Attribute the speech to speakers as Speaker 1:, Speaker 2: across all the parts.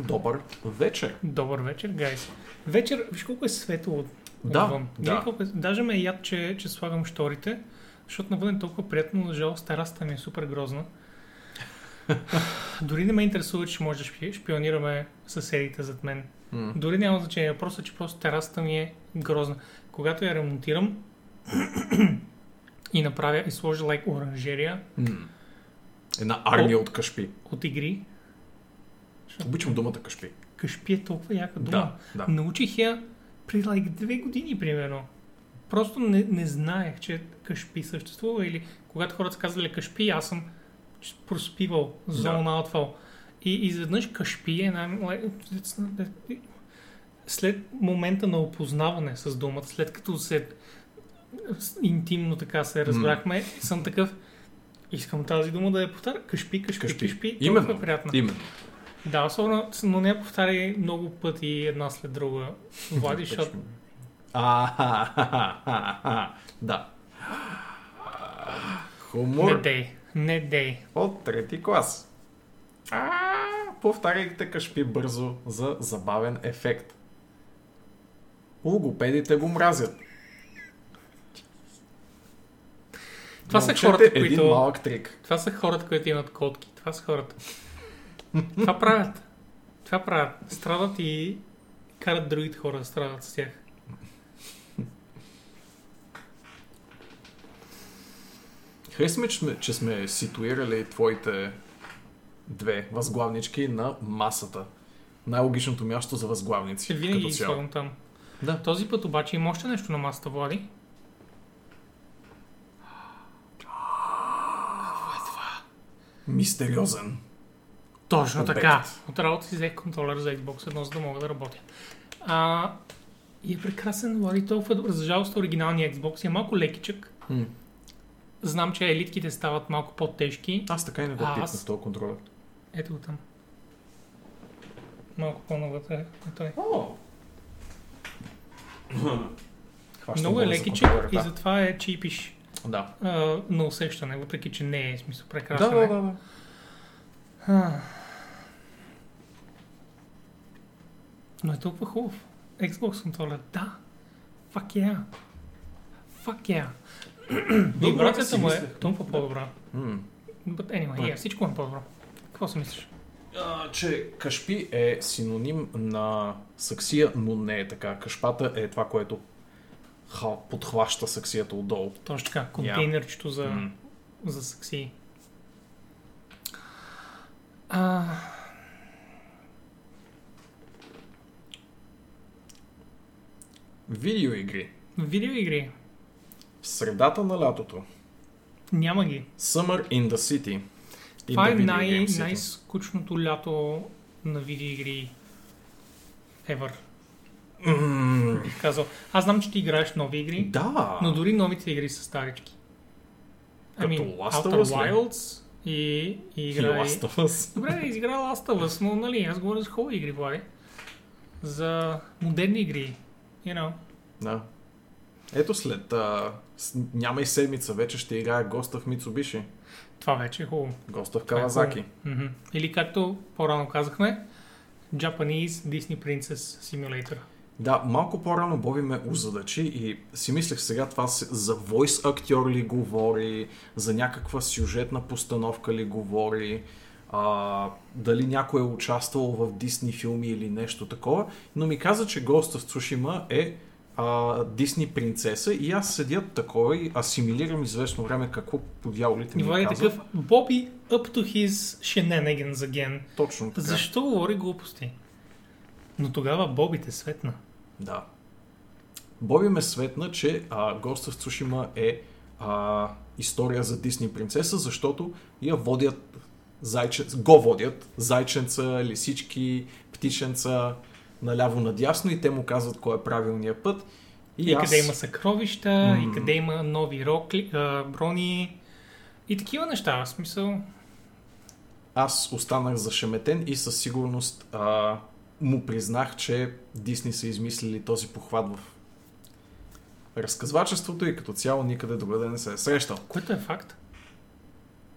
Speaker 1: Добър вечер.
Speaker 2: Добър вечер, гайс. Вечер, виж колко е светло
Speaker 1: Да,
Speaker 2: отвън.
Speaker 1: да.
Speaker 2: Колко е... Даже ме е яд, че, че слагам шторите, защото навън е толкова приятно, но жалост терасата ми е супер грозна. Дори не ме интересува, че може да шпи- шпионираме съседите зад мен.
Speaker 1: М.
Speaker 2: Дори няма значение, просто че просто терасата ми е грозна. Когато я ремонтирам и направя и сложа лайк оранжерия
Speaker 1: М. Една армия от кашпи.
Speaker 2: от игри,
Speaker 1: Обичам думата кашпи.
Speaker 2: кашпи е толкова яка дума.
Speaker 1: Да, да.
Speaker 2: Научих я при like, две години, примерно. Просто не, не знаех, че кашпи съществува или когато хората са казали кашпи, аз съм проспивал зона аутфал. И изведнъж кашпи е най- like, след момента на опознаване с думата, след като се интимно така се разбрахме, съм такъв искам тази дума да я повтаря. Кашпи, кашпи,
Speaker 1: Кашпи.
Speaker 2: кашпи.
Speaker 1: Именно.
Speaker 2: е приятно.
Speaker 1: Именно.
Speaker 2: Да, особено, но не повтаряй много пъти една след друга, Влади, защото
Speaker 1: А, да.
Speaker 2: не
Speaker 1: Хумор
Speaker 2: дей, не дей.
Speaker 1: от трети клас. Повтаряйте кашпи бързо за забавен ефект. Логопедите го мразят.
Speaker 2: Това са хората, които...
Speaker 1: малък трик.
Speaker 2: Това са хората, които имат котки. Това са хората. Това правят. Това правят. Страдат и карат другите хора да страдат с тях.
Speaker 1: Харесва ми, че сме, че сме ситуирали твоите две възглавнички на масата. Най-логичното място за възглавници.
Speaker 2: Винаги ги слагам там.
Speaker 1: Да.
Speaker 2: Този път обаче има още нещо на масата, Влади.
Speaker 1: Мистериозен.
Speaker 2: Точно
Speaker 1: Обект.
Speaker 2: така. От работа си взех контролер за Xbox едно, за да мога да работя. А, и е прекрасен, Влади, толкова добър. За жалост, оригиналният Xbox е малко лекичък.
Speaker 1: М.
Speaker 2: Знам, че елитките стават малко по-тежки.
Speaker 1: Аз така и не го
Speaker 2: А,
Speaker 1: пипнах
Speaker 2: аз-
Speaker 1: този контролер.
Speaker 2: Ето го там. Малко по-навътре е той.
Speaker 1: Хващам
Speaker 2: Много е лекичък и
Speaker 1: да.
Speaker 2: затова е чипиш
Speaker 1: Да.
Speaker 2: а, на усещане, въпреки че не е смисъл
Speaker 1: Да,
Speaker 2: прекрасен.
Speaker 1: да,
Speaker 2: е.
Speaker 1: да, да.
Speaker 2: А. Но е толкова хубав. Xbox контролер, да. Fuck yeah. Fuck yeah. Вибрацията му е толкова по-добра.
Speaker 1: М.
Speaker 2: But anyway, yeah, всичко е по-добро. Какво си мислиш?
Speaker 1: А, че кашпи е синоним на саксия, но не е така. Кашпата е това, което ха, подхваща саксията отдолу.
Speaker 2: Точно така, контейнерчето за,
Speaker 1: М.
Speaker 2: за сакси. А,
Speaker 1: Видеоигри.
Speaker 2: видеоигри.
Speaker 1: В средата на лятото.
Speaker 2: Няма ги.
Speaker 1: Summer in the City. In
Speaker 2: Това е най- най-скучното лято на видеоигри ever.
Speaker 1: М,
Speaker 2: бих казал. Аз знам, че ти играеш нови игри,
Speaker 1: Да.
Speaker 2: но дори новите игри са старички.
Speaker 1: Като
Speaker 2: Ами,
Speaker 1: Last of Us ли?
Speaker 2: Wilds и, и
Speaker 1: И
Speaker 2: играй...
Speaker 1: Last of Us.
Speaker 2: Добре, изигра Last of Us, но нали, аз говоря за хубави игри, Влади. За модерни игри. You know.
Speaker 1: Да. Ето след... А, няма и седмица, вече ще играе Госта в Mitsubishi.
Speaker 2: Това вече е хубаво.
Speaker 1: Госта в
Speaker 2: е
Speaker 1: Кавазаки.
Speaker 2: Мгм. Или както по-рано казахме, Japanese Disney Princess Simulator.
Speaker 1: Да, малко по-рано Боби ме озадачи и си мислех сега това за войс актьор ли говори, за някаква сюжетна постановка ли говори, а, дали някой е участвал в Дисни филми или нещо такова, но ми каза, че Ghost of Tsushima е а, Дисни принцеса и аз седя такова и асимилирам известно време какво по дяволите ми
Speaker 2: И Влади е такъв, Боби up to his shenanigans again.
Speaker 1: Точно така.
Speaker 2: Защо говори глупости? Но тогава Боби те светна.
Speaker 1: Да. Боби ме светна, че а, Ghost of Tsushima е а, история за Дисни принцеса, защото я водят зайче... го водят зайченца, лисички, птиченца наляво надясно и те му казват кой е правилният път.
Speaker 2: И,
Speaker 1: аз...
Speaker 2: къде има съкровища,
Speaker 1: М.
Speaker 2: и къде има нови рокли, а, брони и такива неща. В смисъл,
Speaker 1: аз останах зашеметен и със сигурност а, му признах, че Дисни са измислили този похват в разказвачеството и като цяло никъде другаде не се е срещал.
Speaker 2: което е факт.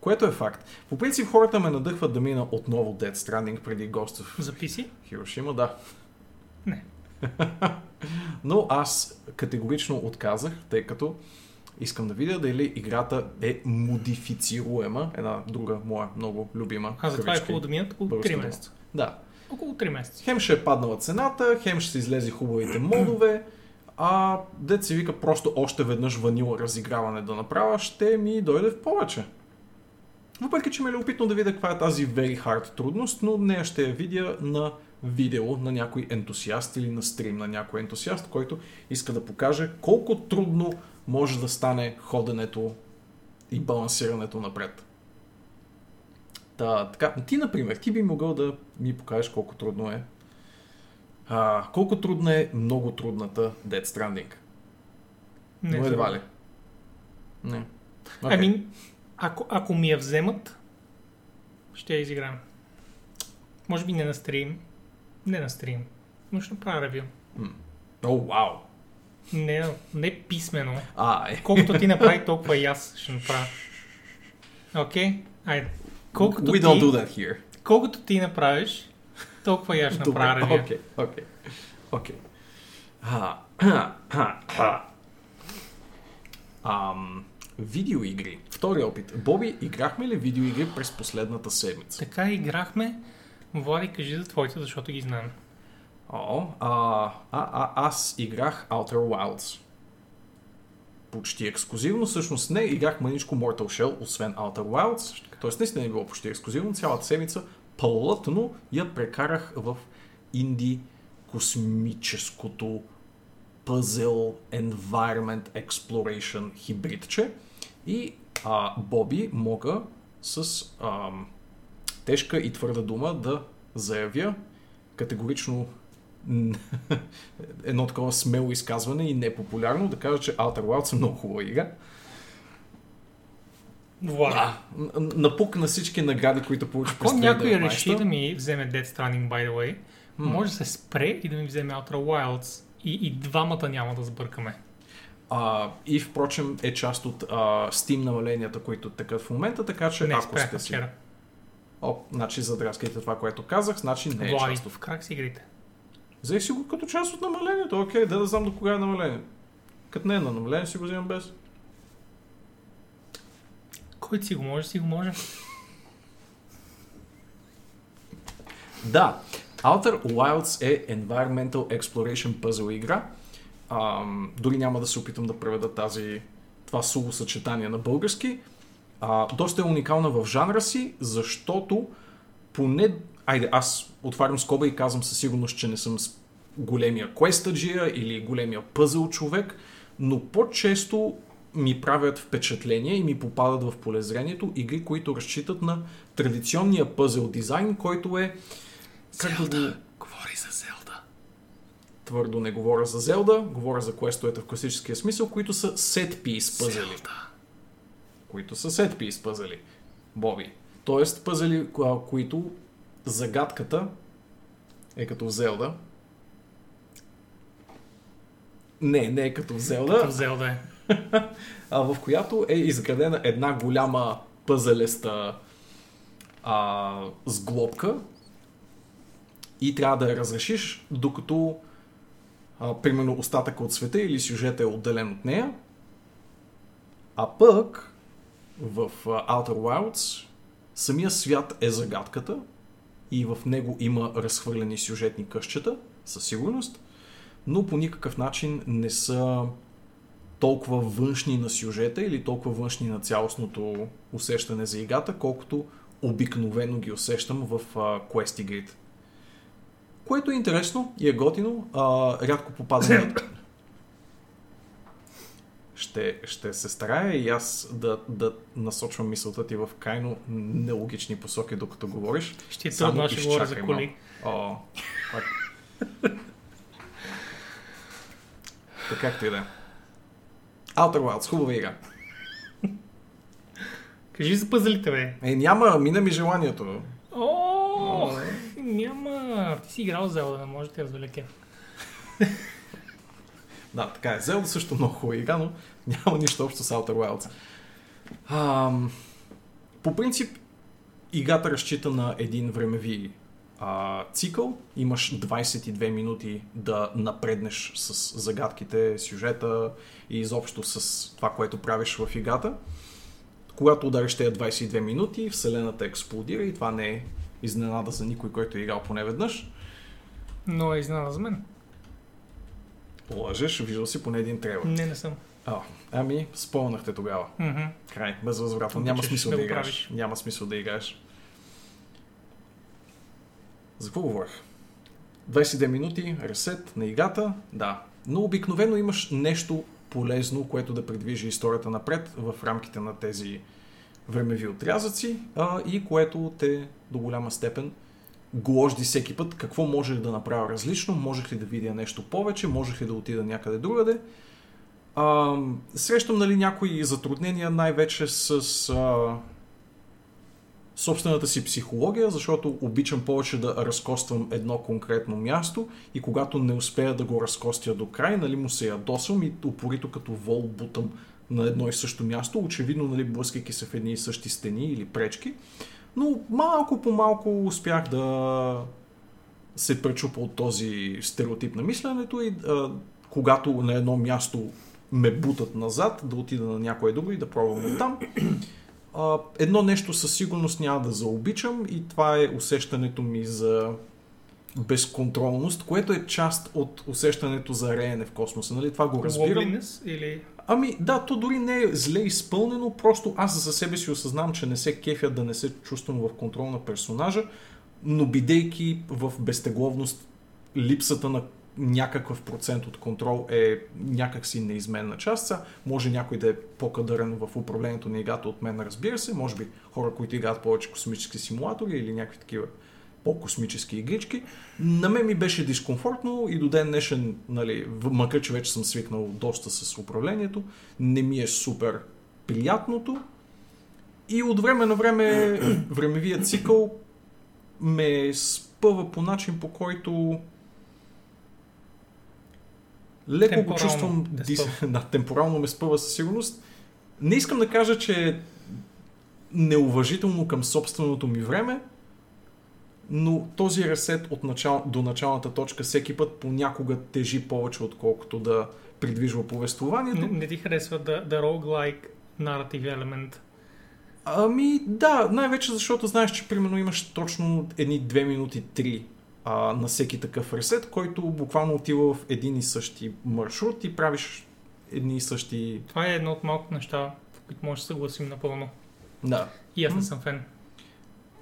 Speaker 1: Което е факт. По принцип хората ме надъхват да мина отново Dead Stranding преди of
Speaker 2: Записи?
Speaker 1: Хирошима, да.
Speaker 2: Не.
Speaker 1: Но аз категорично отказах, тъй като искам да видя дали играта е модифицируема. Една друга моя много любима.
Speaker 2: А затова е
Speaker 1: кавички,
Speaker 2: хубаво да минат около
Speaker 1: българска
Speaker 2: 3
Speaker 1: дума.
Speaker 2: месеца.
Speaker 1: Да.
Speaker 2: Около 3 месеца.
Speaker 1: Хем ще е паднала цената, хем ще се излезе хубавите модове, а дет се вика просто още веднъж ванила разиграване да направя, ще ми дойде в повече. Въпреки, че ме е любопитно да видя каква е тази very hard трудност, но нея ще я видя на видео на някой ентусиаст или на стрим на някой ентусиаст, който иска да покаже колко трудно може да стане ходенето и балансирането напред. Та, така, ти, например, ти би могъл да ми покажеш колко трудно е. А, колко трудна е много трудната Dead Stranding?
Speaker 2: Не,
Speaker 1: Но едва ли. Не. Okay.
Speaker 2: Ами, ако, ако ми я вземат, ще я изиграем. Може би не на стрим. Не на стрим. Но ще направя ревю.
Speaker 1: О, вау!
Speaker 2: Не, не писмено.
Speaker 1: А, е.
Speaker 2: Колкото ти направи, толкова и аз ще направя. Окей? Okay? Айде. Колкото
Speaker 1: We
Speaker 2: ти,
Speaker 1: don't do that here.
Speaker 2: колкото ти направиш, толкова и аз ще направя ревю.
Speaker 1: окей, окей. Окей. Ам, видеоигри. Втори опит. Боби, играхме ли видеоигри през последната седмица?
Speaker 2: Така играхме. Влади, кажи за твоите, защото ги знам.
Speaker 1: О, а, а, а, аз играх Outer Wilds. Почти ексклюзивно, всъщност не, играх маничко Mortal Shell, освен Outer Wilds. Тоест наистина е било почти ексклюзивно, цялата седмица плътно я прекарах в инди космическото Puzzle Environment Exploration хибридче. И а, Боби мога с ам, тежка и твърда дума да заявя категорично едно такова смело изказване и непопулярно да кажа, че Outer Wilds е много хубава игра.
Speaker 2: Влади.
Speaker 1: Да, н- напукна всички награди, които получи през
Speaker 2: Ако някой
Speaker 1: 2019.
Speaker 2: реши да ми вземе Dead Stranding, by the way, може да се спре и да ми вземе Outer Wilds. И, и двамата няма да сбъркаме.
Speaker 1: А, и впрочем е част от а, Steam намаленията, които текат в момента, така че
Speaker 2: Не,
Speaker 1: ако сте си...
Speaker 2: вчера.
Speaker 1: О, значи задраскайте това, което казах, значи не е
Speaker 2: Влади,
Speaker 1: част от...
Speaker 2: в крак си игрите.
Speaker 1: Взех си го като част от намалението, окей, да да знам до кога е намаление. Като не е на намаление, си го взимам без.
Speaker 2: Който си го може, си го може.
Speaker 1: Да, Outer Wilds е Environmental Exploration Puzzle игра. Ам, дори няма да се опитам да преведа тази, това словосъчетание на български. А, доста е уникална в жанра си, защото поне... Айде, аз отварям скоба и казвам със сигурност, че не съм големия квестаджия или големия пъзъл човек, но по-често ми правят впечатление и ми попадат в полезрението игри, които разчитат на традиционния пъзел дизайн, който е... Как да го...
Speaker 2: Говори за Зелда.
Speaker 1: Твърдо не говоря за Зелда, говоря за квестовете в класическия смисъл, които са piece пъзели. Които са piece пъзели. Боби. Тоест пъзели, кои- които загадката е като в Зелда. Не, не е като в Зелда.
Speaker 2: Като Зелда е.
Speaker 1: а, в която е изградена една голяма пъзелеста а, сглобка и трябва да я разрешиш, докато а, примерно остатъка от света или сюжета е отделен от нея. А пък в Outer Wilds самия свят е загадката и в него има разхвърлени сюжетни къщета, със сигурност, но по никакъв начин не са толкова външни на сюжета или толкова външни на цялостното усещане за играта, колкото обикновено ги усещам в а, Quest игрите. Което е интересно и е готино. А, рядко попадам на... Ще, ще се старая и аз да, да насочвам мисълта ти в крайно нелогични посоки, докато говориш.
Speaker 2: Ще
Speaker 1: Само
Speaker 2: трудно, ще говоря за коли.
Speaker 1: О, пак. Така както и да е. Outer Wilds, хубава игра.
Speaker 2: Кажи за пъзелите, бе.
Speaker 1: Е, няма, мина ми желанието.
Speaker 2: О, няма. Ти си играл Зелда, не може да те развлеке.
Speaker 1: Да, така е. Zelda също много хубава игра, но няма нищо общо с Outer Wilds. Ам... по принцип, играта разчита на един времеви а, цикъл. Имаш 22 минути да напреднеш с загадките, сюжета и изобщо с това, което правиш в играта. Когато удариш тези 22 минути, Вселената експлодира и това не е изненада за никой, който е играл поне веднъж.
Speaker 2: Но е изненада за мен.
Speaker 1: Лъжеш, виждал си поне един трейлер.
Speaker 2: Не, не съм.
Speaker 1: А, ами, спомнахте тогава.
Speaker 2: Мгм.
Speaker 1: Край, безвъзвратно. Няма смисъл
Speaker 2: да
Speaker 1: да, играеш.
Speaker 2: правиш.
Speaker 1: Няма смисъл да играеш. За какво говорих? 22 минути, ресет на играта, да. Но обикновено имаш нещо полезно, което да придвижи историята напред в рамките на тези времеви отрязъци а, и което те до голяма степен гложди всеки път какво можех да направя различно, можех ли да видя нещо повече, можех ли да отида някъде другаде. А, срещам нали, някои затруднения най-вече с а, собствената си психология, защото обичам повече да разкоствам едно конкретно място и когато не успея да го разкостя до край, нали, му се ядосвам и упорито като вол бутам на едно и също място, очевидно нали, блъскайки се в едни и същи стени или пречки. Но малко по малко успях да се пречупа от този стереотип на мисленето и а, когато на едно място ме бутат назад, да отида на някое друго и да пробвам от там. А, едно нещо със сигурност няма да заобичам и това е усещането ми за безконтролност, което е част от усещането за реене в космоса. Нали? Това го разбирам.
Speaker 2: Loveliness или...
Speaker 1: Ами да, то дори не е зле изпълнено, просто аз за себе си осъзнавам, че не се кефя да не се чувствам в контрол на персонажа, но бидейки в безтегловност, липсата на някакъв процент от контрол е някакси неизменна част. Може някой да е по-кадърен в управлението на играта от мен, разбира се. Може би хора, които играят повече космически симулатори или някакви такива по-космически игрички. На мен ми беше дискомфортно и до ден днешен, нали, макар че вече съм свикнал доста с управлението, не ми е супер приятното. И от време на време времевият цикъл ме спъва по начин, по който леко го чувствам, дис... да, темпорално ме спъва със сигурност. Не искам да кажа, че е неуважително към собственото ми време, но този ресет от начал... до началната точка всеки път понякога тежи повече, отколкото да придвижва повествованието.
Speaker 2: Не, не ти харесва да, да roguelike narrative елемент.
Speaker 1: Ами да, най-вече защото знаеш, че примерно имаш точно едни 2 минути 3 а, на всеки такъв ресет, който буквално отива в един и същи маршрут и правиш едни и същи...
Speaker 2: Това е едно от малкото неща, в които може да се съгласим напълно.
Speaker 1: Да.
Speaker 2: И аз не съм фен.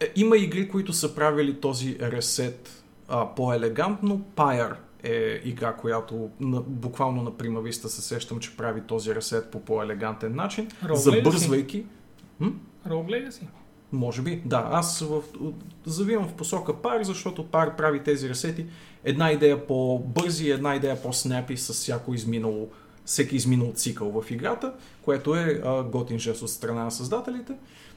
Speaker 1: Е, Има игри, които са правили този ресет а, по-елегантно. Pyre е игра, която на, буквално на Прима Виста се сещам, че прави този ресет по по-елегантен начин,
Speaker 2: си?
Speaker 1: забързвайки.
Speaker 2: Roguelike ли си?
Speaker 1: Може би, да. Аз в, завивам в посока пар, защото пар прави тези ресети. Една идея по-бързи, една идея по-снапи с всяко изминало, всеки изминал цикъл в играта, което е а, готин жест от страна на създателите.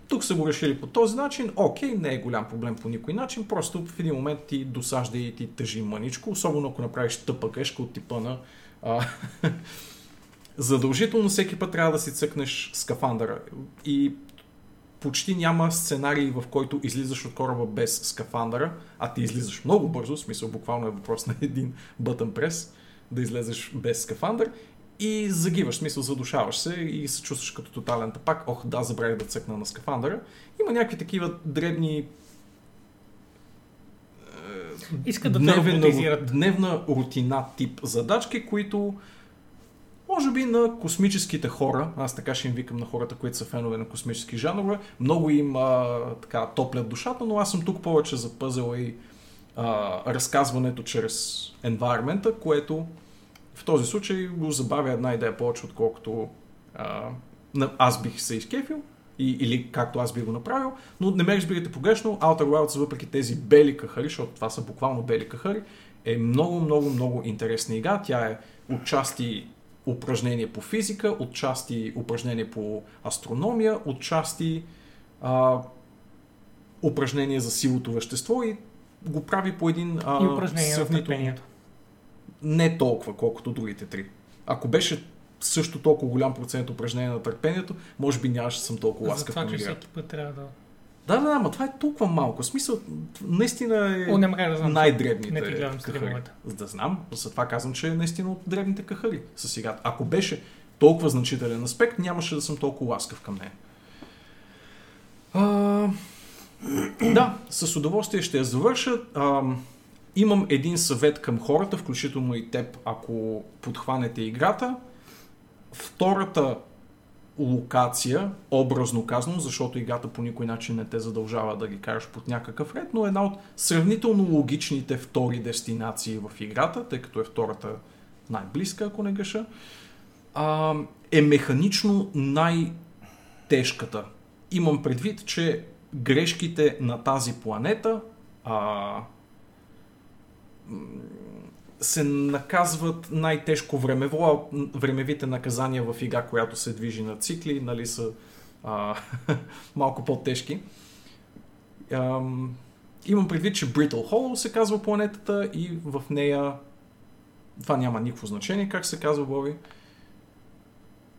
Speaker 1: Тук са го решили по този начин. Окей, не е голям проблем по никой начин, просто в един момент ти досажда и ти тъжи мъничко, особено ако направиш тъпа грешка от типа на а, задължително всеки път трябва да си цъкнеш скафандъра. И почти няма сценарий, в който излизаш от кораба без скафандъра, а ти излизаш много бързо, в смисъл буквално е въпрос на един бътън прес, да излезеш без скафандър и загиваш, смисъл задушаваш се и се чувстваш като тотален тапак. Ох, да, забравих да цъкна на скафандъра. Има някакви такива дребни
Speaker 2: Искат да те
Speaker 1: дневен,
Speaker 2: роботизират.
Speaker 1: дневна рутина тип задачки, които може би на космическите хора, аз така ще им викам на хората, които са фенове на космически жанрове, много им а, така топлят душата, но аз съм тук повече за пъзела и а, разказването чрез environment което в този случай го забавя една идея повече, отколкото а, на- аз бих се изкефил и, или както аз би го направил, но не ме разбирате погрешно, Outer Wilds, въпреки тези бели кахари, защото това са буквално бели кахари, е много, много, много интересна игра. Тя е отчасти упражнение по физика, отчасти упражнение по астрономия, отчасти а, упражнение за силото вещество и го прави по един а,
Speaker 2: И упражнение на
Speaker 1: сравнително
Speaker 2: търпението.
Speaker 1: Не толкова, колкото другите три. Ако беше също толкова голям процент упражнение на търпението, може би нямаше да съм толкова ласкав към играта.
Speaker 2: всеки път трябва да...
Speaker 1: Да, да, да, ма това е толкова малко. В смисъл, наистина е
Speaker 2: О, как да знам.
Speaker 1: най-дребните
Speaker 2: Не гледам
Speaker 1: кахари. да знам, затова казвам, че е наистина от дребните кахари с играта. Ако беше толкова значителен аспект, нямаше да съм толкова ласкав към нея. А, да, с удоволствие ще я завърша. А, имам един съвет към хората, включително и теб, ако подхванете играта. Втората локация, образно казано, защото играта по никой начин не те задължава да ги караш под някакъв ред, но една от сравнително логичните втори дестинации в играта, тъй като е втората най-близка, ако не греша, е механично най-тежката. Имам предвид, че грешките на тази планета а, се наказват най-тежко времево, времевите наказания в игра, която се движи на цикли, нали са а, малко по-тежки. Ам, имам предвид, че Brittle Hollow се казва планетата и в нея това няма никакво значение, как се казва Боби.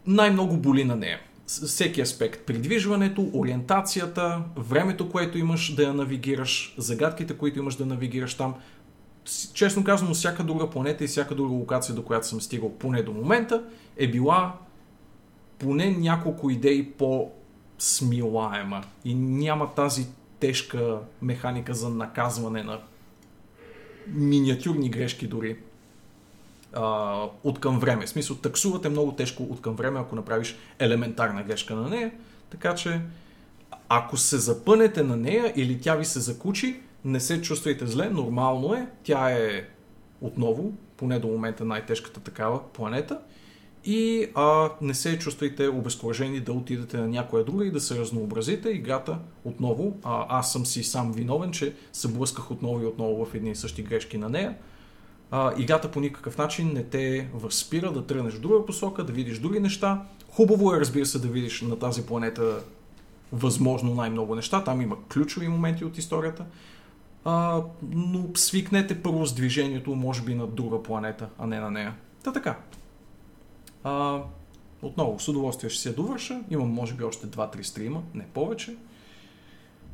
Speaker 1: Най-много боли на нея. Всеки аспект. Придвижването, ориентацията, времето, което имаш да я навигираш, загадките, които имаш да навигираш там. Честно казано, всяка друга планета и всяка друга локация, до която съм стигал поне до момента, е била поне няколко идеи по-смилаема. И няма тази тежка механика за наказване на миниатюрни грешки дори а, от към време. В смисъл, таксувате много тежко от към време, ако направиш елементарна грешка на нея. Така че, ако се запънете на нея или тя ви се закучи, не се чувствайте зле, нормално е. Тя е отново, поне до момента най-тежката такава планета. И а, не се чувствайте обезкуражени да отидете на някоя друга и да се разнообразите. Играта отново, а, аз съм си сам виновен, че се блъсках отново и отново в едни и същи грешки на нея. А, играта по никакъв начин не те възпира да тръгнеш в друга посока, да видиш други неща. Хубаво е, разбира се, да видиш на тази планета възможно най-много неща. Там има ключови моменти от историята. А, но свикнете първо с движението, може би на друга планета, а не на нея. Та така. А, отново, с удоволствие ще се довърша. Имам, може би, още 2-3 стрима, не повече.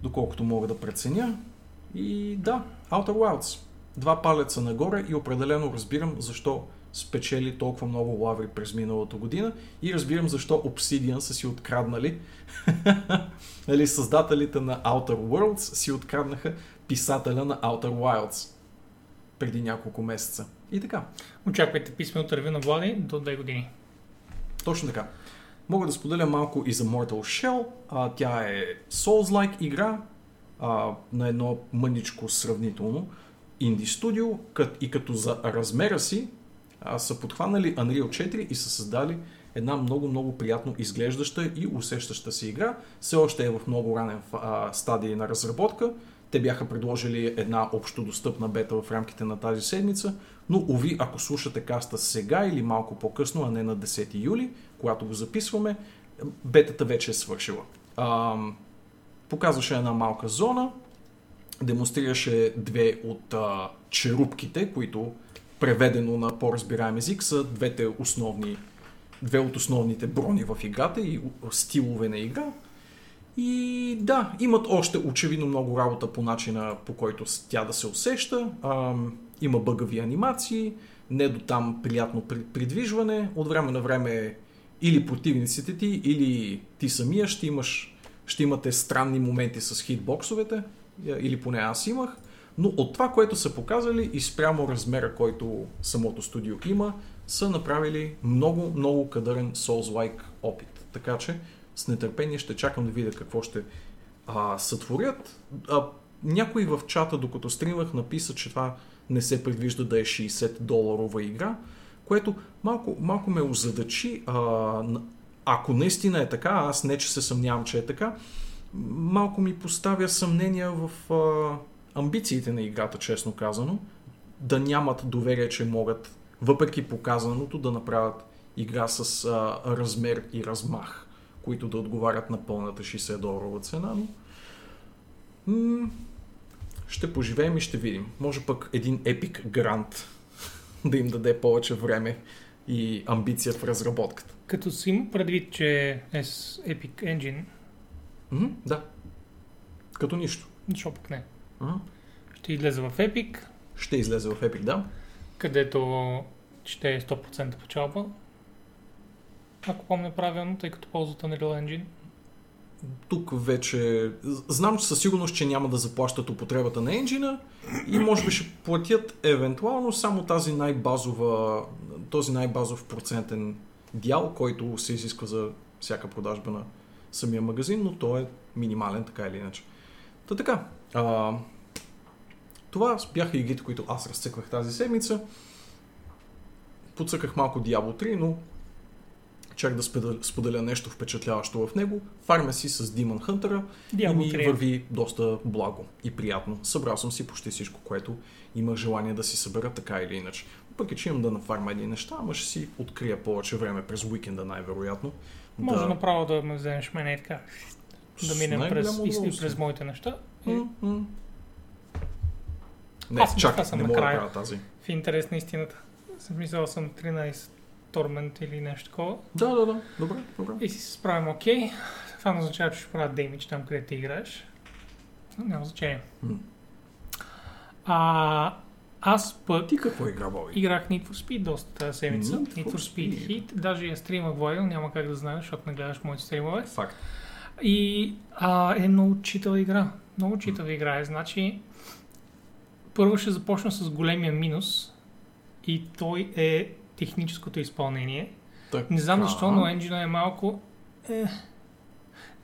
Speaker 1: Доколкото мога да преценя. И да, Outer Wilds. Два палеца нагоре и определено разбирам защо спечели толкова много лаври през миналата година и разбирам защо Obsidian са си откраднали нали, създателите на Outer Worlds си откраднаха писателя на Outer Wilds преди няколко месеца. И така.
Speaker 2: Очаквайте писмено ревю на Влади до две години.
Speaker 1: Точно така. Мога да споделя малко и за Mortal Shell. А, тя е Souls-like игра а, на едно мъничко сравнително инди студио кът, и като за размера си а, са подхванали Unreal 4 и са създали една много-много приятно изглеждаща и усещаща се игра. Все още е в много ранен а, стадий на разработка. Те бяха предложили една общо достъпна бета в рамките на тази седмица, но уви, ако слушате каста сега или малко по-късно, а не на 10 юли, когато го записваме, бетата вече е свършила. А, показваше една малка зона, демонстрираше две от а, черупките, които преведено на по-разбираем език са двете основни, две от основните брони в играта и стилове на игра. И да, имат още очевидно много работа по начина по който тя да се усеща. Ам, има бъгави анимации, не до там приятно при- придвижване. От време на време или противниците ти, или ти самия ще, имаш, ще имате странни моменти с хитбоксовете, я- или поне аз имах. Но от това, което са показали и спрямо размера, който самото студио има, са направили много, много кадърен Souls-like опит. Така че с нетърпение ще чакам да видя какво ще а, сътворят. А, някой в чата, докато стримах, написа, че това не се предвижда да е 60 доларова игра, което малко, малко ме озадачи. А, ако наистина е така, аз не че се съмнявам, че е така, малко ми поставя съмнения в а, амбициите на играта, честно казано, да нямат доверие, че могат, въпреки показаното, да направят игра с а, размер и размах, които да отговарят на пълната 60 доларова цена, но м- ще поживеем и ще видим. Може пък един епик грант да им даде повече време и амбиция в разработката.
Speaker 2: Като си има предвид, че е с Epic Engine,
Speaker 1: Мгм, да. Като нищо.
Speaker 2: защо пък не?
Speaker 1: Мгм.
Speaker 2: Ще излезе в Epic,
Speaker 1: Ще излезе в Epic, да.
Speaker 2: където ще е 100% печалба. Ако помня правилно, тъй като ползват Unreal Engine.
Speaker 1: Тук вече... Знам, че със сигурност, че няма да заплащат употребата на енджина и може би ще платят евентуално само тази най-базова, този най-базов процентен дял, който се изисква за всяка продажба на самия магазин, но той е минимален, така или иначе. Та така, а, това бяха игрите, които аз разцъквах тази седмица. Подсъках малко Diablo 3, но чак да споделя, нещо впечатляващо в него. Фармя си с Demon Hunter и ми
Speaker 2: 3.
Speaker 1: върви доста благо и приятно. Събрал съм си почти всичко, което имах желание да си събера така или иначе. Въпреки, че имам да нафарма едни неща, ама ще си открия повече време през уикенда най-вероятно.
Speaker 2: Може
Speaker 1: да...
Speaker 2: направо да ме вземеш мене и така. Да минем през, и, през моите неща.
Speaker 1: Не, чакай, не мога да правя тази.
Speaker 2: в интерес на истината. Съм мислял съм 13 Torment или нещо такова.
Speaker 1: Да, да, да. Добре, добре.
Speaker 2: И си се справим окей. Това не означава, че ще правя демидж там, където ти играеш. Но Няма значение.
Speaker 1: М.
Speaker 2: А, аз пък
Speaker 1: Ти какво игра, Боби?
Speaker 2: играх Need for Speed доста тази седмица.
Speaker 1: Need
Speaker 2: Need
Speaker 1: for
Speaker 2: Speed
Speaker 1: Speed.
Speaker 2: Heat. Даже я стримах Владил, няма как да знаеш, защото не гледаш моите стримове.
Speaker 1: Факт.
Speaker 2: И а, е много читава игра. Много читава игра е. Значи, първо ще започна с големия минус и той е техническото изпълнение.
Speaker 1: Така.
Speaker 2: Не знам защо, но енджина е малко... Е,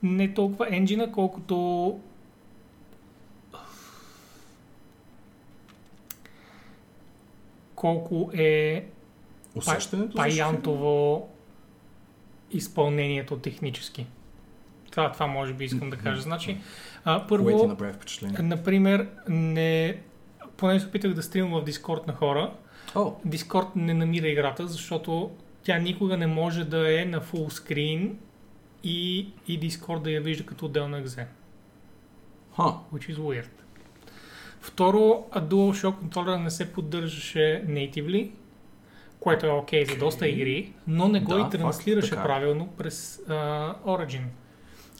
Speaker 2: не толкова енджина, колкото... Колко е
Speaker 1: Усещането
Speaker 2: паянтово изпълнението технически. Това, това може би искам да кажа. Значи, а, първо,
Speaker 1: направи
Speaker 2: например, не... Поне се опитах да стримам в Дискорд на хора.
Speaker 1: О,
Speaker 2: Дискорд не намира играта, защото тя никога не може да е на фул скрин и, и Discord да я вижда като отделно екзе.
Speaker 1: ха.
Speaker 2: Which is weird. Второ, а DualShock контролера не се поддържаше natively, което е окей okay за доста игри, но не го
Speaker 1: Да,
Speaker 2: и
Speaker 1: факт,
Speaker 2: транслираше
Speaker 1: така е.
Speaker 2: правилно през а, Origin.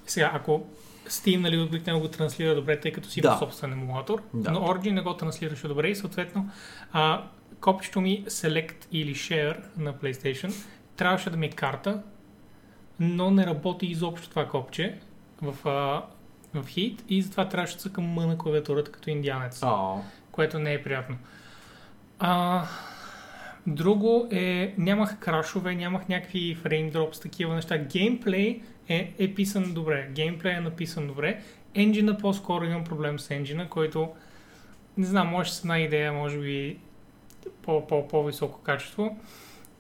Speaker 2: Сега, ако Steam нали, обикновено го транслира добре, тъй като си
Speaker 1: Да.
Speaker 2: има собствен емулатор,
Speaker 1: Да.
Speaker 2: но Origin не го транслираше добре и съответно а, копчето ми Select или Share на PlayStation трябваше да ми е карта, но не работи изобщо това копче в, а, в Heat и затова трябваше да цъкам М на клавиатурата като индианец,
Speaker 1: А,
Speaker 2: което не е приятно. А, друго е, нямах крашове, нямах някакви фреймдропс, такива неща. Геймплей е, е писан добре, геймплей е написан добре. Енджина по-скоро имам проблем с енджина, който не знам, може с една идея, може би по-високо качество.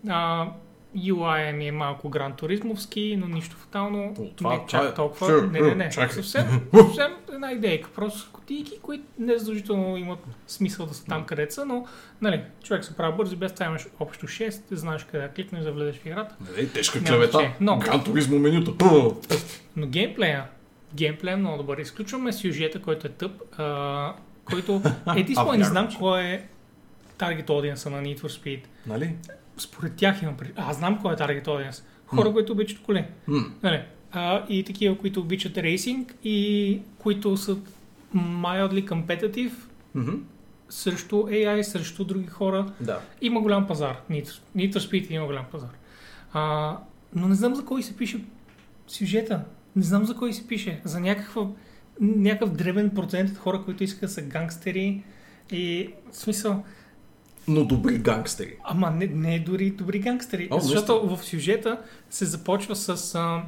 Speaker 2: А, UI ми е малко гран туризмовски, но нищо фатално.
Speaker 1: Това-
Speaker 2: не
Speaker 1: това е-
Speaker 2: чак толкова.
Speaker 1: Sure,
Speaker 2: не, не, не.
Speaker 1: чакай.
Speaker 2: Съвсем, съвсем една идейка. Просто кутийки, които не задължително имат смисъл да са там където са, но нали, човек се прави бързо без това имаш общо 6, знаеш къде да кликнеш да влезеш в играта.
Speaker 1: не, тежка клевета.
Speaker 2: Но-
Speaker 1: Гран туризмо менюто.
Speaker 2: Но геймплея, геймплея е много добър. Изключваме сюжета, който е тъп, а, който е
Speaker 1: А,
Speaker 2: не знам кой е таргет аудиенса на Need for Speed.
Speaker 1: Нали?
Speaker 2: Според тях имам пред... Аз знам кой е таргет аудиенс. Хора,
Speaker 1: М.
Speaker 2: които обичат коли.
Speaker 1: М.
Speaker 2: Нали? А, и такива, които обичат рейсинг и които са mildly competitive
Speaker 1: Мгм.
Speaker 2: срещу AI, срещу други хора.
Speaker 1: Да.
Speaker 2: Има голям пазар. Need, Need for Speed има голям пазар. А, но не знам за кой се пише сюжета. Не знам за кой се пише. За някаква, някакъв дребен процент от хора, които искат да са гангстери. И в смисъл,
Speaker 1: Но добри гангстери.
Speaker 2: ама не, не е дори добри гангстери.
Speaker 1: О,
Speaker 2: защото в сюжета се започва с а,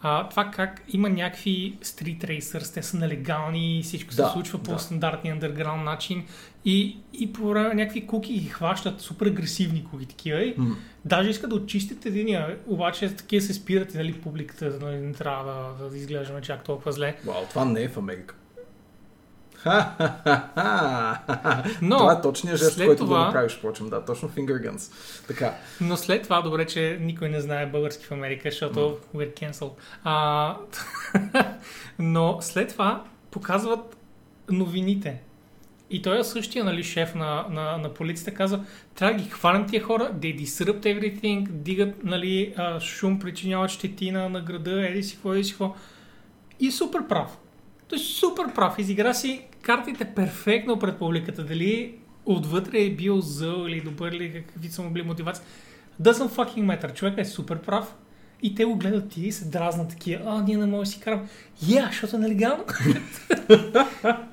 Speaker 2: а, това как има някакви стрит рейсърс, те са нелегални всичко
Speaker 1: Да,
Speaker 2: се случва по
Speaker 1: да.
Speaker 2: стандартния underground начин. И, и по някакви куки ги хващат, супер агресивни куки такива. И
Speaker 1: М.
Speaker 2: Даже искат да очистят единия, обаче такива се спират и нали, публиката, нали, не трябва да, да изглеждаме чак толкова зле.
Speaker 1: Вау, това не е в Америка.
Speaker 2: Но,
Speaker 1: това е точният жест,
Speaker 2: след
Speaker 1: който
Speaker 2: това-
Speaker 1: да направиш, впрочем. Да, точно finger guns. Така.
Speaker 2: но след това, добре, че никой не знае български в Америка, защото we're cancelled. А, но след това показват новините. И той е същия нали, шеф на, на, на полицията, каза, трябва да ги хванем тия хора, they disrupt everything, дигат нали, шум, причиняват щетина на града, еди си какво, еди си какво. И супер прав. Той е супер прав. Изигра си картите перфектно пред публиката. Дали отвътре е бил зъл или добър или какви са му били мотивации. Doesn't fucking matter. Човекът е супер прав. И те го гледат и се дразнат такива. А, ние не можем да си карам. Я, yeah, защото е нелегално.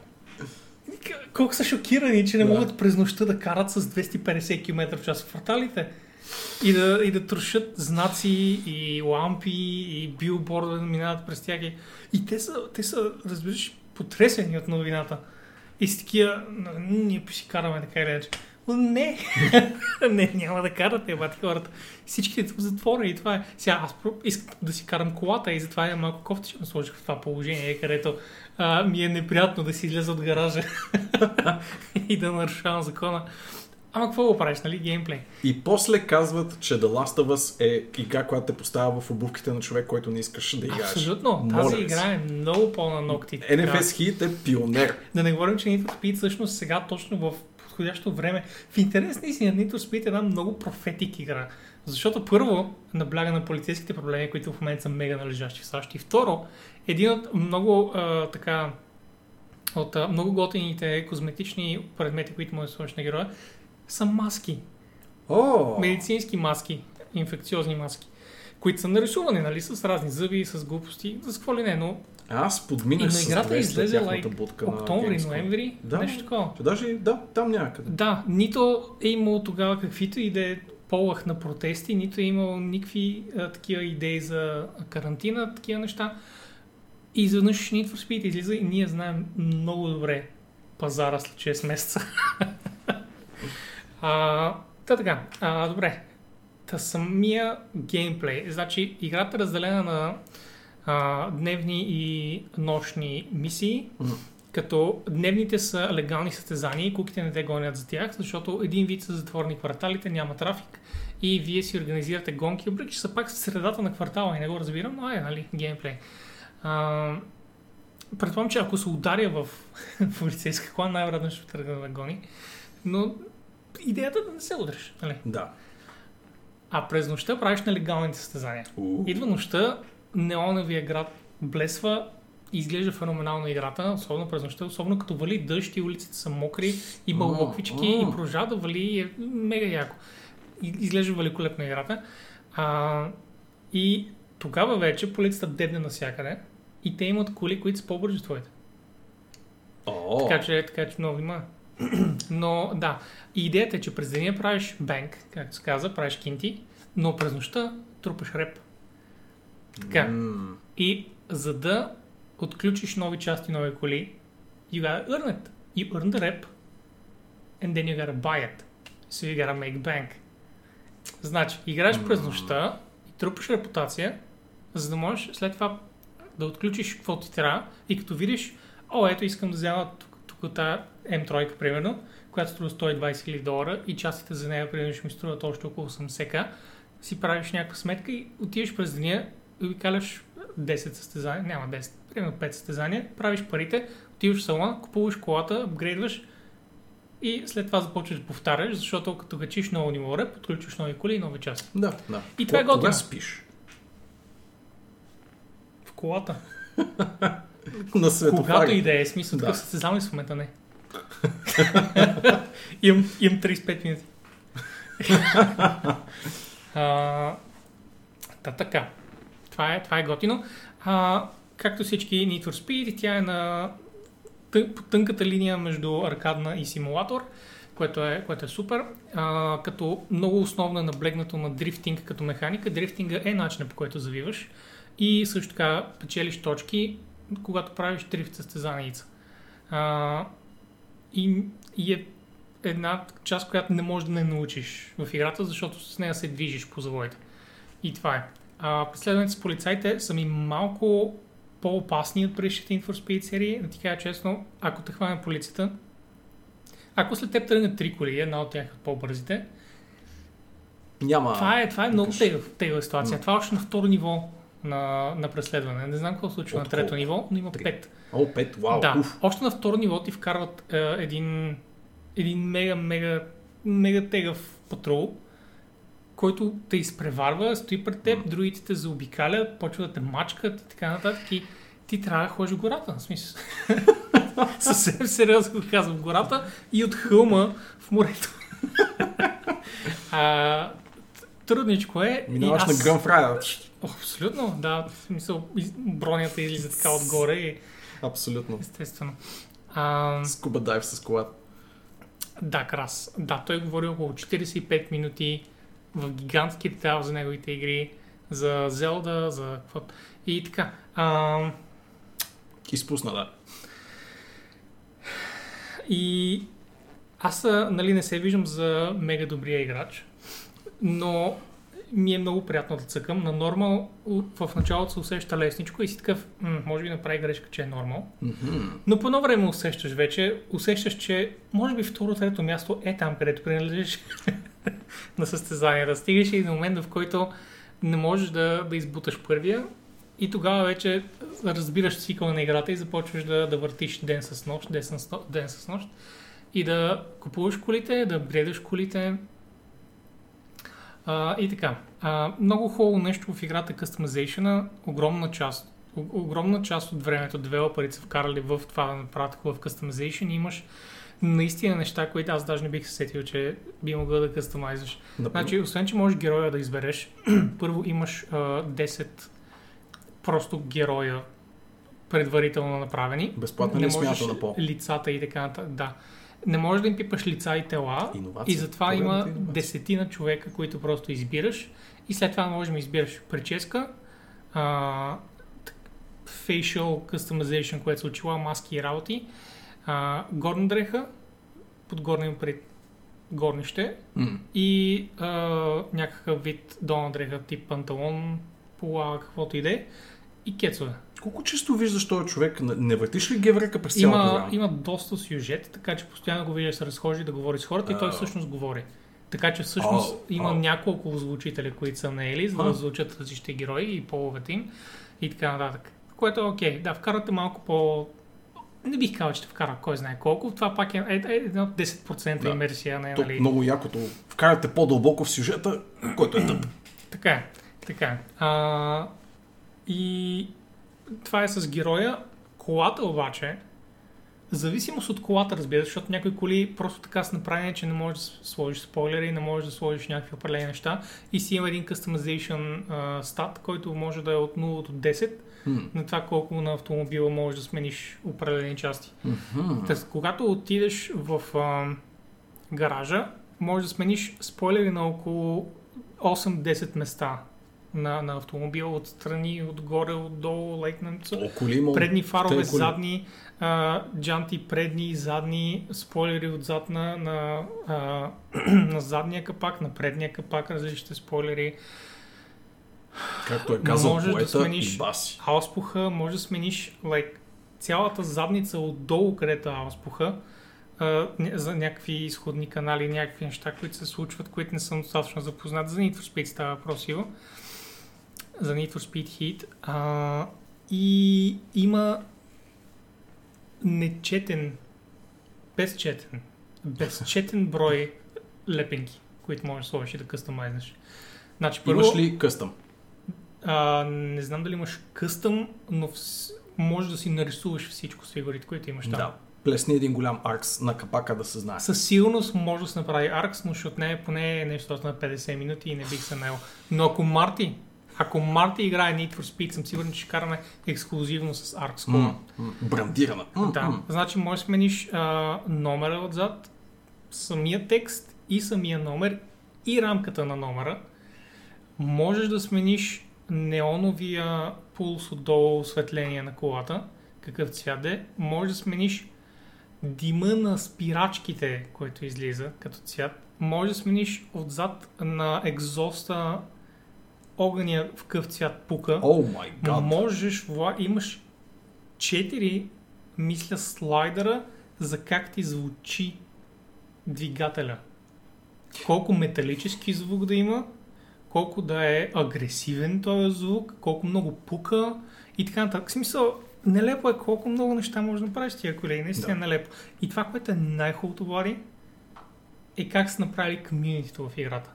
Speaker 2: Колко са шокирани, че не
Speaker 1: Да.
Speaker 2: могат през нощта да карат с 250 км в час в кварталите. И да, и да трошат знаци и лампи и билборда да минават през тях. И- И те са, те са, разбираш, потресени от новината. И с такива, «Н- ние си караме така или иначе. Не, не, няма да карате, бати хората. Всичките в затвора и това е. Сега аз искам да си карам колата и затова е малко ме сложих в това положение, където а, ми е неприятно да си излеза от гаража и да нарушавам закона. Ама какво го правиш, нали? Геймплей.
Speaker 1: И после казват, че The Last of Us е игра, която те поставя в обувките на човек, който не искаш да играеш.
Speaker 2: Абсолютно.
Speaker 1: Моля
Speaker 2: Тази игра е много по-на ногти.
Speaker 1: NFS Heat е пионер.
Speaker 2: Да не говорим, че Need for Speed всъщност сега точно в подходящо време. В интерес на истина, Need for Speed е една много профетик игра. Защото първо набляга на полицейските проблеми, които в момента са мега належащи в САЩ. И второ, един от много а, така от а, много готените козметични предмети, които може да сложиш на героя, са маски.
Speaker 1: О!
Speaker 2: Медицински маски, инфекциозни маски, които са нарисувани, нали, с разни зъби, с глупости, с какво ли не, но
Speaker 1: Аз подминах
Speaker 2: на
Speaker 1: с
Speaker 2: играта излезе лайк
Speaker 1: на
Speaker 2: октомври,
Speaker 1: Gamescom.
Speaker 2: ноември,
Speaker 1: Да.
Speaker 2: нещо такова.
Speaker 1: Даже да, там някъде.
Speaker 2: Да, нито е имало тогава каквито и да е полах на протести, нито е имало никакви а, такива идеи за карантина, такива неща. И изведнъж Need for Speed излиза и ние знаем много добре пазара след 6 месеца. а, та така, а, добре. Та самия геймплей. Значи, играта е разделена на а, дневни и нощни мисии.
Speaker 1: Мгм.
Speaker 2: Като дневните са легални състезания и куките не те гонят за тях, защото един вид са затворени кварталите, няма трафик и вие си организирате гонки, въпреки че са пак в средата на квартала и не го разбирам, но е, нали, геймплей. А, предполагам, че ако се ударя в полицейска кола, най-вероятно ще тръгна да гони, но идеята е да не се удреш, нали?
Speaker 1: Да.
Speaker 2: А през нощта правиш нелегалните състезания.
Speaker 1: У.
Speaker 2: Идва нощта, неоновия град блесва, изглежда феноменално играта, особено през нощта, особено като вали дъжд и улиците са мокри, има локвички и продължава да вали и е мега яко. Изглежда великолепна играта. А, и тогава вече полицията дебне навсякъде и те имат коли, които са по-бързи от твоите. Така че, така че много внимава. Но да, и идеята е, че през деня правиш бенк, както се каза, правиш кинти, но през нощта трупаш реп. Така.
Speaker 1: м,
Speaker 2: И за да отключиш нови части, нови коли, you gotta earn it. You earn the rep, and then you gotta buy it. So you gotta make bank. Значи, играеш през нощта и трупаш репутация, за да можеш след това да отключиш какво ти трябва и като видиш, о, ето искам да взема тук, тук тази M3, примерно, която струва 120 000 долара и частите за нея, примерно, ще ми струват още около 80к, си правиш някаква сметка и отиваш през деня и обикаляш 10 състезания, няма 10, примерно 5 състезания, правиш парите, отиваш в салон, купуваш колата, апгрейдваш и след това започваш да повтаряш, защото като качиш ново ниво реп, подключваш нови коли и нови части.
Speaker 1: Да, да.
Speaker 2: И това е
Speaker 1: Кога
Speaker 2: готино.
Speaker 1: спиш?
Speaker 2: В колата.
Speaker 1: На светофари.
Speaker 2: Когато и да е, смисъл,
Speaker 1: Да.
Speaker 2: такъв състезавам ли в момента не. имам, имам 35 минути. а, та, така. Това е, това е готино. А, както всички Need for Speed, тя е на тън, по тънката линия между аркадна и симулатор, което е, което е супер. А, като много основно е наблегнато на дрифтинг като механика. Дрифтинга е начинът по който завиваш и също така печелиш точки, когато правиш дрифт състезаница. А, и, и е една част, която не можеш да не научиш в играта, защото с нея се движиш по завоите. И това е. А, преследването с полицайите са ми малко по-опасни от предишните Need for Speed серии. Да ти кажа честно, ако те хване полицията, ако след теб тръгнат три коли, една от тях е от по-бързите,
Speaker 1: Няма.
Speaker 2: това е, това е много тегъва ситуация.
Speaker 1: М.
Speaker 2: Това е още на второ ниво на, на преследване. Не знам какво случва
Speaker 1: От
Speaker 2: на трето
Speaker 1: колко?
Speaker 2: ниво, но има
Speaker 1: Три.
Speaker 2: 5.
Speaker 1: О, пет, вау,
Speaker 2: да,
Speaker 1: уф.
Speaker 2: още на второ ниво ти вкарват е, един, един мега, мега, мега тегъв патрул, който те изпреварва, стои пред теб,
Speaker 1: М.
Speaker 2: другите те заобикалят, почва да те мачкат и така нататък и ти трябва да ходиш в гората, в смисъл. Съвсем сериозно го казвам, в гората и от хълма в морето. а, трудничко е.
Speaker 1: Минаваш
Speaker 2: аз-
Speaker 1: на Грън Фрая.
Speaker 2: О, абсолютно, да. В смисъл, бронята излиза така отгоре и
Speaker 1: Абсолютно.
Speaker 2: естествено. А,
Speaker 1: Скуба дайв с колата.
Speaker 2: да, Крас. Да, той говори около 45 минути в гигантски детайл за неговите игри, за Зелда, за какво. И така. А,
Speaker 1: Изпусна, да.
Speaker 2: и аз, нали, не се виждам за мега добрия играч, но ми е много приятно да цъкам. На нормал в началото се усеща лесничко и си такъв, м- може би направи грешка, че е нормал.
Speaker 1: Мгм.
Speaker 2: Но по едно време усещаш вече, усещаш, че може би второ, трето място е там, където принадлежиш на състезанията. Стигаш и до момент, в който не можеш да, да избуташ първия и тогава вече разбираш цикъла на играта и започваш да, да въртиш ден с нощ, ден с, но- ден с нощ и да купуваш колите, да бредеш колите а, и така. А, много хубаво нещо в играта customization огромна част огромна част от времето девелоперите са вкарали в това да направят хубав customization имаш наистина неща, които аз даже не бих се сетил, че би могъл да кастомайзаш.
Speaker 1: Например,
Speaker 2: Значи, освен, че можеш героя да избереш, първо имаш а, 10 просто героя предварително направени.
Speaker 1: безплатна ли
Speaker 2: не
Speaker 1: е
Speaker 2: можеш
Speaker 1: смяната на пол?
Speaker 2: лицата и така нататък. Да. Не можеш да им пипаш лица и тела,
Speaker 1: Иновация.
Speaker 2: и затова
Speaker 1: Поредната
Speaker 2: има
Speaker 1: иновация.
Speaker 2: десетина човека, които просто избираш и след това можеш да избираш прическа, а, facial customization, което са очила, маски и работи, а, горна дреха, под горна им пред горнище
Speaker 1: М.
Speaker 2: и а, някакъв вид долна дреха, тип панталон, пола, каквото и да е, и кецове.
Speaker 1: Колко често виждаш този човек? Не- въртиш ли геврека през цялата
Speaker 2: Има,
Speaker 1: програма?
Speaker 2: има доста сюжет, така че постоянно го вижда да се разхожда и да говори с хората и той
Speaker 1: А.
Speaker 2: всъщност говори. Така че всъщност
Speaker 1: О,
Speaker 2: има няколко озвучители, които са наели, за да
Speaker 1: А.
Speaker 2: звучат различните герои и половете им и така нататък. Което е окей. Да, вкарате малко по... Не бих казал, че те вкара кой знае колко. Това пак е, е, е едно 10%
Speaker 1: Да.
Speaker 2: имерсия, не,
Speaker 1: То,
Speaker 2: нали?
Speaker 1: много якото. Вкарате по-дълбоко в сюжета, който е тъп.
Speaker 2: Така е. Така е. А, и това е с героя. Колата обаче, зависимост от колата, разбира се, защото някои коли просто така са направени, че не можеш да сложиш спойлери, не можеш да сложиш някакви определени неща и си има един customization а, стат, който може да е от 0 до 10
Speaker 1: М.
Speaker 2: на това колко на автомобила можеш да смениш определени части.
Speaker 1: Мгм.
Speaker 2: Тоест, когато отидеш в а, гаража, можеш да смениш спойлери на около 8-10 места на, на автомобила, отстрани, отгоре, отдолу,
Speaker 1: има.
Speaker 2: Предни фарове,
Speaker 1: Те коли.
Speaker 2: задни, а, джанти, предни, задни, спойлери отзад на, на, а, на задния капак, на предния капак, различните спойлери.
Speaker 1: Както е казал
Speaker 2: Можеш да
Speaker 1: поета
Speaker 2: смениш-
Speaker 1: и баси.
Speaker 2: Ауспуха, може да смениш like, цялата задница отдолу, където е ауспуха, за някакви изходни канали, някакви неща, които се случват, които не съм достатъчно запознат. За Need for Speed става въпрос, Иво. За Need for Speed Heat. А, и има нечетен, безчетен, безчетен брой лепенки, които можеш да сложиш и да къстомайзнеш. Значи, първо,
Speaker 1: Имаш ли къстъм?
Speaker 2: а, не знам дали имаш къстъм, но вс... може да си нарисуваш всичко с фигурите, които имаш там.
Speaker 1: Да. Плесни един голям аркс на капака да се знае.
Speaker 2: Със сигурност може да се направи аркс, но ще отнеме поне нещо на 50 минути и не бих се наел. Но ако Марти, ако Марти играе Need for Speed, съм сигурен, че ще караме ексклюзивно с кола.
Speaker 1: М, м, Брандирана. М,
Speaker 2: Да, значи можеш да смениш а, номера отзад, самия текст и самия номер и рамката на номера. Можеш да смениш неоновия пулс отдолу осветление на колата, какъв цвят е. Можеш да смениш дима на спирачките, който излиза като цвят. Можеш да смениш отзад на екзоста огъня в какъв цвят пука.
Speaker 1: Май гад.
Speaker 2: Можеш, вла... имаш 4, мисля, слайдера за как ти звучи двигателя. Колко металически звук да има, колко да е агресивен този звук, колко много пука и така нататък. В смисъл, нелепо е колко много неща може да направиш тия колеги. Наистина
Speaker 1: Да.
Speaker 2: да. нелепо. И това, което е най-хубавото, Влади, е как са направили комьюнитито в играта.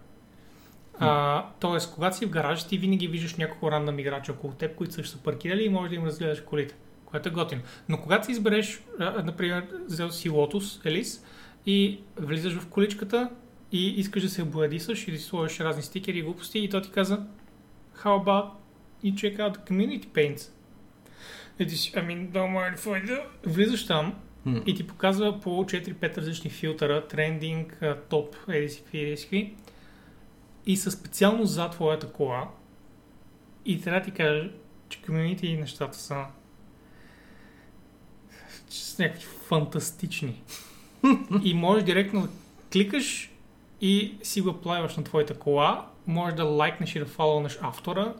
Speaker 2: А, тоест, когато си в гаража, ти винаги виждаш няколко рандъм играча около теб, които също са паркирали и можеш да им разгледаш колите, което е готино. Но когато си избереш, а, например, взел си Lotus, Елис, и влизаш в количката и искаш да се обладисаш и да си сложиш разни стикери и глупости и то ти каза How about you check out community paints? И ти си, I mean, don't mind if I do. Влизаш там и ти показва по 4-5 различни филтъра, трендинг, топ, еди си какви, еди си какви. И са специално за твоята кола. И трябва да ти кажа, че комьюнити и нещата са са някакви фантастични. и можеш директно да кликаш и си го плаваш на твоята кола. Можеш да лайкнеш и да фолоунеш автора.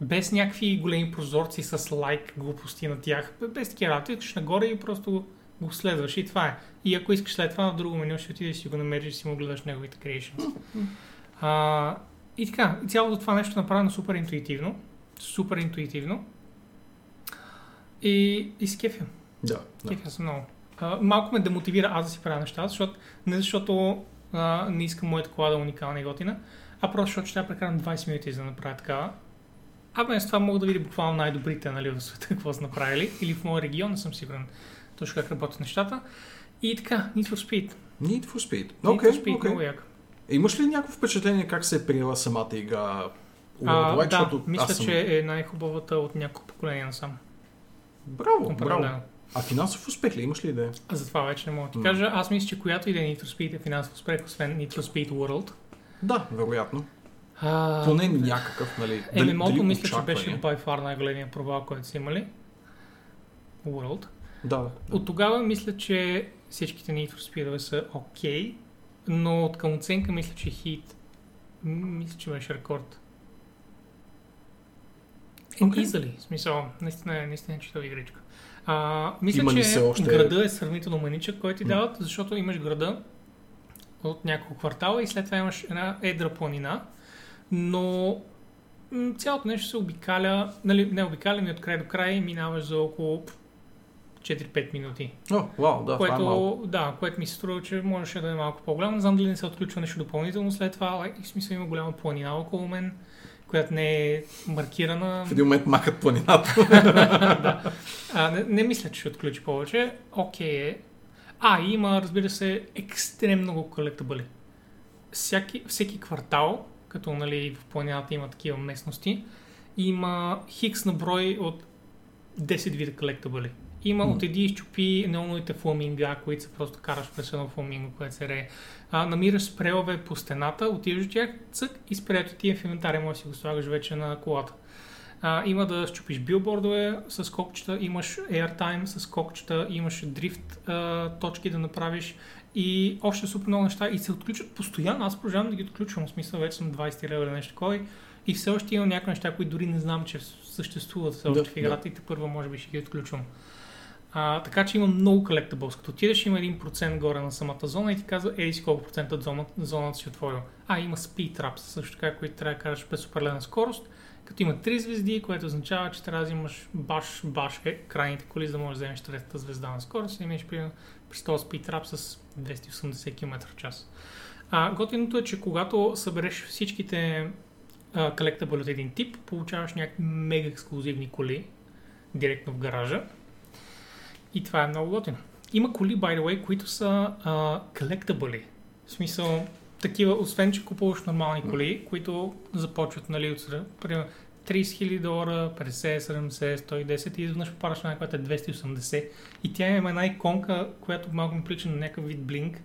Speaker 2: Без някакви големи прозорци с лайк глупости на тях. Без такива работи. Искаш нагоре и просто го следваш и това е. И ако искаш след това на друго меню, ще отидеш и го намериш и си му гледаш неговите creations. А, и така, цялото това нещо е направено супер интуитивно. Супер интуитивно. И, и с кефя.
Speaker 1: Да, да.
Speaker 2: Кефя се много. А, малко ме демотивира аз да си правя неща, защото, не защото а, не искам моята кола да е уникална и готина, а просто защото ще трябва да прекарам 20 минути за да направя такава. А без това мога да видя буквално най-добрите нали, в света, какво са направили. Или в моя регион, не съм сигурен точно как работят нещата. И така, Need for Speed.
Speaker 1: Need for Speed.
Speaker 2: Need
Speaker 1: Окей,
Speaker 2: for Speed,
Speaker 1: окей.
Speaker 2: много яко.
Speaker 1: Имаш ли някакво впечатление как се е приела самата игра?
Speaker 2: А,
Speaker 1: Worldwide?
Speaker 2: да,
Speaker 1: Защото
Speaker 2: мисля,
Speaker 1: съм...
Speaker 2: че е най-хубавата от няколко поколения насам.
Speaker 1: Браво, браво.
Speaker 2: Определено.
Speaker 1: А финансов успех ли имаш ли идея?
Speaker 2: А за това вече не мога да ти кажа. Аз мисля, че която и да е for Speed е финансов успех, освен for Speed World.
Speaker 1: Да, вероятно.
Speaker 2: А,
Speaker 1: Поне някакъв, нали?
Speaker 2: Е, ММО-то мисля, че
Speaker 1: очаквания?
Speaker 2: беше by far най-големия провал, който са имали. World.
Speaker 1: Да, да.
Speaker 2: От тогава мисля, че всичките Need for Speed са окей, но от към оценка мисля, че Heat м, мисля, че беше рекорд. Okay.
Speaker 1: Окей.
Speaker 2: Easily, в смисъл, наистина, е- наистина е читава игричка. А, мисля,
Speaker 1: Има
Speaker 2: че
Speaker 1: още-
Speaker 2: града е сравнително маничък, който ти
Speaker 1: М.
Speaker 2: дават, защото имаш града от няколко квартала и след това имаш една едра планина, но цялото нещо се обикаля, нали, не обикаля ми от край до край минаваш за около 4-5 минути.
Speaker 1: О, вау, да, това е малко.
Speaker 2: което, да, което ми се струва, че можеше да е малко по-голямо. Не знам дали не се отключва нещо допълнително след това. like, В смисъл има голяма планина около мен, която не е маркирана.
Speaker 1: В един момент махат планината.
Speaker 2: да. а, не, не мисля, че ще отключи повече. Окей е. А, и има, разбира се, екстремно много колектабъли. Всяки, всеки квартал, като нали, в планината има такива местности, има хикс на брой от 10 вида колектабъли. Има
Speaker 1: М.
Speaker 2: отиди и изчупи неоновите фламинга, които се просто караш през едно фламинго, което се рее. А, намираш спрейове по стената, отиваш до тях, цък и спреето ти е в инвентаря, може да си го слагаш вече на колата. А, има да щупиш билбордове с кокчета, имаш airtime с кокчета, имаш дрифт а, точки да направиш и още супер много неща и се отключват постоянно. Аз продължавам да ги отключвам, в смисъл вече съм 20 лева или нещо такова и все още имам някои неща, които дори не знам, че съществуват все още
Speaker 1: Да,
Speaker 2: в играта и те първа може би ще ги отключвам. А, така че има много collectibles. Като отидеш има 1% горе на самата зона и ти казва, ей си колко процента от зоната, зоната си отворила. А, има speed traps също така, които трябва да караш през определена скорост. Като има 3 звезди, което означава, че трябва да взимаш баш, баш е, крайните коли, за да можеш да вземеш третата звезда на скорост и имаш примерно през този speed trap с 280 км в час. А, готиното е, че когато събереш всичките колектабъл от един тип, получаваш някакви мега ексклюзивни коли директно в гаража. И това е много готино. Има коли, by the way, които са а, collectible. В смисъл, такива, освен че купуваш нормални коли, които започват, нали, от примерно 30 000 долара, 50, 70, 110 и изведнъж попадаш на която е 280. И тя има една иконка, която малко ми прилича на някакъв вид блинк.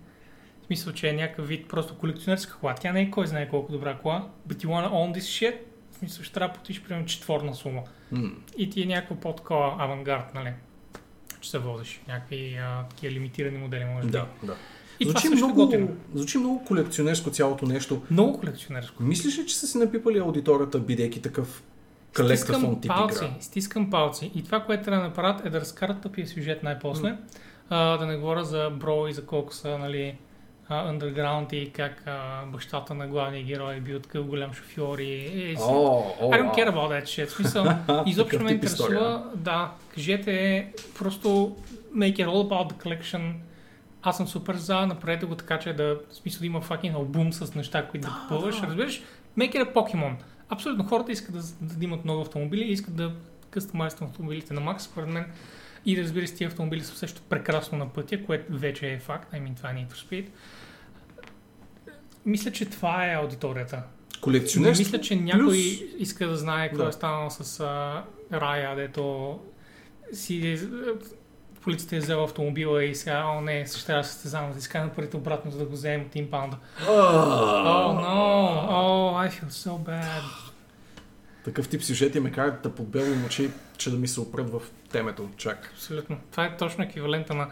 Speaker 2: В смисъл, че е някакъв вид просто колекционерска кола. Тя не е кой знае колко добра кола. But you wanna own this shit? В смисъл, ще трябва да платиш примерно четворна сума.
Speaker 1: М,
Speaker 2: И ти е някакво по-такова авангард, нали? Че се возиш. Някакви а, такива лимитирани модели, може би.
Speaker 1: Да, да.
Speaker 2: И това
Speaker 1: Звучи
Speaker 2: също е
Speaker 1: много,
Speaker 2: готино.
Speaker 1: звучи много колекционерско цялото нещо.
Speaker 2: Много колекционерско.
Speaker 1: Мислиш ли, че са си напипали аудиторията, бидейки такъв колектафон тип
Speaker 2: палци,
Speaker 1: игра?
Speaker 2: стискам палци. И това, което трябва да направят е да разкарат тъпия сюжет най-после. А, да не говоря за бро и за колко са, нали, а, Underground и как а, бащата на главния герой е бил такъв голям шофьор и... Е, си-
Speaker 1: О, о,
Speaker 2: I don't care about that shit. В смисъл, изобщо ме интересува.
Speaker 1: история.
Speaker 2: Да, кажете просто make it all about the collection. Аз съм супер за, направете го така, че да, в смисъл да има fucking албум с неща, които да, купуваш.
Speaker 1: да.
Speaker 2: Разбираш? Make it a Pokemon. Абсолютно, хората искат да, да имат много автомобили и искат да къстомайстват автомобилите на Макс, според мен. И да разбира се, тия автомобили са също прекрасно на пътя, което вече е факт. I mean, това е Need for Speed. Мисля, че това е аудиторията.
Speaker 1: Колекционерство
Speaker 2: Мисля, че някой
Speaker 1: плюс...
Speaker 2: иска да знае какво
Speaker 1: Да.
Speaker 2: е станало с а, Рая, дето си е, полицията е взела автомобила и сега, о не, ще трябва да се състезавам, да изкарам парите обратно, за да го вземем от импаунда. О,
Speaker 1: Oh,
Speaker 2: no! О, I feel so bad.
Speaker 1: Такъв тип сюжети ме карат да подбелвам очи, че да ми се опред в темето. Чак.
Speaker 2: Абсолютно. Това е точно еквивалента на,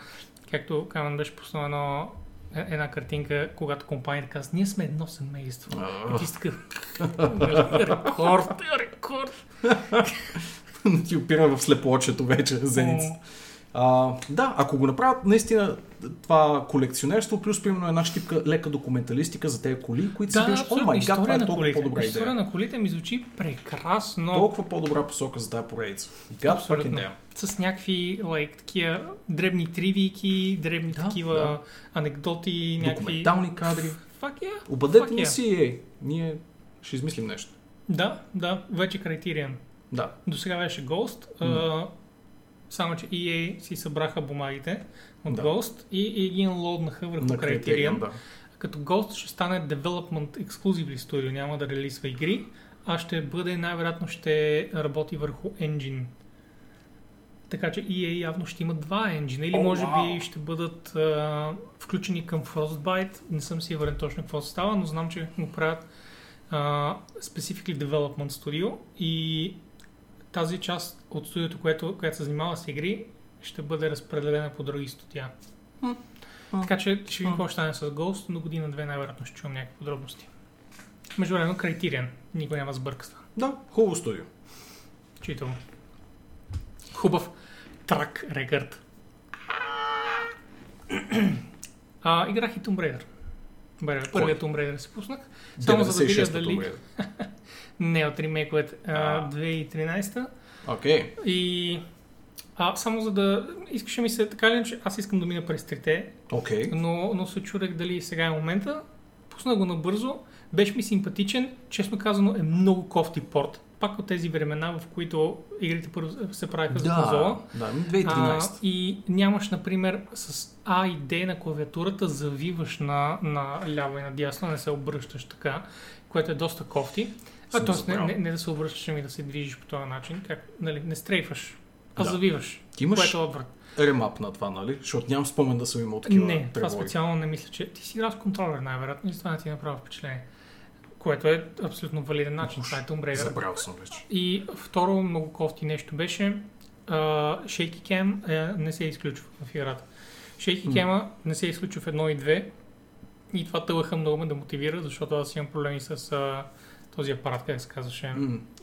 Speaker 2: както Камен беше пуснал едно, една картинка, когато компанията казва, ние сме едно семейство. И ти си такъв, рекорд, рекорд.
Speaker 1: ти опира в слепоочето вече, зеница.
Speaker 2: О,
Speaker 1: А, да, ако го направят наистина това колекционерство, плюс примерно една щипка лека документалистика за тези коли, които си
Speaker 2: Да,
Speaker 1: виж, о
Speaker 2: абсолютно.
Speaker 1: май гад, това
Speaker 2: История
Speaker 1: е толкова
Speaker 2: колите.
Speaker 1: по-добра
Speaker 2: История
Speaker 1: идея.
Speaker 2: на колите ми звучи прекрасно.
Speaker 1: Толкова по-добра посока за тази поредица. God
Speaker 2: Абсолютно.
Speaker 1: fucking damn.
Speaker 2: С някакви like, такива дребни тривийки, дребни
Speaker 1: Да,
Speaker 2: такива
Speaker 1: да.
Speaker 2: анекдоти, някакви...
Speaker 1: Документални кадри.
Speaker 2: Fuck yeah.
Speaker 1: Обадете ни си, ей. Ние ще измислим нещо.
Speaker 2: Да, да, вече Criterion.
Speaker 1: Да.
Speaker 2: До сега беше Ghost, а, само че EA си събраха бумагите от
Speaker 1: Да.
Speaker 2: Ghost и, и ги лоднаха върху
Speaker 1: На
Speaker 2: Criterion.
Speaker 1: Да.
Speaker 2: Като Ghost ще стане Development Exclusively Studio, няма да релизва игри, а ще бъде, най-вероятно ще работи върху engine. Така че EA явно ще има два енджина или
Speaker 1: О,
Speaker 2: може
Speaker 1: вау!
Speaker 2: би ще бъдат а, включени към Frostbite. Не съм сигурен точно какво става, но знам, че го правят а, Specifically Development Studio и тази част от студиото, което, което се занимава с игри, ще бъде разпределена по други студия.
Speaker 1: М.
Speaker 2: Така че ще видим какво ще стане с Ghost, но година-две най-вероятно ще чувам някакви подробности. Между време Criterion. Никой няма сбъркаства.
Speaker 1: Да, хубаво студио.
Speaker 2: Читам. Хубав трак рекърд. А, играх и Tomb Raider. Първият Tomb Raider си пуснах. Само за да видя
Speaker 1: 96-та
Speaker 2: дали... Не, от ремейковете. а,
Speaker 1: А.
Speaker 2: 2013
Speaker 1: Окей.
Speaker 2: И а, само за да... Искаше ми се така ли, че аз искам да мина през трите,
Speaker 1: Окей.
Speaker 2: но, но се чудех дали сега е момента. Пусна го набързо, беше ми симпатичен, честно казано е много кофти порт. Пак от тези времена, в които игрите първо се правиха за конзола.
Speaker 1: Да, да,
Speaker 2: А,
Speaker 1: 2013.
Speaker 2: и нямаш, например, с А и Д на клавиатурата завиваш на, на ляво и на дясно, не се обръщаш така, което е доста кофти. А, т.е. Не, не, не, да се обръщаш, ами да се движиш по този начин, как, нали, не стрейфаш, а
Speaker 1: Да.
Speaker 2: завиваш,
Speaker 1: Ти имаш
Speaker 2: което е отврат.
Speaker 1: ремап на това, нали? Защото нямам спомен да съм имал такива
Speaker 2: Не, това
Speaker 1: тревоги.
Speaker 2: специално не мисля, че ти си играл с контролер най-вероятно и затова не ти направи впечатление. Което е абсолютно валиден начин. Това е Tomb Raider.
Speaker 1: Забрал съм вече.
Speaker 2: И второ много кофти нещо беше а, Shaky Cam е, не се изключва в играта. Shaky. Cam не се изключва в едно и две и това тълъха много ме да мотивира, защото аз имам проблеми с а, този апарат, как се казваше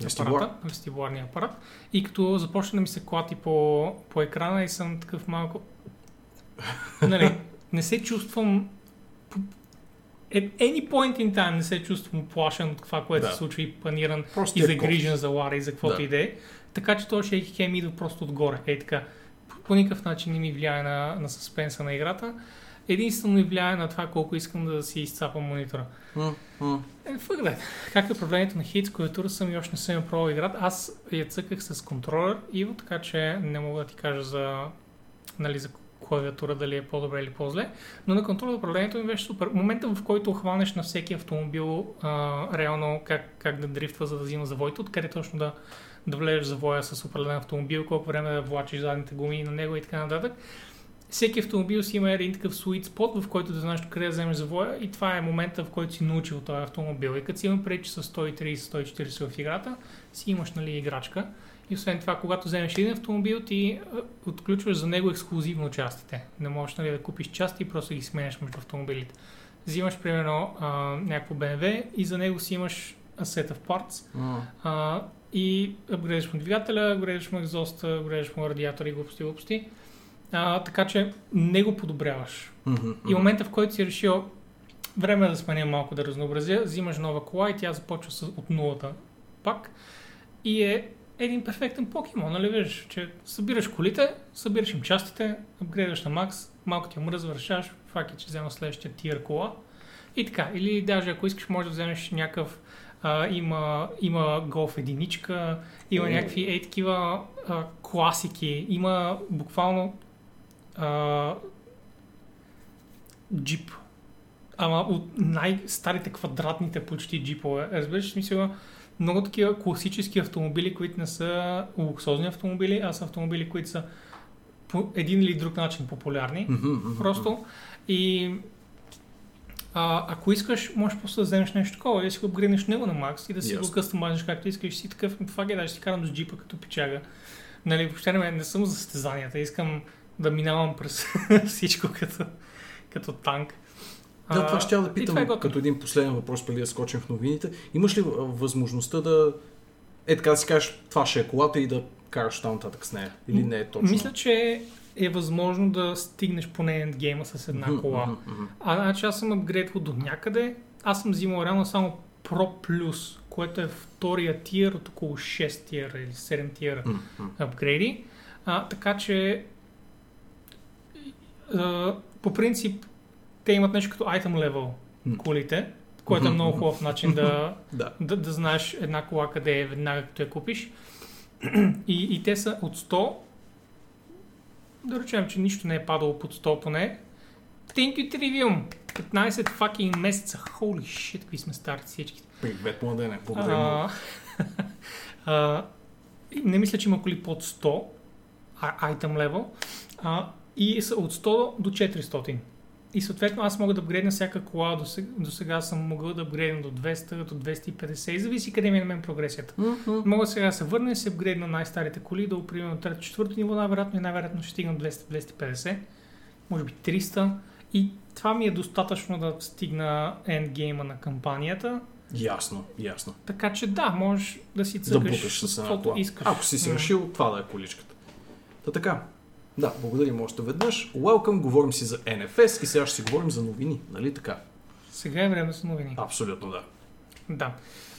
Speaker 1: Вестибулар.
Speaker 2: апарата, вестибуларния апарат. И като започна да ми се клати по, по екрана и съм такъв малко... нали, не се чувствам... At any point in time не се чувствам плашен от това, което
Speaker 1: Да.
Speaker 2: се случва и паниран
Speaker 1: Просто
Speaker 2: и
Speaker 1: е
Speaker 2: загрижен за Лара и за каквото
Speaker 1: Да.
Speaker 2: и да е. Така че този Shaky Cam идва просто отгоре. Ей така. По, по никакъв начин не ми влияе на, на съспенса на играта. Единствено ми влияе на това колко искам да си изцапам монитора. Е, fuck that. Как е проблемите на хит, клавиатура съм и още не съм я пробвал играта. Аз я цъках с контролер, Иво, така че не мога да ти кажа за, нали, за клавиатура дали е по-добре или по-зле. Но на контролер управлението ми беше супер. Момента, в който хванеш на всеки автомобил а, реално как, как да дрифтва, за да взима завоите, откъде точно да, да влезеш завоя с определен автомобил, колко време да влачиш задните гуми на него и така нататък. Всеки автомобил си има един такъв sweet spot, в който да знаеш къде да вземеш завоя и това е момента, в който си научил този автомобил. И като си има преди, че с 130-140 в играта, си имаш нали, играчка. И освен това, когато вземеш един автомобил, ти отключваш за него ексклюзивно частите. Не можеш нали, да купиш части и просто ги сменяш между автомобилите. Взимаш, примерно, а, някакво BMW и за него си имаш set of parts а, и апгрейдаш му двигателя, апгрейдаш му екзоста, апгрейдаш му радиатори, глупости, глупости. А, така че не го подобряваш.
Speaker 1: Мгм,
Speaker 2: И момента, в който си решил, време е да сменя малко да разнообразя. Взимаш нова кола и тя започва с, от нулата пак. И е един перфектен покемон, нали виждаш, че събираш колите, събираш им частите, апгрейдаш на макс, малко ти мръзва, решаваш, факт е, че взема следващия тир кола. И така, или даже ако искаш, може да вземеш някакъв а, има, има голф единичка, има някакви ей такива а, класики, има буквално а, джип. Ама от най-старите квадратните почти джипове. Разбираш, смисъл, много такива класически автомобили, които не са луксозни автомобили, а са автомобили, които са по един или друг начин популярни. Просто. И а, ако искаш, можеш просто да вземеш нещо такова и да си го апгрейднеш него на макс и да си yes. го къстомажиш както искаш. Си такъв, това е, да си карам с джипа като пичага. Нали, въобще не, не съм за състезанията. Искам да минавам през всичко като, като танк.
Speaker 1: Да, това ще да питам е като един последен въпрос, преди да скочим в новините. Имаш ли възможността да е така да си кажеш, това ще е колата и да караш там нататък с нея? Или не е точно?
Speaker 2: Мисля, че е възможно да стигнеш поне ендгейма с една mm-hmm, кола. Mm-hmm. А значи аз съм апгрейдвал до някъде. Аз съм взимал реално само Pro Plus, което е втория тир от около 6 тира или 7 тира mm-hmm. апгрейди. А, така че по принцип те имат нещо като item level колите, което е много хубав начин да, да. Да, да знаеш една кола къде е веднага като я купиш. И, и те са от 100 да речем, че нищо не е падало под 100 поне. Thank you, Trivium! 15 fucking месеца. Holy shit, какви сме стари всички.
Speaker 1: Привет, младене. Благодаря
Speaker 2: Не мисля, че има коли под 100 item level. А, и са от 100 до 400. И съответно аз мога да апгрейдна всяка кола. До сега, до сега съм могъл да апгрейдна до 200, до 250 и зависи къде ми е на мен прогресията. Mm-hmm. Мога сега да се върна и се апгрейдна най-старите коли, да опримем на трето, четвърто ниво, най-вероятно и най-вероятно ще стигна 200-250, може би 300. И това ми е достатъчно да стигна ендгейма на кампанията.
Speaker 1: Ясно, ясно.
Speaker 2: Така че да, можеш да си цъкаш да с каквото искаш.
Speaker 1: Ако си си решил това да е количката. Та така, да, благодарим още веднъж. Welcome, говорим си за NFS и сега ще си говорим за новини, нали така?
Speaker 2: Сега е време за новини.
Speaker 1: Абсолютно да.
Speaker 2: Да.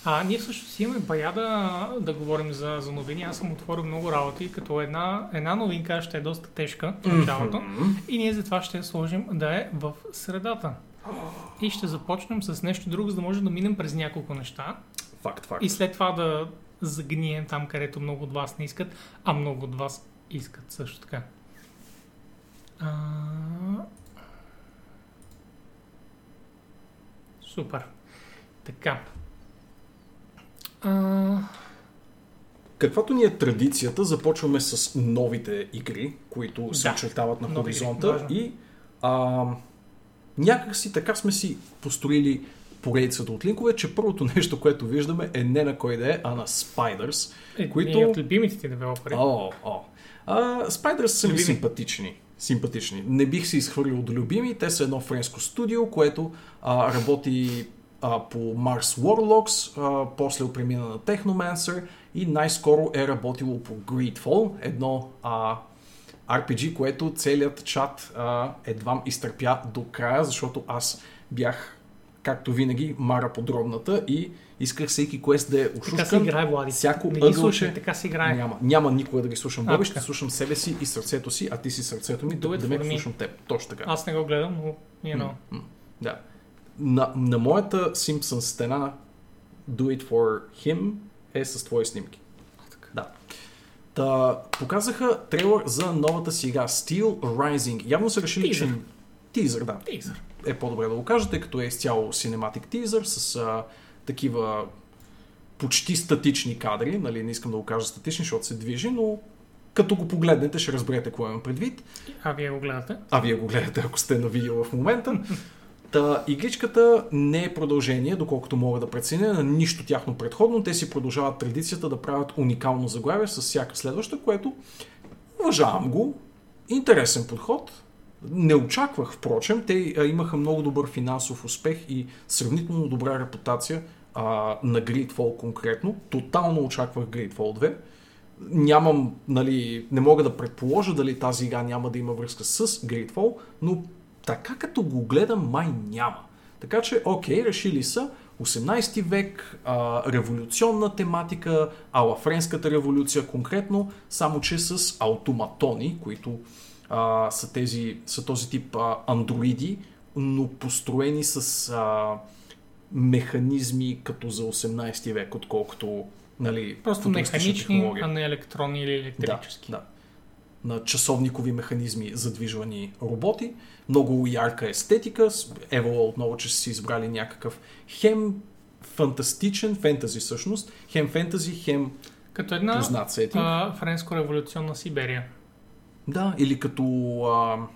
Speaker 2: А, ние всъщност имаме бая да, да говорим за, за новини. Аз съм отворил много работи, като една, една новинка ще е доста тежка в началото. Mm-hmm. И ние затова ще я сложим да е в средата. И ще започнем с нещо друго, за да можем да минем през няколко неща.
Speaker 1: Факт, факт.
Speaker 2: И след това да загнием там, където много от вас не искат, а много от вас искат също така. А... Супер. Така. А...
Speaker 1: Каквато ни е традицията, започваме с новите игри, които се да. очертават на хоризонта и а, някак си така сме си построили поредицата от линкове, че първото нещо, което виждаме е не на кой да е, а на Spiders,
Speaker 2: е, които... от любимите ти девелопери.
Speaker 1: О, о. А, Spiders са ми симпатични симпатични. Не бих се изхвърлил до любими. Те са едно френско студио, което а, работи а, по Mars Warlocks, а, после премина на Technomancer и най-скоро е работило по Greedfall, едно а, RPG, което целият чат а, едвам изтърпя до края, защото аз бях както винаги, мара подробната и исках всеки квест да е ушушкан. Така
Speaker 2: си играе, Влади.
Speaker 1: Всяко не ги
Speaker 2: слушай, така си играе.
Speaker 1: Няма, няма никога да ги слушам Боби, ще слушам себе си и сърцето си, а ти си сърцето ми, да, да ме слушам теб. Точно така.
Speaker 2: Аз не го гледам, но you know.
Speaker 1: Mm-hmm. Да. На, на моята Simpsons стена Do It For Him е с твои снимки. Да. Та, показаха трейлър за новата си игра Steel Rising. Явно са решили,
Speaker 2: че...
Speaker 1: Тизър, да.
Speaker 2: Тизър
Speaker 1: е по-добре да го кажа, тъй като е изцяло Cinematic Teaser с а, такива почти статични кадри, нали, не искам да го кажа статични, защото се движи, но като го погледнете ще разберете какво имам предвид.
Speaker 2: А вие го гледате?
Speaker 1: А вие го гледате, ако сте на видео в момента. Та, игричката не е продължение, доколкото мога да преценя, на нищо тяхно предходно. Те си продължават традицията да правят уникално заглавие с всяка следваща, което уважавам го. Интересен подход. Не очаквах, впрочем. Те имаха много добър финансов успех и сравнително добра репутация а, на Gridfall конкретно. Тотално очаквах Gridfall 2. Нямам, нали, не мога да предположа дали тази игра няма да има връзка с Gridfall, но така като го гледам, май няма. Така че, окей, решили са 18 век, а, революционна тематика, ала френската революция конкретно, само че с автоматони, които а, са, тези, са този тип а, андроиди, но построени с а, механизми като за 18 век, отколкото нали,
Speaker 2: Просто механични,
Speaker 1: технология.
Speaker 2: а не електронни или електрически.
Speaker 1: Да, да. На часовникови механизми задвижвани роботи. Много ярка естетика. Ево отново, че са си избрали някакъв хем фантастичен фентази всъщност. Хем фентази, хем
Speaker 2: Като една
Speaker 1: познат сетинг.
Speaker 2: а, френско-революционна Сиберия.
Speaker 1: Да, или като а,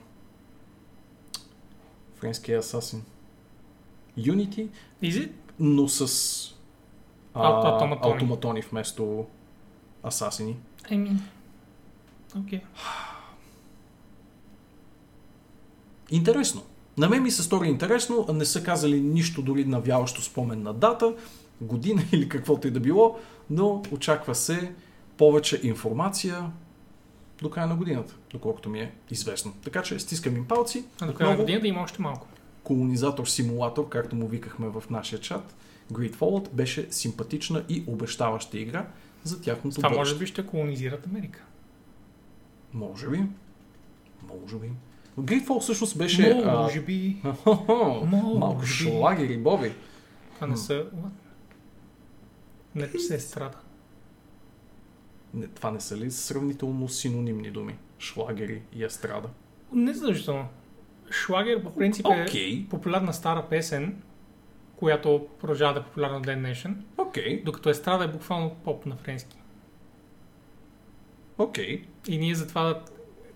Speaker 1: френския асасин. Unity,
Speaker 2: Is it?
Speaker 1: но с а,
Speaker 2: автоматони.
Speaker 1: автоматони вместо асасини.
Speaker 2: I mean... Окей.
Speaker 1: Интересно. На мен ми се стори интересно, а не са казали нищо дори навяващо спомен на дата, година или каквото и да било, но очаква се повече информация до края на годината, доколкото ми е известно. Така че стискам им палци.
Speaker 2: А до края на годината има още малко.
Speaker 1: колонизатор-симулатор, както му викахме в нашия чат, Great Fallout беше симпатична и обещаваща игра за тяхното
Speaker 2: Това може
Speaker 1: бъдеще.
Speaker 2: би ще колонизират Америка.
Speaker 1: Може би. Може би. Greedfall всъщност беше... а,
Speaker 2: Може би.
Speaker 1: Хо-хо,
Speaker 2: Може
Speaker 1: Малко
Speaker 2: би.
Speaker 1: шлагери, Боби.
Speaker 2: Това не са... Не се страда.
Speaker 1: Не, това не са ли сравнително синонимни думи? Шлагери и естрада.
Speaker 2: Не задължително. Шлагер по принцип е
Speaker 1: Окей,
Speaker 2: популярна стара песен, която продължава да е популярна ден днешен,
Speaker 1: окей,
Speaker 2: докато естрада е буквално поп на френски.
Speaker 1: окей.
Speaker 2: И ние затова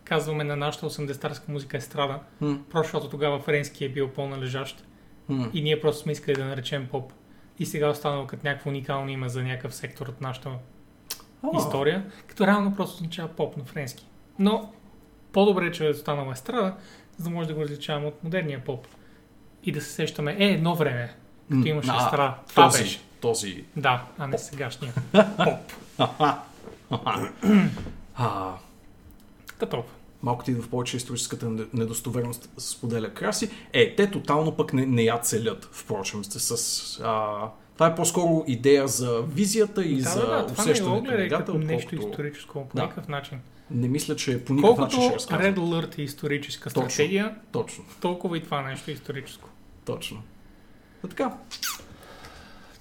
Speaker 2: казваме на нашата 80-тарска музика естрада,
Speaker 1: Хм,
Speaker 2: просто защото тогава френски е бил по-належащ
Speaker 1: хм.
Speaker 2: и ние просто сме искали да наречем поп. И сега е останало като някакво уникално име за някакъв сектор от нашата
Speaker 1: А,
Speaker 2: история, като реално просто означава поп на френски. Но по-добре, че е останала естрада, за да може да го различаваме от модерния поп. И да се сещаме, е, едно време, като имаше
Speaker 1: а,
Speaker 2: естрада. Това
Speaker 1: този,
Speaker 2: беше.
Speaker 1: Този.
Speaker 2: Да, а не сегашния.
Speaker 1: А,
Speaker 2: Като.
Speaker 1: малко ти в повече историческата нед- недостоверност споделя краси. Е, те тотално пък не, не я целят, впрочем, сте с... А, това е по-скоро идея за визията и
Speaker 2: Да,
Speaker 1: за
Speaker 2: да, да, това не
Speaker 1: усещането на
Speaker 2: гледай
Speaker 1: играта,
Speaker 2: като нещо
Speaker 1: отколкото-
Speaker 2: историческо по
Speaker 1: Да.
Speaker 2: никакъв начин.
Speaker 1: Не мисля, че по никакъв
Speaker 2: Колкото
Speaker 1: начин ще разказвам.
Speaker 2: Red Alert е историческа
Speaker 1: Точно.
Speaker 2: стратегия,
Speaker 1: Точно,
Speaker 2: толкова и това нещо е историческо.
Speaker 1: точно. А така,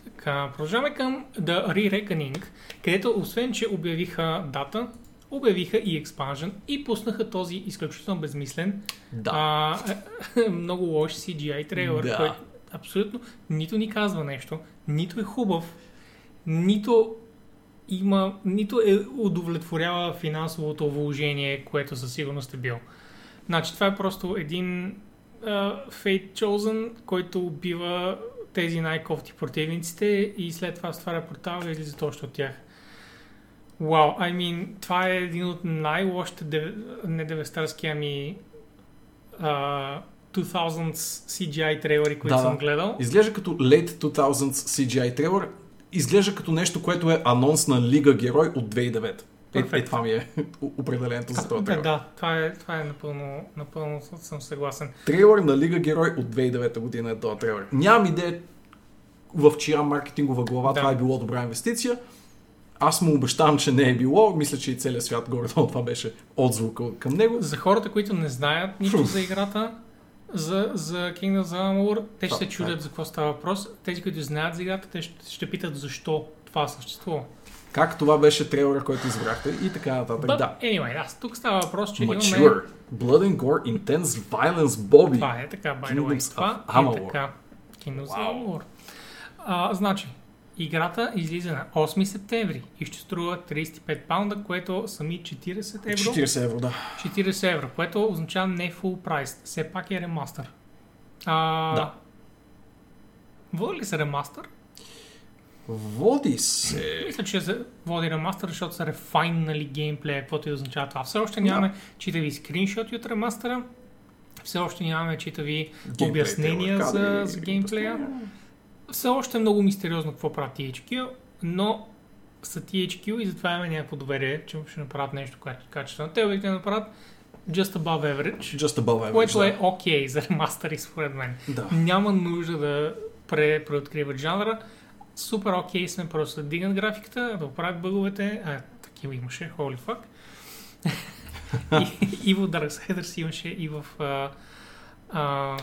Speaker 2: Така, продължаваме към The Re-Reckoning, където освен, че обявиха дата, обявиха и expansion и пуснаха този изключително безмислен,
Speaker 1: да.
Speaker 2: а, много лош CGI трейлър,
Speaker 1: Да.
Speaker 2: който абсолютно нито ни казва нещо, нито е хубав, нито има, нито е удовлетворява финансовото вложение, което със сигурност е бил. Значи това е просто един uh, Fate Chosen, който убива тези най-кофти противниците и след това стваря портал и излиза точно от тях. Вау, I mean, това е един от най-лошите, дев... не девестарски, ами uh, 2000s CGI трейлери, които
Speaker 1: Да,
Speaker 2: съм
Speaker 1: да.
Speaker 2: гледал.
Speaker 1: Изглежда като Late 2000s CGI трейлър. Изглежда като нещо, което е анонс на Лига Герой от 2009. Е, е, това ми е определението за този
Speaker 2: да,
Speaker 1: трейлър.
Speaker 2: да, това е, това е напълно, напълно съм съгласен.
Speaker 1: Трейлър на Лига Герой от 2009 година е този трейлър. Нямам идея в чия маркетингова глава
Speaker 2: Да.
Speaker 1: това е било добра инвестиция. Аз му обещавам, че не е било. Мисля, че и целият свят горе това беше отзвука към него.
Speaker 2: За хората, които не знаят нищо за играта, за, за Kingdoms of Amalur, те ще се чудят за какво става въпрос. Тези, които знаят за играта, те ще, ще питат защо това съществува.
Speaker 1: Как това беше трейлера, който избрахте и така нататък.
Speaker 2: But,
Speaker 1: Да.
Speaker 2: anyway, аз тук става въпрос, че имаме...
Speaker 1: Mature. Blood and Gore, Intense Violence, Bobby.
Speaker 2: Това е така, by the way. Това
Speaker 1: of
Speaker 2: е така. Kingdoms of
Speaker 1: Вау.
Speaker 2: Amalur. А, значи, играта излиза на 8 септември и ще струва 35 паунда, което сами 40 евро.
Speaker 1: 40 евро, да.
Speaker 2: 40 евро, което означава не full прайс. Все пак е ремастър. А,
Speaker 1: Да.
Speaker 2: Води ли се ремастър?
Speaker 1: Води се.
Speaker 2: Мисля, че се води ремастър, защото са рефайнали геймплея, каквото и означава това. Все още нямаме читави скриншоти от ремастъра, все още нямаме читави обяснения за, за геймплея. Все още е много мистериозно какво правят THQ, но са THQ и затова имаме някакво доверие, че ще направят нещо каче- качествено. Те обикновено направят Just Above Average,
Speaker 1: Just above average.
Speaker 2: което
Speaker 1: да.
Speaker 2: е окей за ремастъри според мен.
Speaker 1: Да.
Speaker 2: Няма нужда да пре, преоткриват жанра. Супер окей сме, просто да дигнат графиката, да оправят бъговете. А, такива имаше, holy fuck. и, и в Darksiders имаше, и в uh, uh,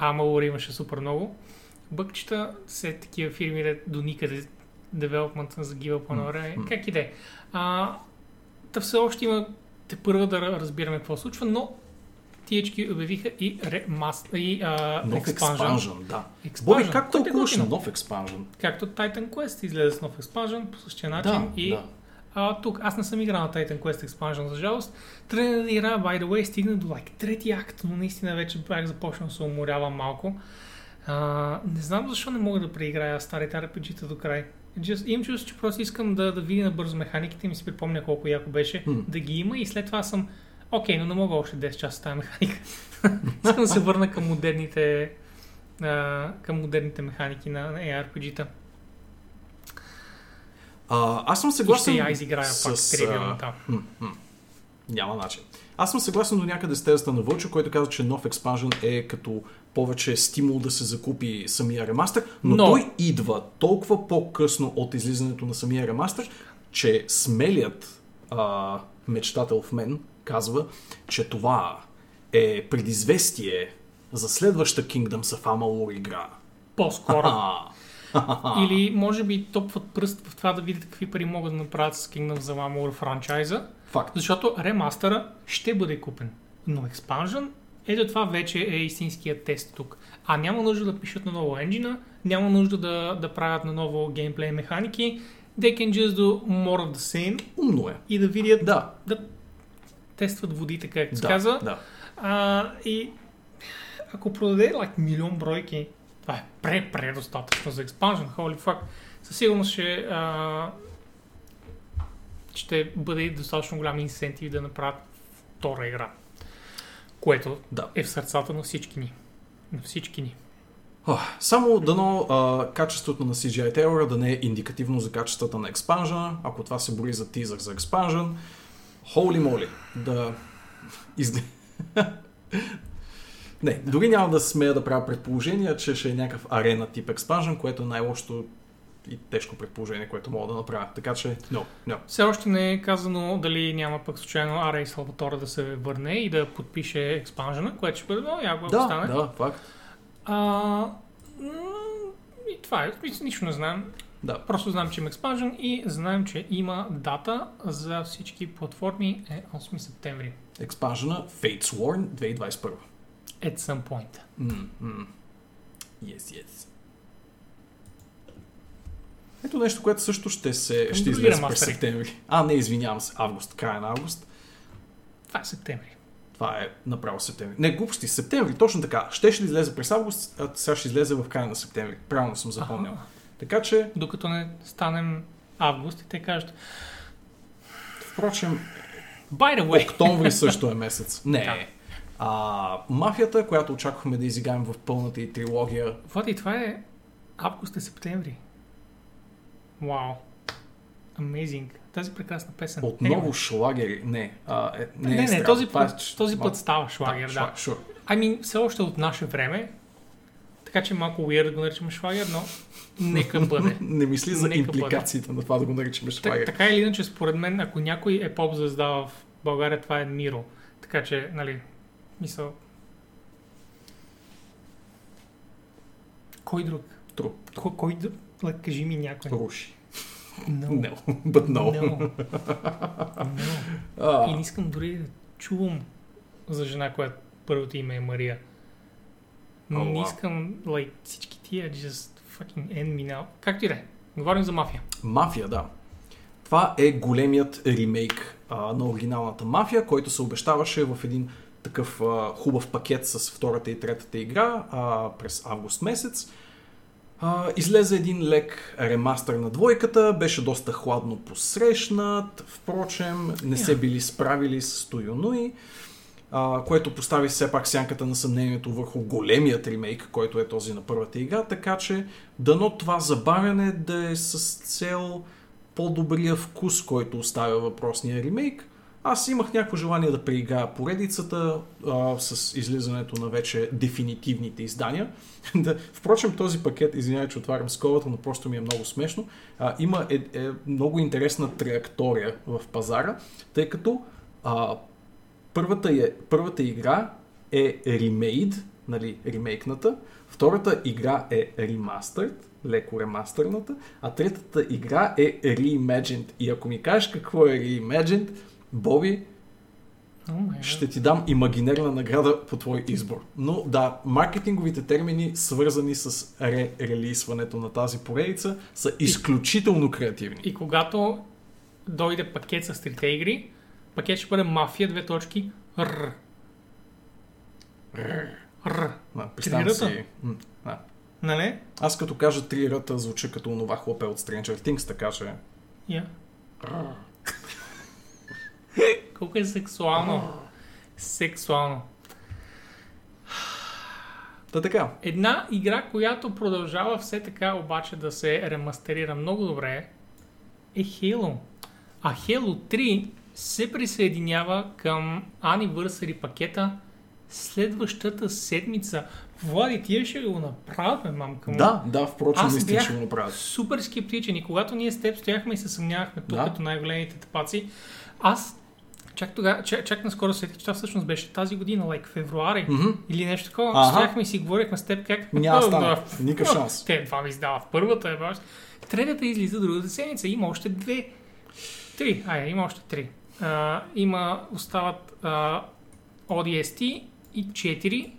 Speaker 2: Amalur имаше супер много. Бъкчета, все такива фирми де до никъде девелопмент загива по
Speaker 1: М,
Speaker 2: време.
Speaker 1: м.
Speaker 2: Как и да е. А, Та все още има те първа да разбираме какво случва, но THQ обявиха и ремаст, и а,
Speaker 1: Нов експанжен, да. Боби, как
Speaker 2: което е
Speaker 1: тълкуваш
Speaker 2: готино.
Speaker 1: нов експанжен?
Speaker 2: Както Titan Quest излезе с нов expansion по същия начин
Speaker 1: Да,
Speaker 2: и
Speaker 1: да.
Speaker 2: а, тук аз не съм играл на Titan Quest Expansion, за жалост. Тръгна да игра, by the way, стигна до like, трети акт, но наистина вече бях започнал да се уморявам малко. А, не знам защо не мога да преиграя старите RPG-та до край. Just, имам чувство, че просто искам да, да видя набързо механиките и ми си припомня колко яко беше
Speaker 1: М.
Speaker 2: да ги има и след това съм окей, но не мога още 10 часа с тази механика. искам да се върна към модерните а, към модерните механики на, на ARPG-та.
Speaker 1: А, аз съм
Speaker 2: И ще
Speaker 1: съгласен
Speaker 2: я изиграя пак
Speaker 1: с...
Speaker 2: тривиално
Speaker 1: а,
Speaker 2: там.
Speaker 1: М, м. Няма начин. Аз съм съгласен до някъде с тезата на Вълчо, който каза, че нов експанжен е като повече стимул да се закупи самия ремастър, но,
Speaker 2: Но-
Speaker 1: той идва толкова по-късно от излизането на самия ремастър, че смелият а, мечтател в мен казва, че това е предизвестие за следваща Kingdoms of Amalur игра.
Speaker 2: По-скоро. Или може би топват пръст в това да видят какви пари могат да направят с Kingdom of Amalur франчайза,
Speaker 1: Факт.
Speaker 2: защото ремастъра ще бъде купен. Но експанжен, ето това вече е истинският тест тук. А няма нужда да пишат на ново енджина, няма нужда да, да правят на ново геймплей механики. They can just do more of the same
Speaker 1: Умно е.
Speaker 2: и да видят,
Speaker 1: Да.
Speaker 2: да тестват водите, както се
Speaker 1: Да,
Speaker 2: казва.
Speaker 1: да.
Speaker 2: А, и ако продаде like, милион бройки, това е пре-предостатъчно за експанжен, holy fuck. Със сигурност ще, а, ще бъде достатъчно голям инсентив да направят втора игра. Което
Speaker 1: Да.
Speaker 2: е в сърцата на всички ни. На всички ни.
Speaker 1: Ох, Само дано а, качеството на CGI Terror да не е индикативно за качествата на експанжена. Ако това се бори за тизър за експанжен, holy моли, да изгле... Не, дори няма да смея да правя предположения, че ще е някакъв арена тип експанжен, което е най-лошото и тежко предположение, което мога да направя. Така че, no, no.
Speaker 2: Все още не е казано дали няма пък случайно Ара и Салватора да се върне и да подпише експанжена, което ще бъде много яко,
Speaker 1: Да,
Speaker 2: стане.
Speaker 1: да, факт.
Speaker 2: А, и това е. Нищо не знаем.
Speaker 1: Да.
Speaker 2: Просто знам, че има експанжен и знаем, че има дата за всички платформи е 8 септември.
Speaker 1: Експанжена Fates Warn 2021.
Speaker 2: At some point.
Speaker 1: Mm, mm. Yes, yes. Ето нещо, което също ще, се, ще излезе през септември. А, не, извинявам се, август, края на август.
Speaker 2: Това е септември.
Speaker 1: Това е направо септември. Не, глупости, септември, точно така. Ще ще излезе през август, а сега ще излезе в края на септември. Правилно съм запомнил.
Speaker 2: Аха.
Speaker 1: Така че,
Speaker 2: Докато не станем август и те кажат
Speaker 1: впрочем,
Speaker 2: By the way,
Speaker 1: октомври също е месец. Не.
Speaker 2: Да.
Speaker 1: А, мафията, която очаквахме да изиграем в пълната и трилогия,
Speaker 2: Влади, това е август и септември. Вау. Amazing. Тази прекрасна песен.
Speaker 1: отново
Speaker 2: Anyway.
Speaker 1: шлагери. Не, а, е, не,
Speaker 2: Не,
Speaker 1: е
Speaker 2: не,
Speaker 1: странно.
Speaker 2: този
Speaker 1: е
Speaker 2: път,
Speaker 1: ч-
Speaker 2: този път става шлагер, да.
Speaker 1: шла- sure.
Speaker 2: Ами, все още от наше време, така че малко weird да го наричаме шлагер, но нека бъде.
Speaker 1: Не мисли за
Speaker 2: Нека бъде.
Speaker 1: импликациите на това да го наричаме
Speaker 2: Так,
Speaker 1: шлагер.
Speaker 2: така или иначе, според мен, ако някой е поп звезда в България, това е Миро. Така че, нали, мисъл... Кой друг?
Speaker 1: Тру.
Speaker 2: Кой, кой друг? Like, кажи ми някой.
Speaker 1: Руши.
Speaker 2: No.
Speaker 1: No, but no.
Speaker 2: No. No. И не искам дори да чувам за жена, която първото име е Мария.
Speaker 1: О,
Speaker 2: не
Speaker 1: вау.
Speaker 2: искам, like, всички тия just fucking end me now. Както и да е. Говорим за мафия.
Speaker 1: Мафия, да. Това е големият ремейк а, на оригиналната Мафия, който се обещаваше в един такъв а, хубав пакет с втората и третата игра а, през август месец. А, излезе един лек ремастър на двойката, беше доста хладно посрещнат, впрочем не се били справили с а, което постави все пак сянката на съмнението върху големият ремейк, който е този на първата игра, така че дано това забавяне да е с цел по-добрия вкус, който оставя въпросния ремейк, Аз имах някакво желание да преиграя поредицата а, с излизането на вече дефинитивните издания. да, впрочем, този пакет, извинявай, че отварям скобата, но просто ми е много смешно. А, има е, е, много интересна траектория в пазара, тъй като а, първата, е, първата игра е remade, нали, ремейкната, втората игра е remastered, леко ремастърната, а третата игра е Reimagined. И ако ми кажеш какво е Reimagined, Боби,
Speaker 2: Oh
Speaker 1: ще ти дам имагинерна награда по твой избор. Но да, маркетинговите термини, свързани с ре-релисването на тази поредица, са изключително креативни.
Speaker 2: И когато дойде пакет с трите игри, пакет ще бъде мафия, две точки, р. Р.
Speaker 1: Да, представям
Speaker 2: Трирата?
Speaker 1: си. Да.
Speaker 2: Нали?
Speaker 1: Аз като кажа три ръта, звуча като онова хлопе от Stranger Things, така че...
Speaker 2: Я. Колко е сексуално. Сексуално.
Speaker 1: Та така.
Speaker 2: Една игра, която продължава все така обаче да се ремастерира много добре е Halo. А Halo 3 се присъединява към Anniversary пакета следващата седмица. Влади, тия ще го направим, мамка му.
Speaker 1: Да, да, впрочем, наистина ще го направят.
Speaker 2: супер скептичен и когато ние с теб стояхме и се съмнявахме тук
Speaker 1: Да.
Speaker 2: като най-големите тапаци, аз чак, тога, чак, чак наскоро сетих, че това всъщност беше тази година, like февруари
Speaker 1: Мгм.
Speaker 2: или нещо такова.
Speaker 1: Аха.
Speaker 2: Стояхме и си говорихме с теб как...
Speaker 1: Няма да
Speaker 2: «О,
Speaker 1: стане. Никакъв шанс.
Speaker 2: Те два ми издават. Първата е баш. Третата излиза другата седмица. Има още две. Три. Ай, има още три. А, има, остават а, ODST и 4.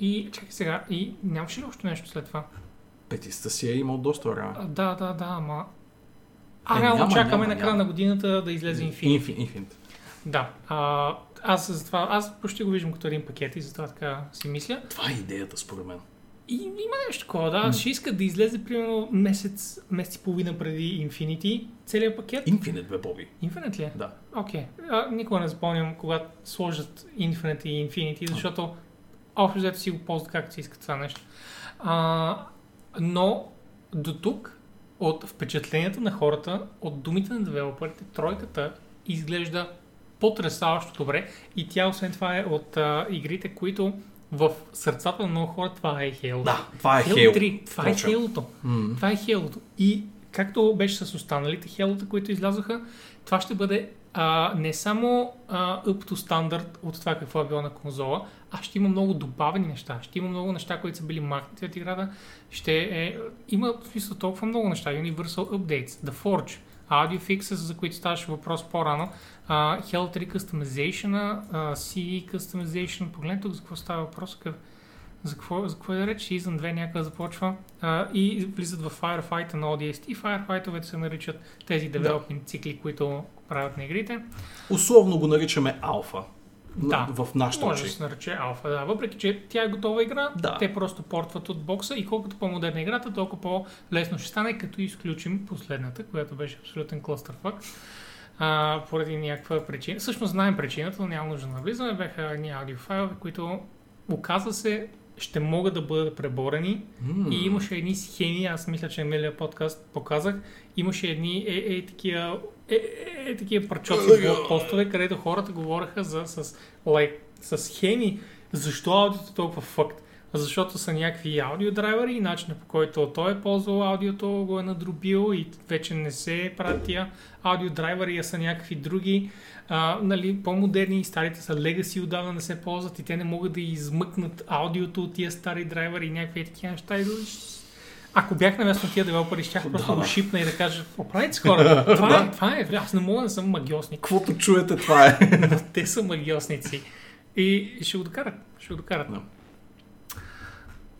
Speaker 2: И чакай сега, и нямаше ли още нещо след това?
Speaker 1: Петиста си е имал доста време.
Speaker 2: Да, да, да, ама... А,
Speaker 1: Е,
Speaker 2: реално
Speaker 1: няма,
Speaker 2: чакаме
Speaker 1: няма,
Speaker 2: на края на годината да излезе Infinity.
Speaker 1: Infinite. Infinite.
Speaker 2: Да. А, аз затова, аз почти го виждам като един пакет и затова така си мисля.
Speaker 1: Това е идеята, според мен.
Speaker 2: И има нещо такова, да. Ще искат да излезе примерно месец, месец и половина преди Infinity, целият пакет.
Speaker 1: Infinite, бе, Боби.
Speaker 2: Infinite ли е?
Speaker 1: Да.
Speaker 2: Окей. Okay. Никога не запомням когато сложат Infinite и Infinity, защото общо взето си го ползват както си искат това нещо. А, но до тук, от впечатленията на хората, от думите на девелоперите, тройката изглежда потрясаващо добре и тя освен това е от а, игрите, които в сърцата на много хора това е Halo.
Speaker 1: Да, това е
Speaker 2: Halo
Speaker 1: Halo.
Speaker 2: 3, това е
Speaker 1: Впрочем.
Speaker 2: Halo-то. Това е Halo-то. И както беше с останалите Halo-та, които излязоха, това ще бъде а, не само а, up to standard от това какво е било на конзола, а ще има много добавени неща. Ще има много неща, които са били махнати от играта. Ще е, има в смисъл толкова много неща. Universal Updates, The Forge, Audio Fixes, за които ставаше въпрос по-рано, uh, Hell 3 Customization, uh, CE Customization. Погледнете тук за какво става въпрос. Къв... За какво, за какво е реч? Season 2 някъде започва а, и влизат в Firefight на ODST. Firefight-овете се наричат тези девелопмент цикли, които правят на игрите.
Speaker 1: Условно го наричаме алфа.
Speaker 2: Да.
Speaker 1: В нашата
Speaker 2: Може да се нарече алфа, да. Въпреки, че тя е готова игра,
Speaker 1: Да.
Speaker 2: те просто портват от бокса и колкото по-модерна е играта, толкова по-лесно ще стане, като изключим последната, която беше абсолютен клъстърфак. А, поради някаква причина. Всъщност знаем причината, но няма нужда да навлизаме. Бяха едни аудиофайлове, които оказва се ще могат да бъдат преборени
Speaker 1: М.
Speaker 2: и имаше едни схеми, аз мисля, че миналия подкаст показах, имаше едни е, е, такива е, е, е, такива парчоци постове, където хората говореха за, с, like, с схеми, защо аудиото е толкова факт. Защото са някакви аудиодрайвери и начинът по който той е ползвал аудиото го е надробил и вече не се правят тия аудиодрайвери, а са някакви други а, нали, по-модерни старите са legacy отдавна не се ползват и те не могат да измъкнат аудиото от тия стари драйвери и някакви такива неща. И... Ако бях на място на тия девелопери, щях просто да го шипна и да кажа, оправете се хора, това е, това е, аз не мога да съм магиосник,
Speaker 1: Каквото чуете, това е.
Speaker 2: но те са магиосници. И ще го докарат, ще го докарат.
Speaker 1: Да.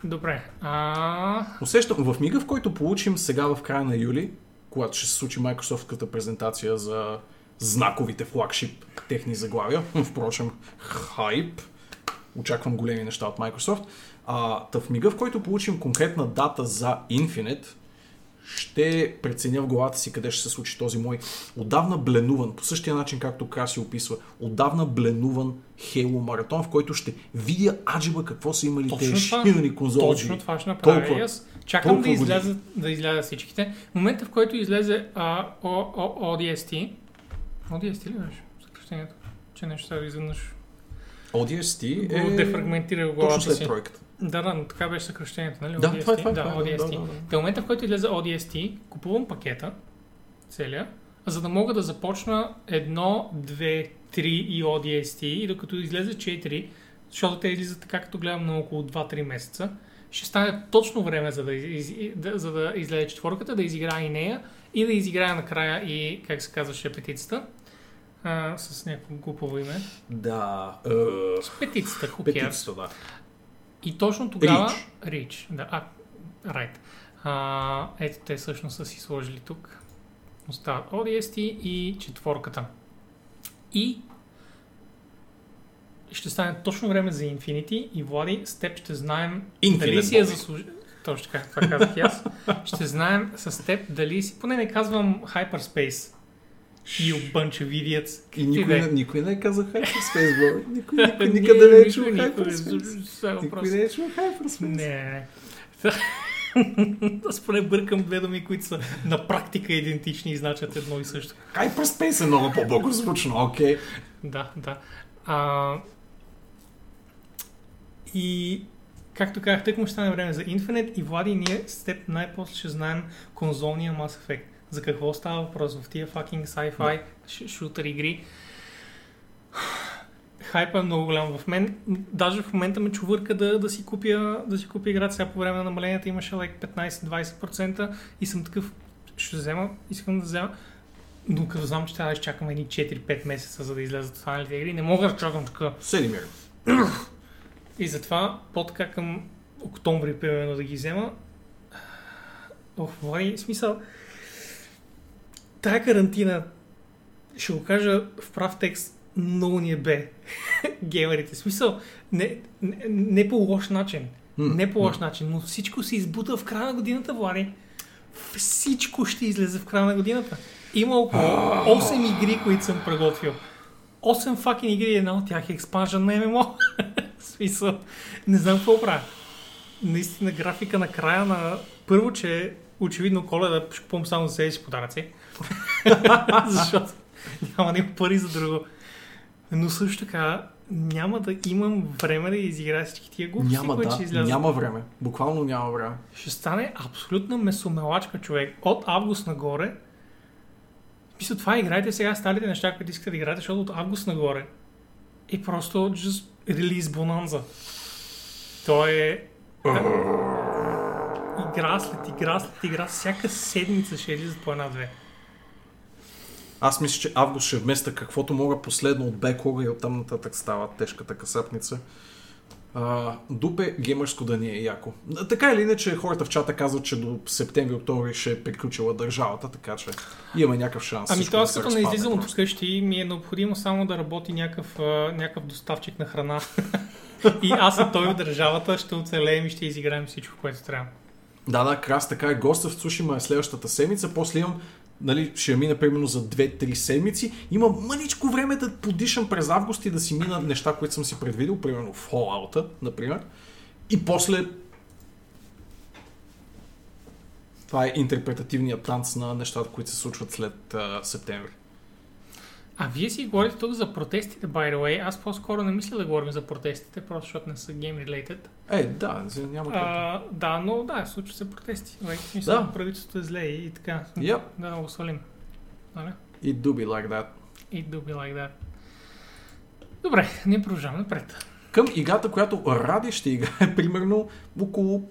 Speaker 2: Добре. А...
Speaker 1: Усещам, в мига, в който получим сега в края на юли, когато ще се случи Microsoft-ката презентация за знаковите флагшип техни заглавия, впрочем, хайп, очаквам големи неща от Microsoft, а, та в мига, в който получим конкретна дата за Infinite, ще преценя в главата си къде ще се случи този мой отдавна бленуван, по същия начин както Краси описва, отдавна бленуван Halo маратон, в който ще видя аджиба какво са имали
Speaker 2: Точно
Speaker 1: тези ширени конзоли.
Speaker 2: Точно това ще направя.
Speaker 1: Толкова-
Speaker 2: аз чакам да
Speaker 1: толкова
Speaker 2: излязат, да излязат всичките. В момента, в който излезе а, О, О, ODST, ODST ли беше? съкръщението, че нещо сега изведнъж
Speaker 1: ODST е
Speaker 2: дефрагментира в
Speaker 1: точно
Speaker 2: главата
Speaker 1: след
Speaker 2: си.
Speaker 1: тройката.
Speaker 2: Да, да, но така беше съкръщението, нали?
Speaker 1: Да,
Speaker 2: ODST?
Speaker 1: това е това.
Speaker 2: Да,
Speaker 1: това е,
Speaker 2: ODST.
Speaker 1: да, да, да.
Speaker 2: В момента, в който излезе ODST, купувам пакета, целия, за да мога да започна едно, две, три и ODST и докато излезе 4, защото те излизат така, като гледам на около 2-3 месеца, ще стане точно време за да, из, да, за да излезе четворката, да изиграя и нея и да изиграя накрая и, как се казваше, петицата. А, с някакво глупово име.
Speaker 1: Да. е,
Speaker 2: С петицата, cares?
Speaker 1: Петицата, да.
Speaker 2: И точно тогава... Рич. Да, а, right. А, ето те всъщност са си сложили тук. Остават ODST и четворката. И ще стане точно време за Infinity и Влади, с теб ще знаем
Speaker 1: Infinite
Speaker 2: дали си е заслужил. Точно така, това казах и аз. Ще знаем с теб дали си, поне не казвам Hyperspace. You bunch of idiots.
Speaker 1: И никой, никой не е казал Hyperspace. Никой, никой никъде не е чул. Hyperspace.
Speaker 2: Е
Speaker 1: Никой не е чул Hyperspace.
Speaker 2: Не. Аз поне бъркам две думи, които са на практика идентични и значат едно и също.
Speaker 1: Hyperspace е много по-благозвучно, окей.
Speaker 2: Да, да. А, и както казах, тък му ще стане време за Infinite и Влади, ние с теб най-после ще знаем конзолния Mass Effect. За какво става въпрос в тия fucking sci-fi ш- шутър игри. Хайпа е много голям в мен. Даже в момента ме чувърка да, да, си купя, да си купя играта. Сега по време на намаленията имаше like 15-20% и съм такъв, ще взема, искам да взема. Но като знам, че трябва да изчакам едни 4-5 месеца, за да излязат останалите игри, не мога да чакам така.
Speaker 1: Седи мир.
Speaker 2: И затова по-така към октомври, примерно, да ги взема. Ох, Влади, в смисъл, тая карантина, ще го кажа в прав текст, много ни е бе. Геймерите. Смисъл, не, не, не по лош начин.
Speaker 1: М,
Speaker 2: Не по лош
Speaker 1: м.
Speaker 2: начин, но всичко се избута в края на годината, Влади. Всичко ще излезе в края на годината. Има около 8 игри, които съм приготвил. 8 факен игри, една от тях е експанжен на ММО. Смисъл, не знам какво правя. Наистина графика на края на... Първо, че очевидно коледа ще купувам само за себе си подаръци. Защото няма да има пари за друго. Но също така няма да имам време да изиграя всички тия глупости,
Speaker 1: Няма,
Speaker 2: които
Speaker 1: да,
Speaker 2: ще излязат.
Speaker 1: няма време. Буквално няма време.
Speaker 2: Ще стане абсолютна месомелачка човек. От август нагоре. Мисля, това играйте сега старите неща, които искате да играете, защото от август нагоре е просто just release bonanza. То е игра след игра след игра. Всяка седмица ще излизат по една-две.
Speaker 1: Аз мисля, че август ще вместа каквото мога последно от беклога и оттам нататък става тежката касапница. А, дупе геймърско да ни е яко. Така или иначе, хората в чата казват, че до септември-октомври ще е приключила държавата, така че имаме някакъв шанс.
Speaker 2: Ами
Speaker 1: всичко
Speaker 2: то
Speaker 1: да
Speaker 2: аз като не
Speaker 1: разпадне
Speaker 2: излизам от вкъщи, ми е необходимо само да работи някакъв, някакъв доставчик на храна. и аз и той от държавата ще оцелеем и ще изиграем всичко, което трябва.
Speaker 1: Да, да, крас, така е. Госта в Цушима е следващата седмица. После имам, нали, ще мина примерно за 2-3 седмици. Имам мъничко време да подишам през август и да си мина неща, които съм си предвидил, примерно в Fallout, например. И после това е интерпретативният танц на нещата, които се случват след а, септември.
Speaker 2: А вие си говорите тук за протестите, by the way. Аз по-скоро не мисля да говорим за протестите, просто защото не са game related.
Speaker 1: Е, да, няма как.
Speaker 2: А, да, но да, случват се протести. Like, в смисъл,
Speaker 1: Да.
Speaker 2: правителството е зле и, и така.
Speaker 1: Yep.
Speaker 2: Да, го свалим. Нали?
Speaker 1: It do be like that.
Speaker 2: И do be like that. Добре, ние продължаваме напред.
Speaker 1: Към играта, която Ради ще играе примерно около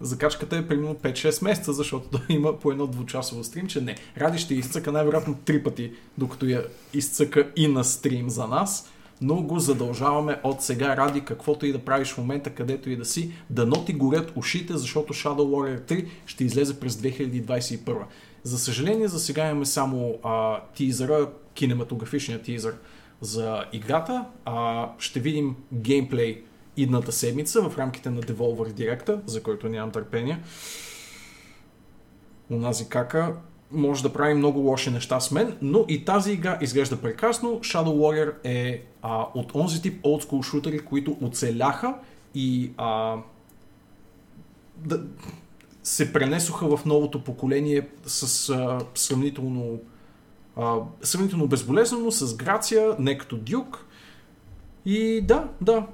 Speaker 1: Закачката е примерно 5-6 месеца, защото той има по едно двучасово стрим, че не. Ради ще изцъка най-вероятно три пъти, докато я изцъка и на стрим за нас, но го задължаваме от сега ради каквото и да правиш в момента, където и да си, да ноти горят ушите, защото Shadow Warrior 3 ще излезе през 2021. За съжаление, за сега имаме само а, тизъра, кинематографичния тизър за играта. А, ще видим геймплей идната седмица в рамките на Devolver Directa, за който нямам търпение. Унази кака може да прави много лоши неща с мен, но и тази игра изглежда прекрасно. Shadow Warrior е а, от онзи тип school шутери, които оцеляха и а, да, се пренесоха в новото поколение с а, сравнително А, сравнително безболезнено, с грация, не като дюк. И да, да.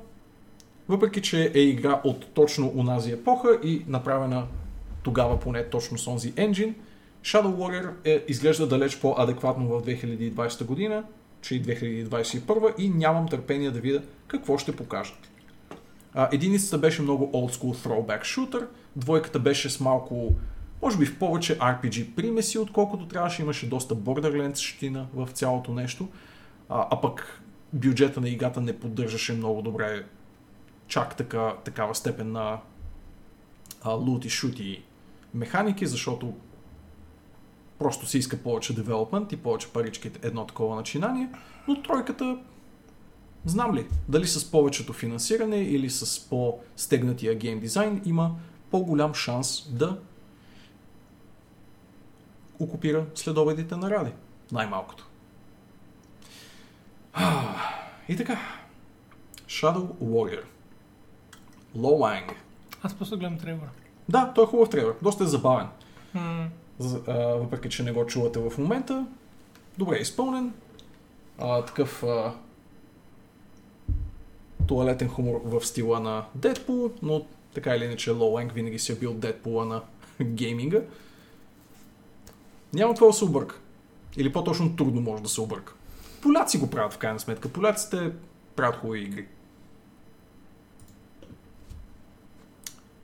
Speaker 1: Въпреки, че е игра от точно унази епоха и направена тогава поне точно с онзи енджин, Shadow Warrior е, изглежда далеч по-адекватно в 2020 година, че и 2021 и нямам търпение да видя какво ще покажат. А, единицата беше много old school throwback shooter, двойката беше с малко, може би в повече RPG примеси, отколкото трябваше, имаше доста Borderlands щина в цялото нещо, а, а пък бюджета на играта не поддържаше много добре чак така, такава степен на лут и шути механики, защото просто се иска повече девелопмент и повече парички едно такова начинание, но тройката знам ли, дали с повечето финансиране или с по-стегнатия гейм дизайн има по-голям шанс да окупира следобедите на Ради. Най-малкото. И така. Shadow Warrior. Lowang.
Speaker 2: Аз просто гледам тревора.
Speaker 1: Да, той е хубав трейлер. Доста е забавен.
Speaker 2: М,
Speaker 1: За- а, въпреки, че не го чувате в момента. Добре изпълнен. А, такъв а, туалетен хумор в стила на Deadpool, но така или иначе Lowang винаги си е бил Deadpool на гейминга. Няма това да се обърка. Или по-точно трудно може да се обърка. Поляци го правят в крайна сметка. Поляците правят хубави игри.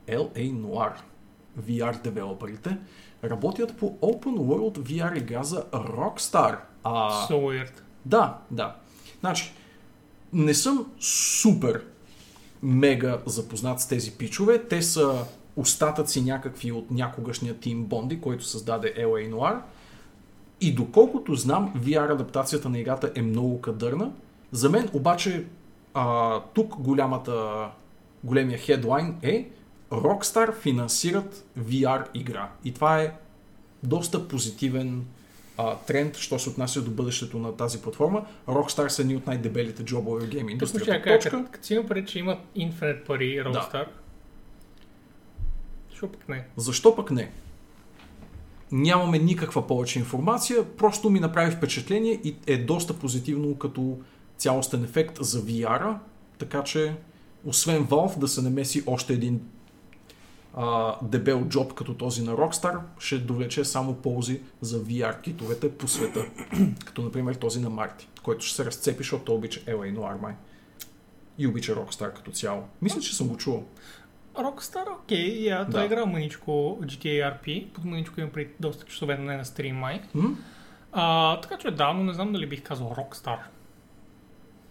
Speaker 1: LA Noir. VR девелоперите работят по Open World VR игра за Rockstar. А,
Speaker 2: So weird.
Speaker 1: да, да. Значи, не съм супер мега запознат с тези пичове. Те са остатъци някакви от някогашния тим Бонди, който създаде LA Noir. И доколкото знам, VR адаптацията на играта е много кадърна. За мен обаче а, тук голямата, големия хедлайн е Rockstar финансират VR игра. И това е доста позитивен а, тренд, що се отнася до бъдещето на тази платформа. Rockstar са едни от най-дебелите джобове в гейм индустрията.
Speaker 2: кажа,
Speaker 1: Точка.
Speaker 2: като, си има преди, че имат Infinite пари Rockstar. Защо пък не?
Speaker 1: Защо пък не? Нямаме никаква повече информация, просто ми направи впечатление и е доста позитивно като цялостен ефект за VR-а, така че освен Valve да се намеси още един а, дебел джоб като този на Rockstar, ще довлече само ползи за VR китовете по света, като например този на Марти, който ще се разцепи, защото той обича LA Noir май. И обича Rockstar като цяло. Мисля, че съм го чувал.
Speaker 2: Rockstar, окей, я, той
Speaker 1: Да.
Speaker 2: е играл мъничко GTA RP, под мъничко има преди доста часове, не на стрим май.
Speaker 1: М?
Speaker 2: А, така че да, но не знам дали бих казал Rockstar.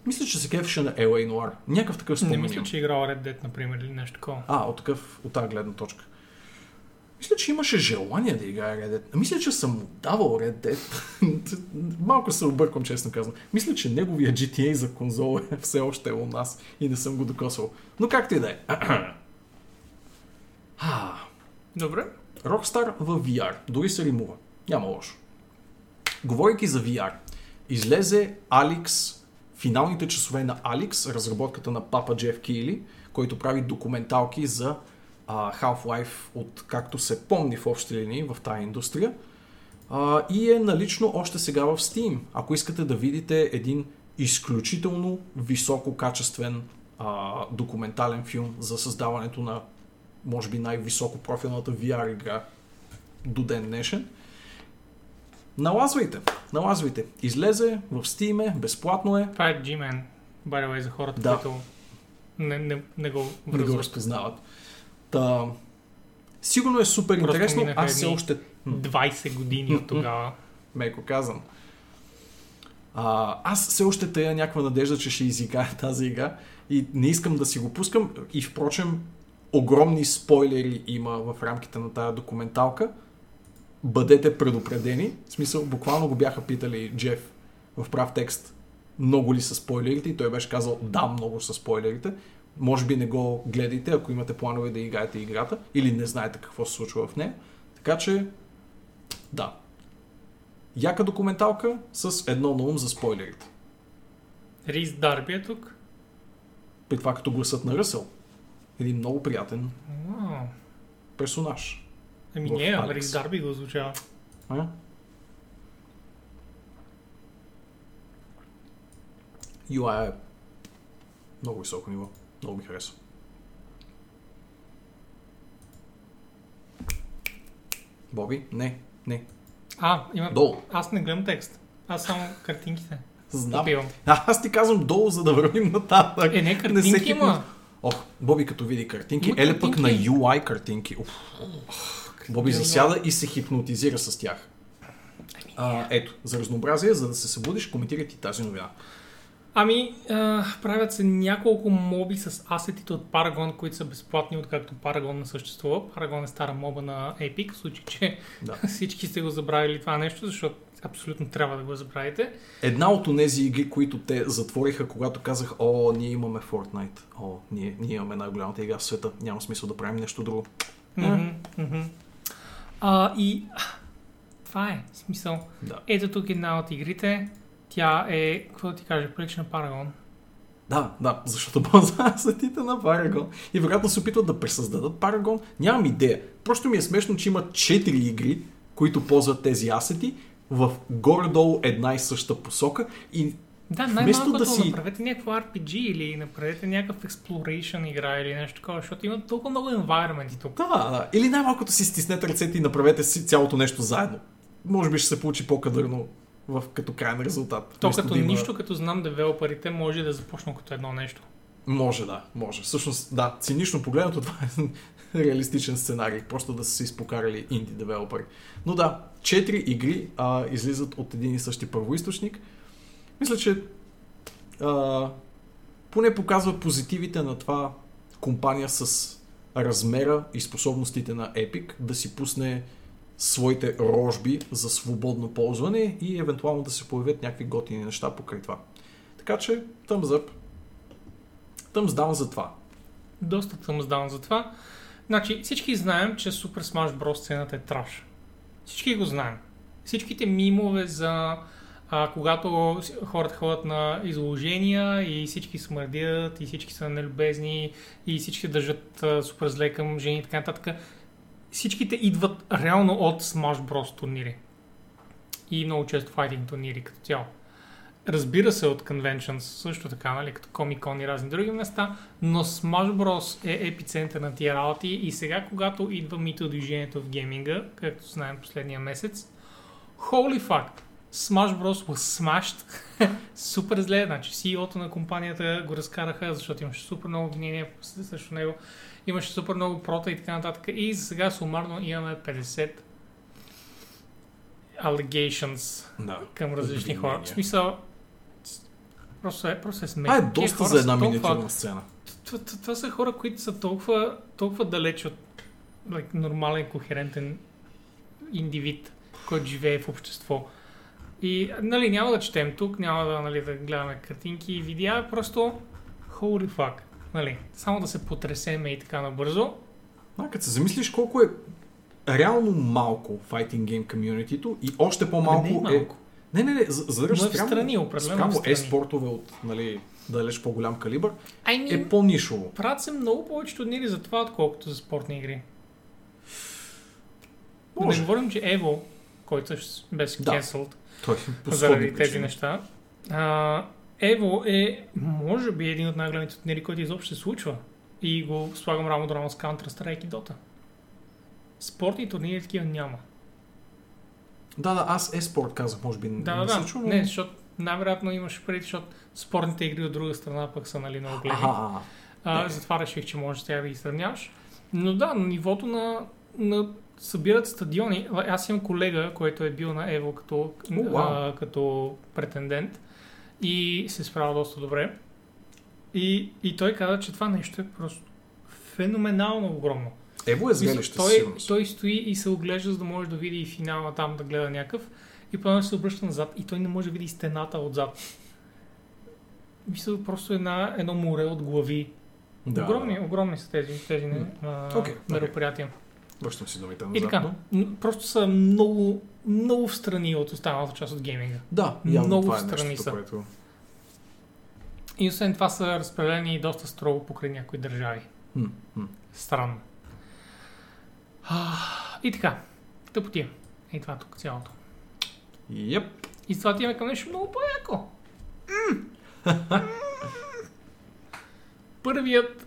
Speaker 1: Мисля, че се кефеше на LA Noir. Някакъв такъв спомен
Speaker 2: Не мисля, че е играл Red Dead, например, или нещо такова.
Speaker 1: А, от такъв, от тази гледна точка. Мисля, че имаше желание да играе Red Dead. Мисля, че съм давал Red Dead. Малко се обърквам, честно казвам. Мисля, че неговия GTA за конзола е все още е у нас и не съм го докосвал. Но както и да е. А,
Speaker 2: Добре.
Speaker 1: Rockstar в VR. Дори се римува. Няма лошо. Говорейки за VR, излезе Alex, финалните часове на Alex, разработката на папа Джеф Кийли, който прави документалки за а, Half-Life от както се помни в общи линии в тази индустрия. А, и е налично още сега в Steam. Ако искате да видите един изключително висококачествен а, документален филм за създаването на може би най-високо профилната VR игра до ден днешен. Налазвайте, налазвайте. Излезе в Steam, безплатно е,
Speaker 2: Това е G-Man, by the way, за хората,
Speaker 1: Да.
Speaker 2: които не, не, не го
Speaker 1: не го
Speaker 2: връзват.
Speaker 1: разпознават. Та, сигурно е супер
Speaker 2: Просто
Speaker 1: интересно. Аз все още, м,
Speaker 2: 20 години от тогава.
Speaker 1: меко казвам, а, аз все още тая някаква надежда, че ще изиграя тази игра и не искам да си го пускам. И впрочем, огромни спойлери има в рамките на тази документалка. Бъдете предупредени. В смисъл, буквално го бяха питали Джеф в прав текст много ли са спойлерите и той беше казал да, много са спойлерите. Може би не го гледайте, ако имате планове да играете играта или не знаете какво се случва в нея. Така че, да. Яка документалка с едно на ум за спойлерите.
Speaker 2: Рис Дарби е тук.
Speaker 1: При това като гласът на Ръсъл. Един много приятен персонаж.
Speaker 2: Ами не,
Speaker 1: Алекс.
Speaker 2: Дарби го звучава.
Speaker 1: А? UI е много високо ниво. Много ми харесва. Боби? Не, не.
Speaker 2: А, има...
Speaker 1: Долу.
Speaker 2: Аз не гледам текст. Аз само картинките.
Speaker 1: Знам. А, аз ти казвам долу, за да вървим нататък.
Speaker 2: Е, не, картинки
Speaker 1: хипна.
Speaker 2: има.
Speaker 1: Ох, Боби като види картинки, еле пък на. UI картинки. Уф. Боби засяда и се хипнотизира с тях. А, ето, за разнообразие, за да се събудиш, коментирай ти тази новина.
Speaker 2: Ами, а, правят се няколко моби с асетите от Paragon, които са безплатни, откакто Paragon не съществува. Paragon е стара моба на Epic, в случай, че
Speaker 1: Да.
Speaker 2: всички сте го забравили това нещо, защото абсолютно трябва да го забравите.
Speaker 1: Една от тези игри, които те затвориха, когато казах, о, ние имаме Fortnite, о, ние, ние имаме най-голямата игра в света, няма смисъл да правим нещо друго.
Speaker 2: Мгм, мгм. А, и това е смисъл.
Speaker 1: Да.
Speaker 2: Ето тук една от игрите. Тя е, какво да ти кажа, прилича на Paragon.
Speaker 1: Да, да, защото ползват сетите на Paragon и вероятно се опитват да пресъздадат Paragon. Нямам идея. Просто ми е смешно, че има 4 игри, които ползват тези асети в горе-долу една и съща посока и
Speaker 2: Да, най-малкото
Speaker 1: да си-
Speaker 2: направете някакво RPG или направете някакъв exploration игра или нещо такова, защото има толкова много environment тук.
Speaker 1: да, да. Или най-малкото си стиснете ръцете и направете си цялото нещо заедно. Може би ще се получи по-кадърно в, като крайен резултат.
Speaker 2: То като
Speaker 1: да има-
Speaker 2: нищо, като знам девелоперите, може да започна като едно нещо.
Speaker 1: Може, да, може. Всъщност, да, цинично погледнато, това е реалистичен сценарий. Просто да са се изпокарали инди девелопери. Но да, четири игри а, излизат от един и същи първоисточник. Мисля, че а, поне показва позитивите на това компания с размера и способностите на Epic да си пусне своите рожби за свободно ползване и евентуално да се появят някакви готини неща покрай това. Така че, thumbs up. Thumbs down за това.
Speaker 2: Доста съм сдан за това. Значи, всички знаем, че Super Smash Bros. сцената е траш. Всички го знаем. Всичките мимове за а, когато хората ходят на изложения и всички смърдят, и всички са нелюбезни, и всички държат а, супер зле към жени и така нататък. Всичките идват реално от Smash Bros. турнири. И много често файтинг турнири като цяло. Разбира се от conventions също така, нали, като Comic Con и разни други места, но Smash Bros е епицентър на тия работи и сега, когато идва мито движението в гейминга, както знаем последния месец, holy fuck, Smash Bros was smashed супер зле, значи CEO-то на компанията го разкараха, защото имаше супер много обвинения срещу него, имаше супер много прота и така нататък и за сега сумарно имаме 50 allegations
Speaker 1: Да.
Speaker 2: към различни хора. В смисъл, просто е, просто е смешно.
Speaker 1: Това е доста за една миниатюрна сцена.
Speaker 2: това, са хора, които са толкова, толкова далеч от like, нормален, кохерентен индивид, който живее в общество. И, нали, няма да четем тук, няма да, нали, да гледаме картинки и видеа, просто holy fuck, нали, само да се потресеме и така набързо.
Speaker 1: А, като се замислиш колко е реално малко fighting game комьюнитито и още по-малко
Speaker 2: Ами не е
Speaker 1: е...
Speaker 2: малко.
Speaker 1: Не, не, не, за, за да
Speaker 2: Но е в страни, определено
Speaker 1: спрямо
Speaker 2: страни.
Speaker 1: е-спортове от нали, далеч по-голям калибър
Speaker 2: I mean,
Speaker 1: е по-нишово.
Speaker 2: правят се много повече турнири за това, отколкото за спортни игри. Да не
Speaker 1: Може.
Speaker 2: говорим, че Evo, който беше
Speaker 1: Да.
Speaker 2: cancelled,
Speaker 1: Той по
Speaker 2: заради тези неща. А, Ево е, може би, един от най-големите турнири, който изобщо се случва. И го слагам рамо до рамо с Counter-Strike и Dota. Спортни турнири такива няма.
Speaker 1: Да, да, аз е-спорт казах, може би
Speaker 2: Да,
Speaker 1: не
Speaker 2: да, да.
Speaker 1: чу, но...
Speaker 2: Не, защото най-вероятно имаш преди, защото спортните игри от друга страна пък са нали, много големи. А,
Speaker 1: да.
Speaker 2: затова реших, че можеш с тях да ги сравняваш. Но да, на нивото на, на събират стадиони. Аз имам колега, който е бил на Ево като,
Speaker 1: О, вау.
Speaker 2: а, като претендент и се справя доста добре. И, и той каза, че това нещо е просто феноменално огромно.
Speaker 1: Ево е зрелище,
Speaker 2: той,
Speaker 1: сигурност.
Speaker 2: той стои и се оглежда, за да може да види и финала там, да гледа някакъв. И после се обръща назад и той не може да види стената отзад. Мисля, просто една, едно море от глави.
Speaker 1: Да,
Speaker 2: огромни, огромни са тези, тези а,
Speaker 1: Окей,
Speaker 2: мероприятия.
Speaker 1: Връщам си думите
Speaker 2: И
Speaker 1: назад.
Speaker 2: така,
Speaker 1: но-
Speaker 2: м, просто са много, много в страни от останалата част от гейминга.
Speaker 1: Да, явно
Speaker 2: Много
Speaker 1: това е
Speaker 2: страни
Speaker 1: нещо,
Speaker 2: са.
Speaker 1: което...
Speaker 2: И освен това са разпределени доста строго покрай някои държави.
Speaker 1: Хм.
Speaker 2: Странно. А, и така, тъпотия. И това тук цялото.
Speaker 1: Yep.
Speaker 2: И с това отиваме към нещо много по-яко. Първият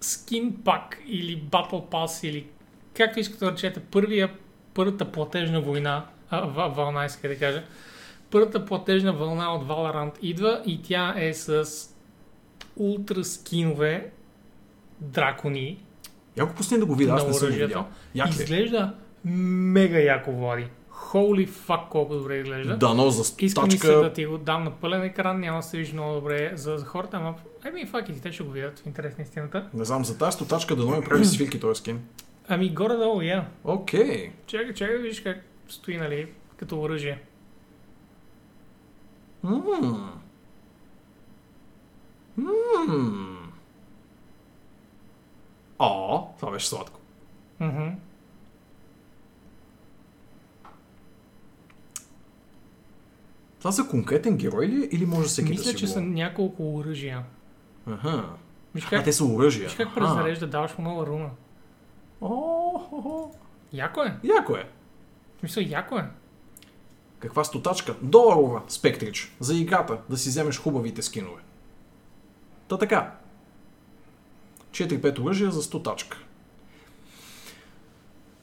Speaker 2: скин пак или Battle Pass или както искате да речете, първия, първата платежна война, а, вълна иска да кажа, първата платежна вълна от Valorant идва и тя е с ултра скинове дракони
Speaker 1: Яко пусни да го видя, аз
Speaker 2: на
Speaker 1: не съм видял.
Speaker 2: Изглежда мега яко, Влади. Holy fuck, колко добре изглежда.
Speaker 1: Дано за
Speaker 2: Искам ми се
Speaker 1: стачка.
Speaker 2: да ти го дам на пълен екран, няма да се вижда много добре за, за хората, ама ами фак и те ще го видят в интерес на истината.
Speaker 1: Не знам, за тази стотачка да ми прави свирки този скин.
Speaker 2: Ами горе-долу, я.
Speaker 1: Окей.
Speaker 2: Чакай, чакай да видиш как стои, нали, като оръжие.
Speaker 1: Мм. Мм. О, това беше сладко.
Speaker 2: Мгм.
Speaker 1: Това за конкретен герой ли или може всеки
Speaker 2: Мисля,
Speaker 1: да си
Speaker 2: че
Speaker 1: го...
Speaker 2: са няколко оръжия.
Speaker 1: Аха.
Speaker 2: Виж
Speaker 1: А,
Speaker 2: как,
Speaker 1: те са оръжия.
Speaker 2: виж как презарежда, даваш му нова руна.
Speaker 1: О, хо, хо.
Speaker 2: Яко е.
Speaker 1: Яко е.
Speaker 2: Смисъл, яко е.
Speaker 1: Каква стотачка? Доларова, Спектрич. За играта, да си вземеш хубавите скинове. Та така. 4-5 оръжия за стотачка.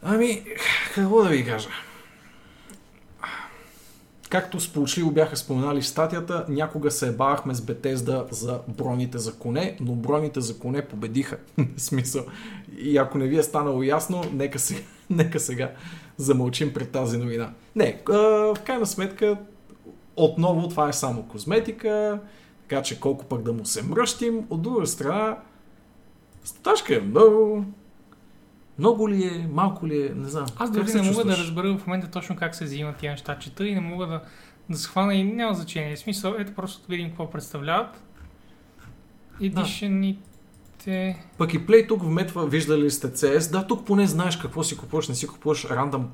Speaker 1: Ами, какво да ви кажа? Както сполучливо бяха споменали в статията, някога се ебавахме с Бетезда за броните за коне, но броните за коне победиха. Смисъл. И ако не ви е станало ясно, нека сега, нека сега замълчим пред тази новина. Не, в крайна сметка, отново това е само козметика, така че колко пък да му се мръщим. От друга страна, статашка е много... Много ли е, малко ли е, не знам.
Speaker 2: Аз дори не мога да разбера в момента точно как се взимат тия неща. Чета и не мога да, да схвана и няма значение. В смисъл, ето просто да видим какво представляват. Едишените...
Speaker 1: Пък и Play тук вметва, виждали сте CS, да, тук поне знаеш какво си купуваш, не си купуваш рандъм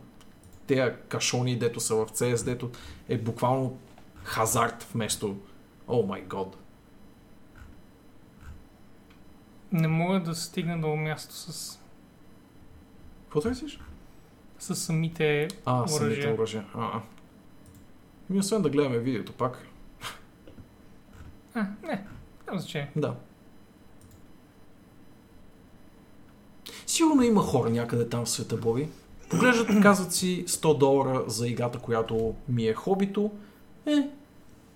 Speaker 1: тея кашони, дето са в CS, дето е буквално хазарт вместо О май год.
Speaker 2: Не мога да стигна до място с,
Speaker 1: Какво търсиш?
Speaker 2: с самите
Speaker 1: А, самите
Speaker 2: оръжия.
Speaker 1: оръжия. А, а. Ми освен да гледаме видеото пак.
Speaker 2: А, не, няма значение.
Speaker 1: Да. Сигурно има хора някъде там в света, Боби. Поглеждат, казват си 100 долара за играта, която ми е хобито. Е,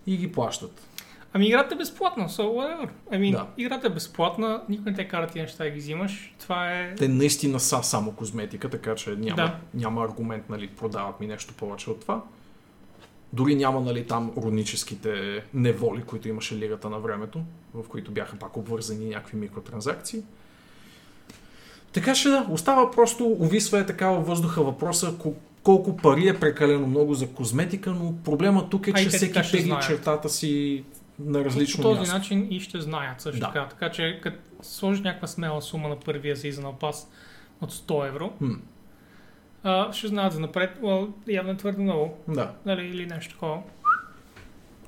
Speaker 1: и ги плащат.
Speaker 2: Ами играта е безплатна, so whatever. Ами
Speaker 1: Да.
Speaker 2: играта е безплатна, никой не те кара тия неща да ги взимаш. Това е...
Speaker 1: Те наистина са само козметика, така че няма,
Speaker 2: Да.
Speaker 1: няма аргумент, нали, продават ми нещо повече от това. Дори няма, нали, там руническите неволи, които имаше лигата на времето, в които бяха пак обвързани някакви микротранзакции. Така ще да, остава просто, увисва е така във въздуха въпроса, ко- колко пари е прекалено много за козметика, но проблема тук е,
Speaker 2: и
Speaker 1: че всеки тегли чертата си на различно
Speaker 2: по този
Speaker 1: място.
Speaker 2: начин и ще знаят също
Speaker 1: Да.
Speaker 2: така. Така че като сложиш някаква смела сума на първия seasonal pass от 100 евро,
Speaker 1: Хм,
Speaker 2: а, ще знаят за напред, well, явно е твърде много,
Speaker 1: да,
Speaker 2: нали, или нещо такова.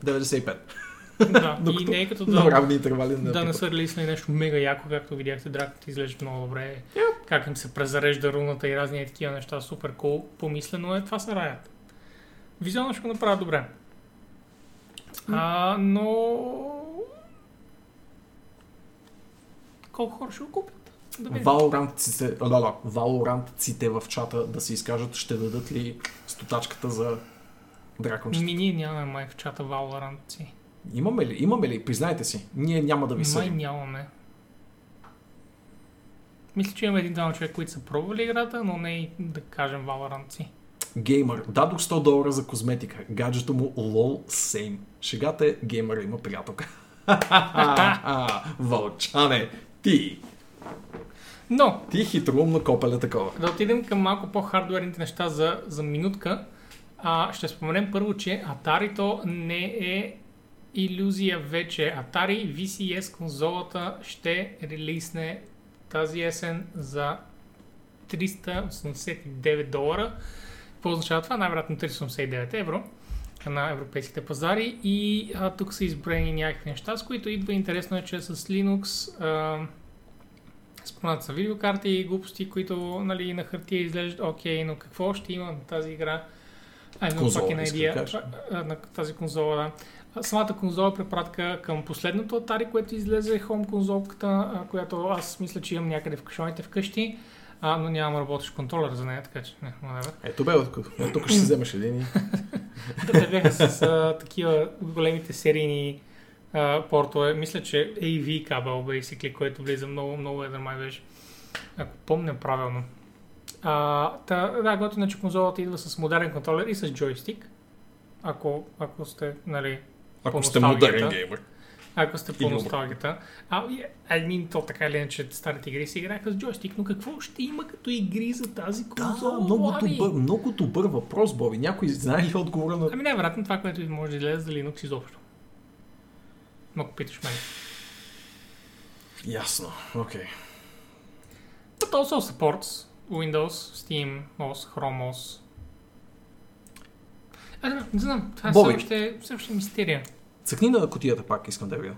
Speaker 1: 95.
Speaker 2: Да, и не е като да,
Speaker 1: равни интервали на
Speaker 2: да не са релиснали нещо мега яко, както видяхте, драката изглежда много добре. Как им се презарежда руната и разни такива неща, супер кул, помислено е, това са раят. Визуално ще го направят добре. А, но... Колко хора ще го купят? Да.
Speaker 1: Валорантците, а, да, да, валорантците в чата да се изкажат, ще дадат ли стотачката за дракончета?
Speaker 2: Ми ние нямаме май в чата си.
Speaker 1: Имаме ли? Имаме ли? Признайте си. Ние няма да ви
Speaker 2: Май
Speaker 1: съдим.
Speaker 2: нямаме. Мисля, че имаме един-двама човек, които са пробвали играта, но не и да кажем си.
Speaker 1: Геймър. Дадох 100 долара за козметика. Гаджето му lol same. Шегата е геймър има приятелка. Вълчане. Ти.
Speaker 2: Но,
Speaker 1: Ти хитроумно копеле такова.
Speaker 2: да отидем към малко по-хардуерните неща за, за минутка. А, ще споменем първо, че Atari-то не е иллюзия вече. Atari VCS конзолата ще релизне тази есен за 389 долара. Какво означава това? Най-вероятно 389 евро на европейските пазари и а, тук са изброени някакви неща, с които идва интересно е, че с Linux а, спомнат са видеокарти и глупости, които нали, на хартия изглеждат окей, но какво ще има на тази игра? Ай, но
Speaker 1: Конзола,
Speaker 2: пак е на идея, а, а, на тази конзола, да. А Самата конзола е препратка към последното Atari, което излезе, хом конзолката, а, която аз мисля, че имам някъде в кашоните вкъщи, а, но нямам работещ контролер за нея, така че не, whatever.
Speaker 1: Ето бе, тук, тук ще си вземеш един.
Speaker 2: Да, те бяха с а, такива големите серийни а, портове. Мисля, че AV кабел, basically, който влиза много, много едър май беше. Ако помня правилно. А, та, да, готино, че конзолата идва с модерен контролер и с джойстик. Ако, ако сте, нали,
Speaker 1: Ако сте модерен геймер.
Speaker 2: Ако сте по носталгията. А, I mean, то така или иначе старите игри се играха с джойстик, но какво ще има като игри за тази конзола?
Speaker 1: Да, много добър, много добър въпрос, Боби. Някой знае ли отговора на...
Speaker 2: Ами най-вероятно това, което може да излезе за Linux изобщо. Но ако питаш мен.
Speaker 1: Ясно, окей.
Speaker 2: But also supports Windows, Steam, OS, Chrome OS. А, не, знам, това е все още, все още мистерия.
Speaker 1: Цъкни на котията пак, искам да видя.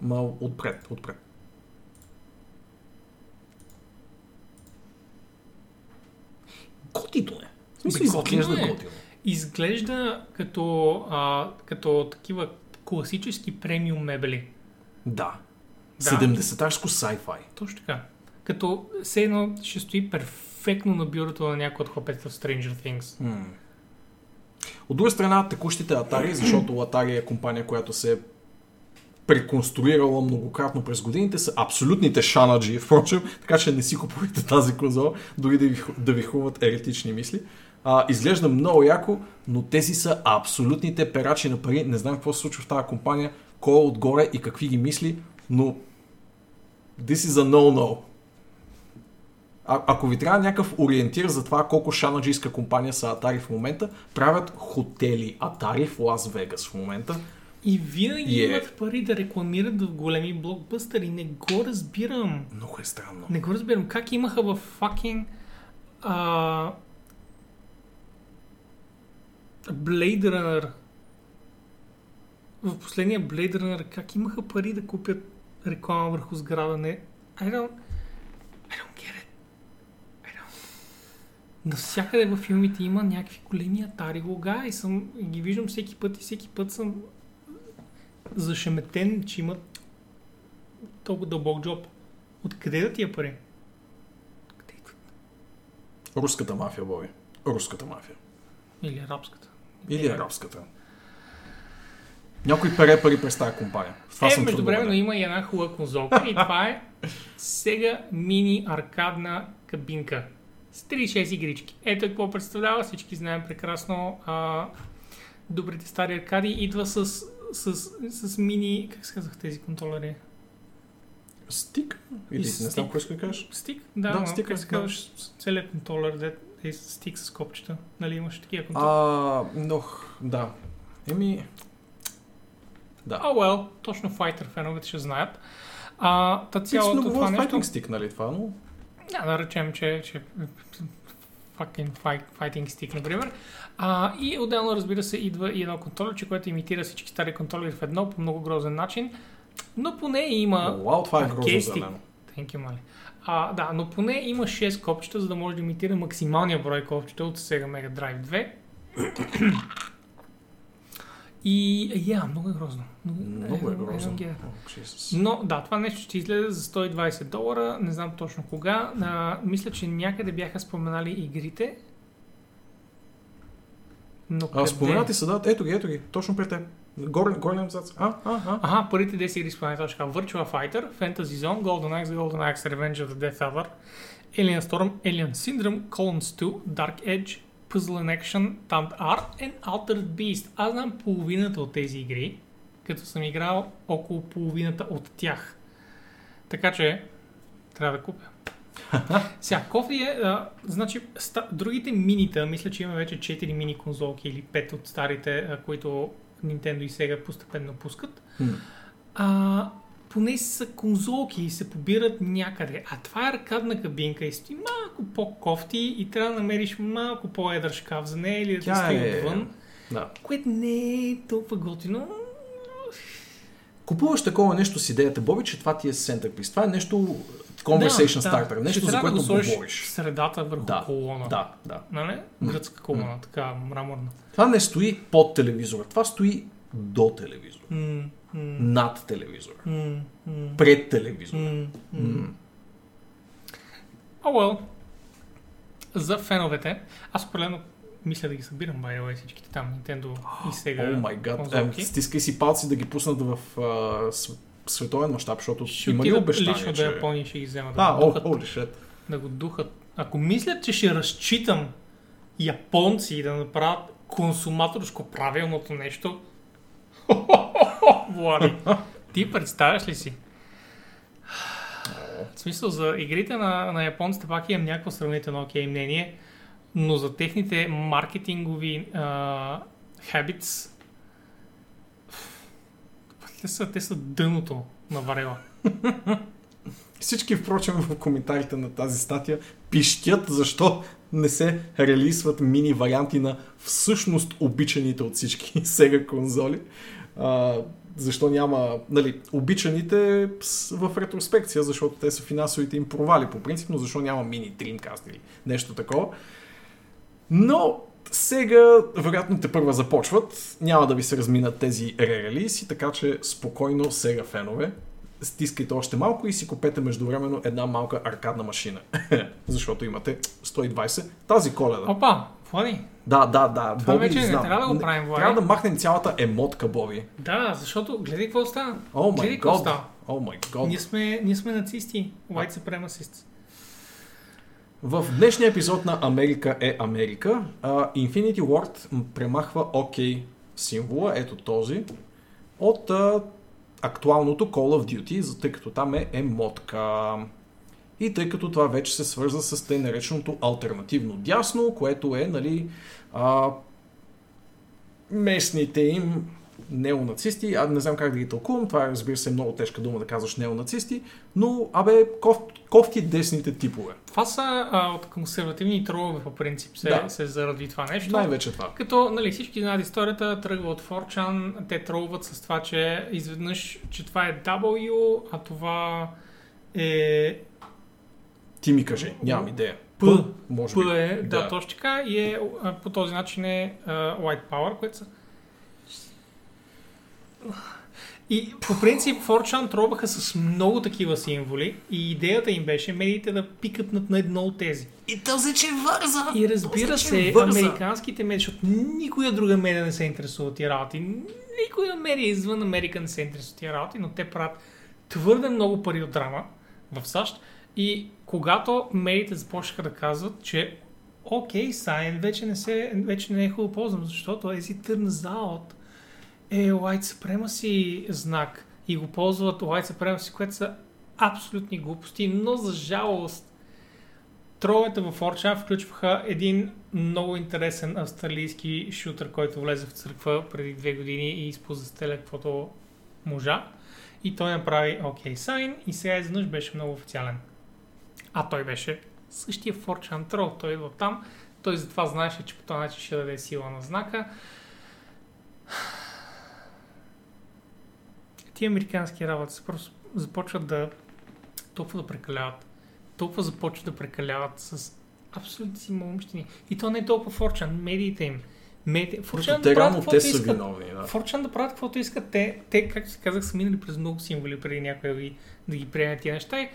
Speaker 1: Мал отпред, отпред. Готино е. В смисъл,
Speaker 2: Бе, готино
Speaker 1: изглежда
Speaker 2: е.
Speaker 1: готино.
Speaker 2: Изглежда като, а, като такива класически премиум мебели.
Speaker 1: Да.
Speaker 2: Да.
Speaker 1: 70-тарско sci-fi.
Speaker 2: Точно така. Като все едно ще стои перфектно на бюрото на някой от хлапетата в Stranger Things.
Speaker 1: М. От друга страна, текущите Atari, защото Atari е компания, която се е преконструирала многократно през годините, са абсолютните шанаджи, впрочем, така че не си купувайте тази конзола, дори да ви, да ви хрумват еретични мисли. А, изглежда много яко, но тези са абсолютните перачи на пари. Не знам какво се случва в тази компания, кой е отгоре и какви ги мисли, но this is a no-no. А, ако ви трябва някакъв ориентир за това колко шанаджийска компания са Atari в момента, правят хотели Atari в Лас Вегас в момента.
Speaker 2: И винаги
Speaker 1: Е.
Speaker 2: имат пари да рекламират в големи блокбъстъри. Не го разбирам.
Speaker 1: Много е странно.
Speaker 2: Не го разбирам. Как имаха в fucking а, Blade Runner в последния Blade Runner как имаха пари да купят реклама върху сграда? Не. I don't, I don't get it. I don't. Навсякъде във филмите има някакви големи атари лога и съм, ги виждам всеки път и всеки път съм зашеметен, че имат толкова дълбок джоб. Откъде да тия пари? Откъде идват?
Speaker 1: Руската мафия, Боби. Руската мафия.
Speaker 2: Или арабската.
Speaker 1: Или арабската. Някой пере пари през тази компания. Това
Speaker 2: е,
Speaker 1: съм
Speaker 2: между времено
Speaker 1: убеден.
Speaker 2: има и една хубава конзолка и това е сега мини аркадна кабинка с 3-6 игрички. Ето какво представлява, всички знаем прекрасно. А, добрите стари аркади идва с, с, с, мини, как се казах тези контролери?
Speaker 1: Стик? Или
Speaker 2: И
Speaker 1: не знам
Speaker 2: стик.
Speaker 1: искаш да кажеш.
Speaker 2: Стик? Да,
Speaker 1: Да,
Speaker 2: но
Speaker 1: стика,
Speaker 2: как се
Speaker 1: да.
Speaker 2: казваш с- целият контролер, де е с стик с копчета. Нали имаш такива контролери?
Speaker 1: А, нох, да. Еми... Да.
Speaker 2: А, well, точно Fighter феновете ще знаят. А, та
Speaker 1: Цялото това
Speaker 2: нещо...
Speaker 1: стик, нали това, но...
Speaker 2: Да, да речем, че, че fucking fight, fighting stick, например. А, и отделно, разбира се, идва и едно контролерче, което имитира всички стари контролери в едно по много грозен начин. Но поне има...
Speaker 1: Вау, това е грозно.
Speaker 2: Thank you, мали. А, да, но поне има 6 копчета, за да може да имитира максималния брой копчета от Sega Mega Drive 2. И, я, много е грозно.
Speaker 1: Много е грозно. Jesus.
Speaker 2: Но да, това нещо ще излезе за 120 долара, не знам точно кога. А, мисля, че някъде бяха споменали игрите. Но
Speaker 1: А, споменати са, да. Ето ги, ето ги. Точно пред теб. Горе, горе назад. А, а, а.
Speaker 2: Аха, първите 10 игри споменати точно така. Virtua Fighter, Fantasy Zone, Golden Axe, Golden Axe, Revenge of the Death Hour, Alien Storm, Alien Syndrome, Columns 2, Dark Edge, Puzzle and Action, Tant R and Altered Beast. Аз знам половината от тези игри, като съм играл около половината от тях. Така че, трябва да купя. Сега, кофе е, а, значи, ста, другите минита, мисля, че има вече 4 мини конзолки или 5 от старите, а, които Nintendo и Sega постепенно пускат.
Speaker 1: Хм.
Speaker 2: А, поне са конзолки и се побират някъде. А това е аркадна кабинка и стои малко по-кофти и трябва да намериш малко по-едър шкаф за нея или да
Speaker 1: Тя
Speaker 2: стои
Speaker 1: е-
Speaker 2: отвън,
Speaker 1: Да.
Speaker 2: което не е толкова готино.
Speaker 1: Купуваш такова нещо с идеята, Боби, че това ти е centerpiece. Това е нещо, conversation
Speaker 2: да,
Speaker 1: starter.
Speaker 2: да.
Speaker 1: Нещо, за което
Speaker 2: да
Speaker 1: говориш.
Speaker 2: средата върху
Speaker 1: Да,
Speaker 2: колона.
Speaker 1: Да, да.
Speaker 2: Нали? Гръцка колона, така мраморна.
Speaker 1: Това не стои под телевизора. Това стои до телевизора.
Speaker 2: М, м,
Speaker 1: Над телевизора.
Speaker 2: м, м,
Speaker 1: Пред телевизора.
Speaker 2: м. М. О, well. За феновете, аз определено мисля да ги събирам, by the way, всичките там, Nintendo и Sega
Speaker 1: О май гад. Е, Стискай си палци да ги пуснат в св- световен мащаб, защото
Speaker 2: Ще
Speaker 1: има ли обещание,
Speaker 2: лично
Speaker 1: че...
Speaker 2: до Япония ще ги вземат.
Speaker 1: А,
Speaker 2: да, го
Speaker 1: о,
Speaker 2: духат,
Speaker 1: holy shit.
Speaker 2: да го духат. Ако мислят, че ще разчитам японци да направят консуматорско правилното нещо, Влади, ти представяш ли си? В смисъл, за игрите на, на японците пак имам някакво сравнително окей мнение, но за техните маркетингови а, habits те са, те са дъното на варела.
Speaker 1: Всички, впрочем, в коментарите на тази статия пищят защо не се релисват мини варианти на всъщност обичаните от всички Sega конзоли. А, защо няма нали, обичаните в ретроспекция, защото те са финансовите им провали по принцип, но защо няма мини Dreamcast или нещо такова. Но сега, вероятно, те първа започват. Няма да ви се разминат тези ререлиси, така че спокойно сега фенове. Стискайте още малко и си купете междувременно една малка аркадна машина. Защото имате 120 тази коледа.
Speaker 2: Опа, Влади,
Speaker 1: Да, да, да.
Speaker 2: Това
Speaker 1: Боби,
Speaker 2: вече не
Speaker 1: знам.
Speaker 2: трябва да го правим, Влади.
Speaker 1: Трябва да махнем цялата емотка, Боби.
Speaker 2: да, защото гледай какво става.
Speaker 1: О
Speaker 2: гледай
Speaker 1: май
Speaker 2: какво става.
Speaker 1: О май год.
Speaker 2: Ние сме, ние сме нацисти, white supremacists.
Speaker 1: В днешния епизод на Америка е Америка, а, Infinity Ward премахва OK символа, ето този, от а, актуалното Call of Duty, тъй като там е емотка. И тъй като това вече се свърза с тъй нареченото альтернативно дясно, което е, нали, а, местните им неонацисти, а не знам как да ги тълкувам, това е, разбира се, много тежка дума да казваш неонацисти, но, абе, коф, кофти десните типове.
Speaker 2: Това са а, от консервативни тролове по принцип се,
Speaker 1: Да.
Speaker 2: се заради това нещо.
Speaker 1: Най-вече това.
Speaker 2: Като нали, всички знаят историята, тръгва от 4chan, те тролват с това, че изведнъж, че това е W, а това е
Speaker 1: Ти ми кажи, нямам идея.
Speaker 2: П.
Speaker 1: може би.
Speaker 2: П е, да,
Speaker 1: Да.
Speaker 2: точно така, и е, по този начин е а, White Power, което са... И по принцип 4chan тролваха с много такива символи и идеята им беше медиите да пикат над на едно от тези.
Speaker 1: И този, че върза!
Speaker 2: И разбира се, американските медии, защото никоя друга медия не се интересува от тия работи, никоя медия извън Америка не се интересува от тия работи, но те правят твърде много пари от драма в САЩ и когато медиите започнаха да казват, че окей, Сайн вече не, се, вече не е хубаво ползвам, защото it turns out е White Supremacy знак и го ползват White Supremacy, което са абсолютни глупости, но за жалост Троловете в Орча включваха един много интересен австралийски шутър, който влезе в църква преди две години и изпоза стеля каквото можа. И той направи OK Sign и сега изведнъж беше много официален. А той беше същия Форчан трол. Той идва там. Той затова знаеше, че по този начин ще даде сила на знака. Ти американски работи се просто започват да толкова да прекаляват толкова започват да прекаляват с абсолютни си малумщини. И то не е толкова Форчан, медиите им. Форчан
Speaker 1: те
Speaker 2: да правят каквото
Speaker 1: те са
Speaker 2: искат.
Speaker 1: виновни. Да.
Speaker 2: Форчан да правят каквото искат. Те, те, както си казах, са минали през много символи преди някой да ги, да ги приеме тия неща. И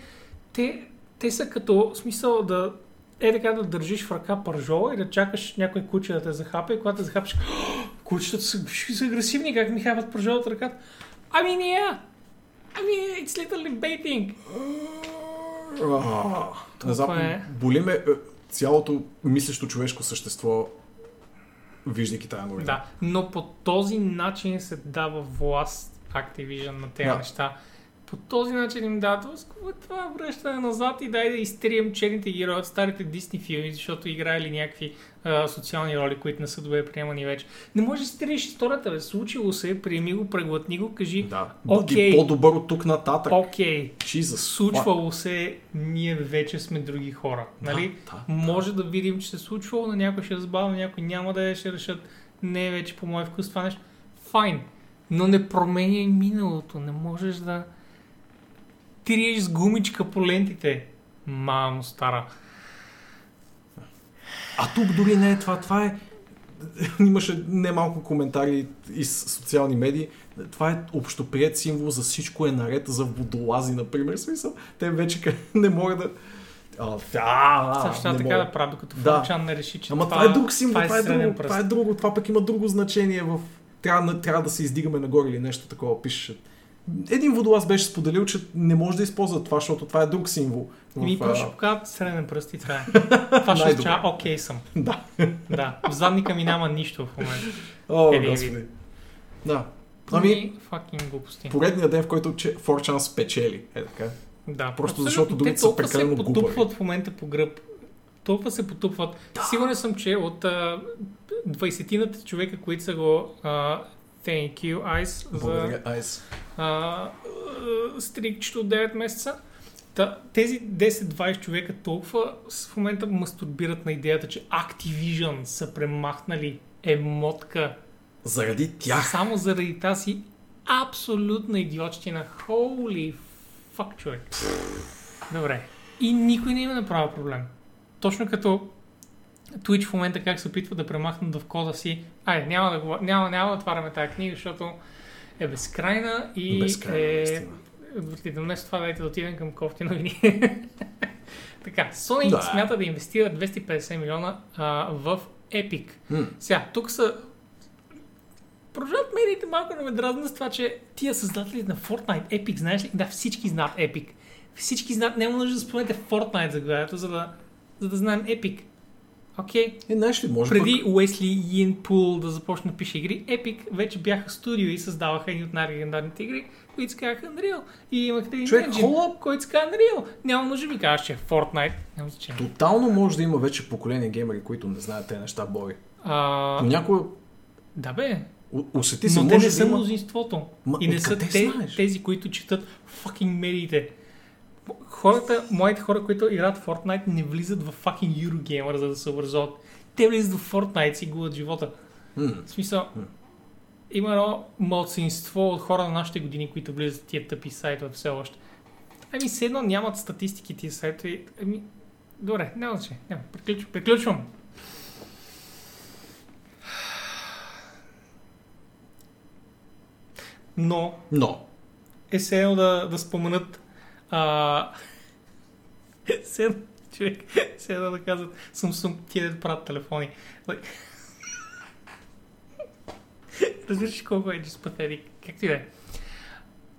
Speaker 2: те, те са като смисъл да е така да държиш в ръка пържола и да чакаш някой куче да те захапе и когато те захапеш, кучетата са, са агресивни, как ми хапат пържола от ръката. Ами yeah. Ами, it's literally baiting.
Speaker 1: Не
Speaker 2: Това е.
Speaker 1: боли ме е, цялото мислещо човешко същество, виждайки тази новина.
Speaker 2: Да, но по този начин се дава власт Activision на тези
Speaker 1: Да.
Speaker 2: неща. По този начин им дадат «О, какво е това връщане назад и дай да изтрием черните герои от старите Дисни филми, защото играели някакви а, социални роли, които не са добре приемани вече. Не можеш да изтриеш историята, бе. Случило се, приеми го, преглътни го, кажи
Speaker 1: Да.
Speaker 2: Окей.
Speaker 1: По-добър от тук нататък.
Speaker 2: окей,
Speaker 1: Jesus.
Speaker 2: случвало се, ние вече сме други хора. Нали?
Speaker 1: Да, да,
Speaker 2: Може да видим, че се е случвало, на някой ще е забавно, на някой няма да е, ще решат. Не е вече по мой вкус това нещо. Файн. Но не променяй миналото. Не можеш да... триеш с гумичка по лентите. Мамо стара.
Speaker 1: А тук дори не е това. Това е... Имаше немалко коментари и с социални медии. Това е общоприят символ за всичко е наред за водолази, например. Смисъл, те вече не могат да... А, а,
Speaker 2: Сега ще
Speaker 1: не
Speaker 2: така
Speaker 1: мога.
Speaker 2: да правя, докато
Speaker 1: Да.
Speaker 2: Не реши, че
Speaker 1: Ама това, е друг символ, това е,
Speaker 2: среден
Speaker 1: друго,
Speaker 2: пръст.
Speaker 1: това е друго, това пък има друго значение в... Трябва, трябва да се издигаме нагоре или нещо такова, пише. Един водолаз беше споделил, че не може да използва това, защото това е друг символ. В,
Speaker 2: Ми просто ще покажат среден пръст и това е. Това ще означава окей съм.
Speaker 1: Да.
Speaker 2: Да. В задника ми няма нищо в момента.
Speaker 1: О,
Speaker 2: Един
Speaker 1: господи. Да. Ами,
Speaker 2: факинг глупости.
Speaker 1: поредният ден, в който че Форчан спечели. Е така.
Speaker 2: Да,
Speaker 1: Просто
Speaker 2: абсолютно.
Speaker 1: защото другите
Speaker 2: Те
Speaker 1: са прекалено
Speaker 2: се
Speaker 1: глупави.
Speaker 2: потупват в момента по гръб. Толкова се потупват. Сигурен съм, че от а, 20-тината човека, които са го а, thank you, Ice, за
Speaker 1: Благодаря, Айс.
Speaker 2: а, а, стрикчето 9 месеца. Та, тези 10-20 човека толкова в момента мастурбират на идеята, че Activision са премахнали емотка
Speaker 1: Заради тях.
Speaker 2: само заради тази абсолютна идиотщина. Holy fuck, човек. Добре. И никой не има направил проблем. Точно като Twitch в момента как се опитва да премахнат в кода си. Ай, няма да, говор... няма, няма да отваряме тази книга, защото е безкрайна и
Speaker 1: Безкрайно,
Speaker 2: е... днес това дайте да отидем към кофти новини. така, Sony
Speaker 1: Да.
Speaker 2: смята да инвестира 250 милиона а, в Epic.
Speaker 1: М.
Speaker 2: Сега, тук са... Продължават медиите малко да ме дразнат с това, че тия създатели на Fortnite, Epic, знаеш ли? Да, всички знаят Epic. Всички знаят, няма нужда да споменете Fortnite заглавието, за да, за да знаем Epic. Окей?
Speaker 1: Е, знаеш ли, може
Speaker 2: Преди
Speaker 1: пък...
Speaker 2: Уесли Йин Пул да започне да пише игри, Epic вече бяха студио и създаваха едни от най-легендарните игри, които се казаха Unreal. И имахте един
Speaker 1: Човек,
Speaker 2: engine,
Speaker 1: хола-
Speaker 2: който се казва Unreal. Няма нужда да ми кажеш, че е Fortnite. Няма значение.
Speaker 1: Тотално може да има вече поколение геймери, които не знаят тези неща, Бори.
Speaker 2: А,
Speaker 1: Понякога
Speaker 2: да бе,
Speaker 1: усети се,
Speaker 2: Но те
Speaker 1: може
Speaker 2: не
Speaker 1: да
Speaker 2: са
Speaker 1: има...
Speaker 2: мнозинството.
Speaker 1: Ма,
Speaker 2: и не са те,
Speaker 1: знаеш?
Speaker 2: тези, които четат fucking медиите. Хората, моите хора, които играят Fortnite, не влизат в fucking Eurogamer, за да се образуват. Те влизат в Fortnite и си губят живота.
Speaker 1: М.
Speaker 2: В смисъл,
Speaker 1: М.
Speaker 2: има едно малцинство от хора на нашите години, които влизат в тия тъпи сайтове все още. Ами, все едно нямат статистики тия сайтове. Ами, добре, няма значение. Няма. Приключвам. Приключвам. Но
Speaker 1: Но,
Speaker 2: е все едно да, да споменат а... все едно, човек, все едно да казват Samsung тия да правят телефони. Like... Разбираш колко е just pathetic? Както и да е.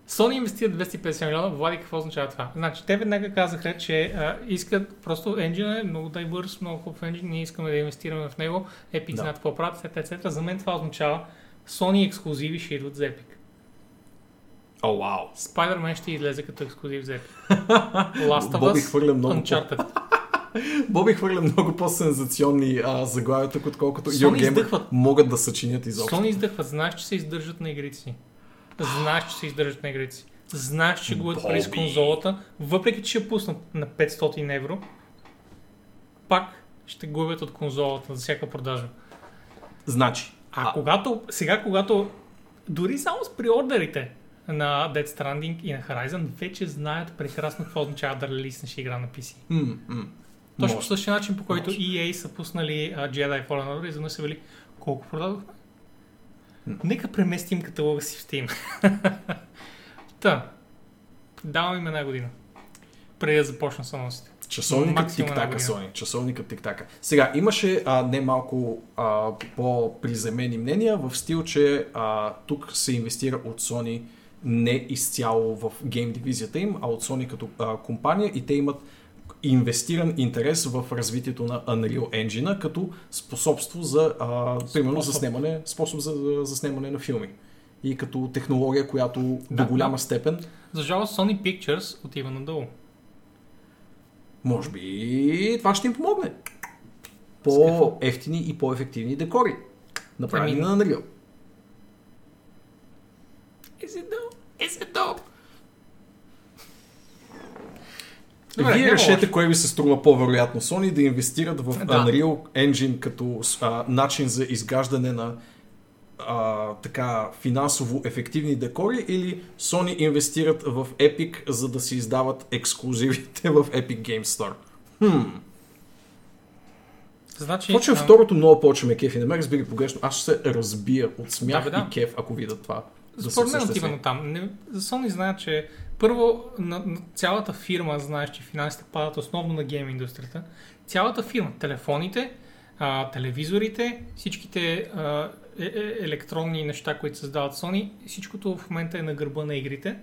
Speaker 2: Sony инвестира 250 милиона. Влади, какво означава това? Значи, те веднага казаха, че а, искат просто engine е много diverse, много хубав engine, ние искаме да инвестираме в него. Epic
Speaker 1: Да.
Speaker 2: знаят какво правят, etc. etc. За мен това означава Sony ексклюзиви ще идват за Epic.
Speaker 1: О, вау.
Speaker 2: Spider-Man ще излезе като ексклюзив за. Last of
Speaker 1: Боби
Speaker 2: Us,
Speaker 1: хвърля много.
Speaker 2: Uncharted.
Speaker 1: Боби хвърля много по-сензационни а, заглавия тук, отколкото
Speaker 2: издъхват.
Speaker 1: могат да съчинят изобщо.
Speaker 2: Sony издъхват. Знаеш, че се издържат на игрите си. Знаеш, че се издържат на игрите си. Знаеш, че губят пари с
Speaker 1: Боби.
Speaker 2: конзолата, въпреки че ще пуснат на 500 евро, пак ще губят от конзолата за всяка продажа.
Speaker 1: Значи,
Speaker 2: А,
Speaker 1: А.
Speaker 2: когато, сега когато, дори само с приордерите на Dead Stranding и на Horizon, вече знаят прекрасно какво означава да релиснеш игра на PC.
Speaker 1: м-
Speaker 2: Точно по същия начин, по който
Speaker 1: Може.
Speaker 2: EA са пуснали а, Jedi Fallen Order и изведнъж са били колко продадохме? Нека преместим каталога си в Steam. Та, давам им една година. Преди да започна с анонсите.
Speaker 1: Часовникът тик-така. Sony. Часовникът тик-така. Сега, имаше а, немалко а, по-приземени мнения в стил, че а, тук се инвестира от Sony не изцяло в гейм дивизията им, а от Sony като а, компания и те имат инвестиран интерес в развитието на Unreal Engine като способство за, а, примерно, за
Speaker 2: Способ.
Speaker 1: снимане, способ за, снимане на филми. И като технология, която
Speaker 2: Да,
Speaker 1: до голяма степен
Speaker 2: За жалост Sony Pictures отива надолу.
Speaker 1: Може би това ще им помогне. По-ефтини и по-ефективни декори. Направени
Speaker 2: Ами-
Speaker 1: на Unreal.
Speaker 2: Is it though? Is it though?
Speaker 1: Добре, Вие решете кое ви се струва по-вероятно. Sony да инвестират в
Speaker 2: Да.
Speaker 1: Unreal Engine като а, начин за изграждане на а, така финансово ефективни декори или Sony инвестират в Epic, за да си издават ексклюзивите в Epic Games Store? Хм.
Speaker 2: Значи,
Speaker 1: Почвам
Speaker 2: а,
Speaker 1: второто много повече ме кефи. Не ме разбери погрешно. Аз ще се разбия от смях
Speaker 2: Да, бе, да.
Speaker 1: и кеф, ако видя това. Да
Speaker 2: Според мен отива на там. Не, за Sony знаят, че първо на, на цялата фирма, знаеш, че финансите падат основно на гейм индустрията. Цялата фирма, телефоните, а, телевизорите, всичките а, е, е, електронни неща, които създават Sony, всичкото в момента е на гърба на игрите.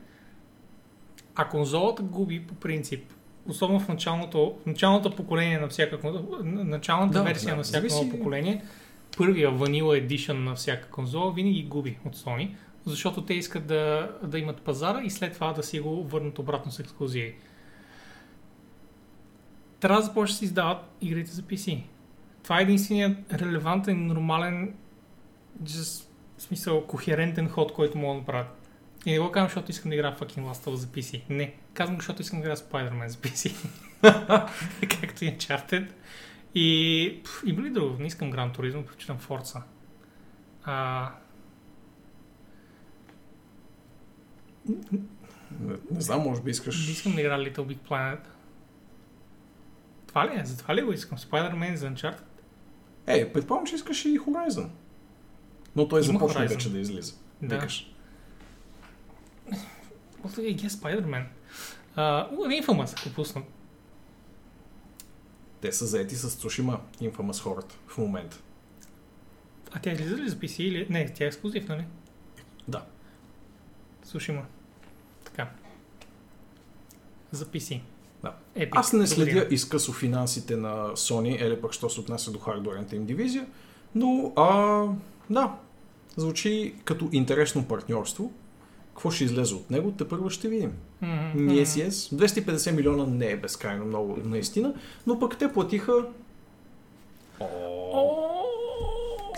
Speaker 2: А конзолата губи по принцип. Особено в началното, в началното поколение на всяка началната
Speaker 1: Да,
Speaker 2: версия
Speaker 1: да,
Speaker 2: на всяко ново поколение, първия Vanilla Edition на всяка конзола винаги губи от Sony, защото те искат да, да имат пазара и след това да си го върнат обратно с ексклюзиви. Трябва да започне да се издават игрите за PC. Това е единственият релевантен, нормален, just, в смисъл, кохерентен ход, който мога да направят. И не го казвам, защото искам да играя fucking Last of за PC. Не. Казвам защото искам да играя Spider-Man за PC. Както и Uncharted. И пф, има ли друго? Не искам Gran Turismo, предпочитам Forza. А,
Speaker 1: Не, не знам, може би
Speaker 2: не
Speaker 1: искаш...
Speaker 2: искам да играя Little Big Planet. Това ли е? За това ли го искам? Spider-Man за Uncharted?
Speaker 1: Е, предполагам, че искаш и Horizon. Но той
Speaker 2: Има
Speaker 1: започна
Speaker 2: Horizon.
Speaker 1: вече да излиза.
Speaker 2: Да.
Speaker 1: Викаш.
Speaker 2: What I guess Spider-Man? Uh, Infamous, ако пуснат.
Speaker 1: Те са заети с Tsushima Infamous хората в момента.
Speaker 2: А тя излиза ли за PC или... Не, тя е ексклюзив, нали?
Speaker 1: Да.
Speaker 2: Сушима. За PC.
Speaker 1: Да.
Speaker 2: Epic.
Speaker 1: Аз не следя изкъсо финансите на Sony, или пък що се отнася до хардуерната им дивизия, но а, да, звучи като интересно партньорство. Какво ще излезе от него, те първо ще видим. Е. 250 милиона не е безкрайно много, наистина, но пък те платиха...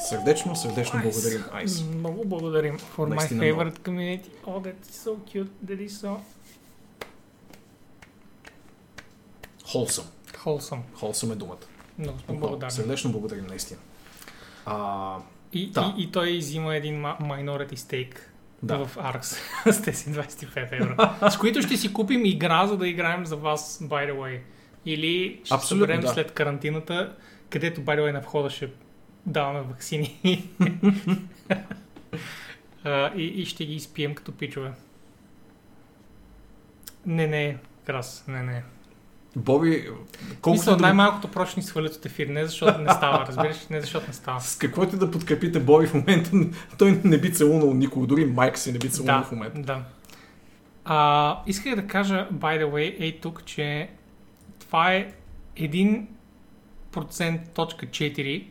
Speaker 1: Сърдечно, сърдечно
Speaker 2: Nice.
Speaker 1: благодарим, Айс.
Speaker 2: Много благодарим for my
Speaker 1: Наистина
Speaker 2: favorite community. Oh, that's so cute. That is so
Speaker 1: Холсъм.
Speaker 2: wholesome.
Speaker 1: Холсъм е думата.
Speaker 2: Много сме благодарни.
Speaker 1: Сърдечно благодарим, наистина. А,
Speaker 2: И,
Speaker 1: Да.
Speaker 2: и, и той взима един minority stake
Speaker 1: да.
Speaker 2: в ARX с тези 25 евро. с които ще си купим игра, за да играем за вас, by the way. Или ще
Speaker 1: Абсолютно,
Speaker 2: съберем
Speaker 1: да.
Speaker 2: след карантината, където, by the way, на входа ще даваме вакцини. А, и, и ще ги изпием като пичове. Не, не, крас, не, не.
Speaker 1: Боби,
Speaker 2: колкото Мисля,
Speaker 1: да
Speaker 2: най-малкото прочни ни свалят от ефир, не защото не става, разбираш, не защото не става.
Speaker 1: С каквото и да подкрепите Боби в момента, той не би целунал никого, дори майка си не би целунал
Speaker 2: Да,
Speaker 1: в момента.
Speaker 2: да. А, исках да кажа, by the way, ей тук, че това е 1%.4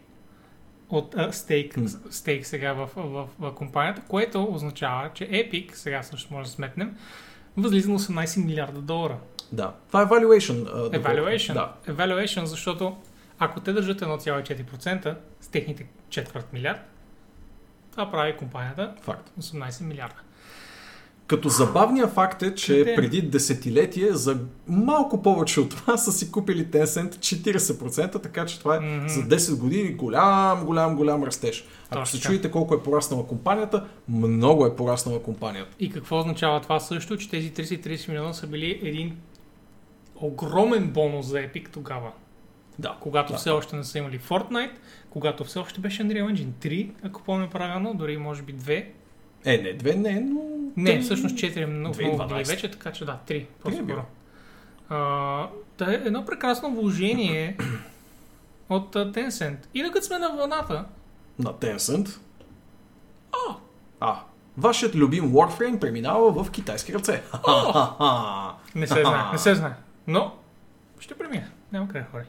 Speaker 2: от а, стейк,
Speaker 1: М.
Speaker 2: стейк сега в, в, в, компанията, което означава, че Epic, сега също може да сметнем, възлиза на 18 милиарда долара.
Speaker 1: Да. Това е valuation. доколко-
Speaker 2: Evaluation.
Speaker 1: Да.
Speaker 2: Evaluation, защото ако те държат 1,4% с техните четвърт милиард, това прави компанията
Speaker 1: Факт.
Speaker 2: 18 милиарда.
Speaker 1: Като забавният факт е, че
Speaker 2: Къде?
Speaker 1: преди десетилетие за малко повече от това са си купили Tencent 40%, така че това е
Speaker 2: Мгм.
Speaker 1: за 10 години голям, голям, голям растеж. Ако
Speaker 2: Точно
Speaker 1: се чуете колко е пораснала компанията, много е пораснала компанията.
Speaker 2: И какво означава това също, че тези 30 милиона са били един огромен бонус за Epic тогава.
Speaker 1: Да.
Speaker 2: Когато
Speaker 1: Да.
Speaker 2: все още не са имали Fortnite, когато все още беше Unreal Engine 3, ако помня правилно, дори може би 2.
Speaker 1: Е, не, две не, но...
Speaker 2: Не, всъщност 4 е много, много
Speaker 1: 2012.
Speaker 2: години вече, така че да, 3.
Speaker 1: е
Speaker 2: По-скоро. А, Та е едно прекрасно вложение от а, Tencent. И докато сме на вълната,
Speaker 1: На Tencent. А, а, вашият любим Warframe преминава в китайски ръце. Ха-ха-ха.
Speaker 2: не се знае, не се знае. Но ще премине. Няма къде хори.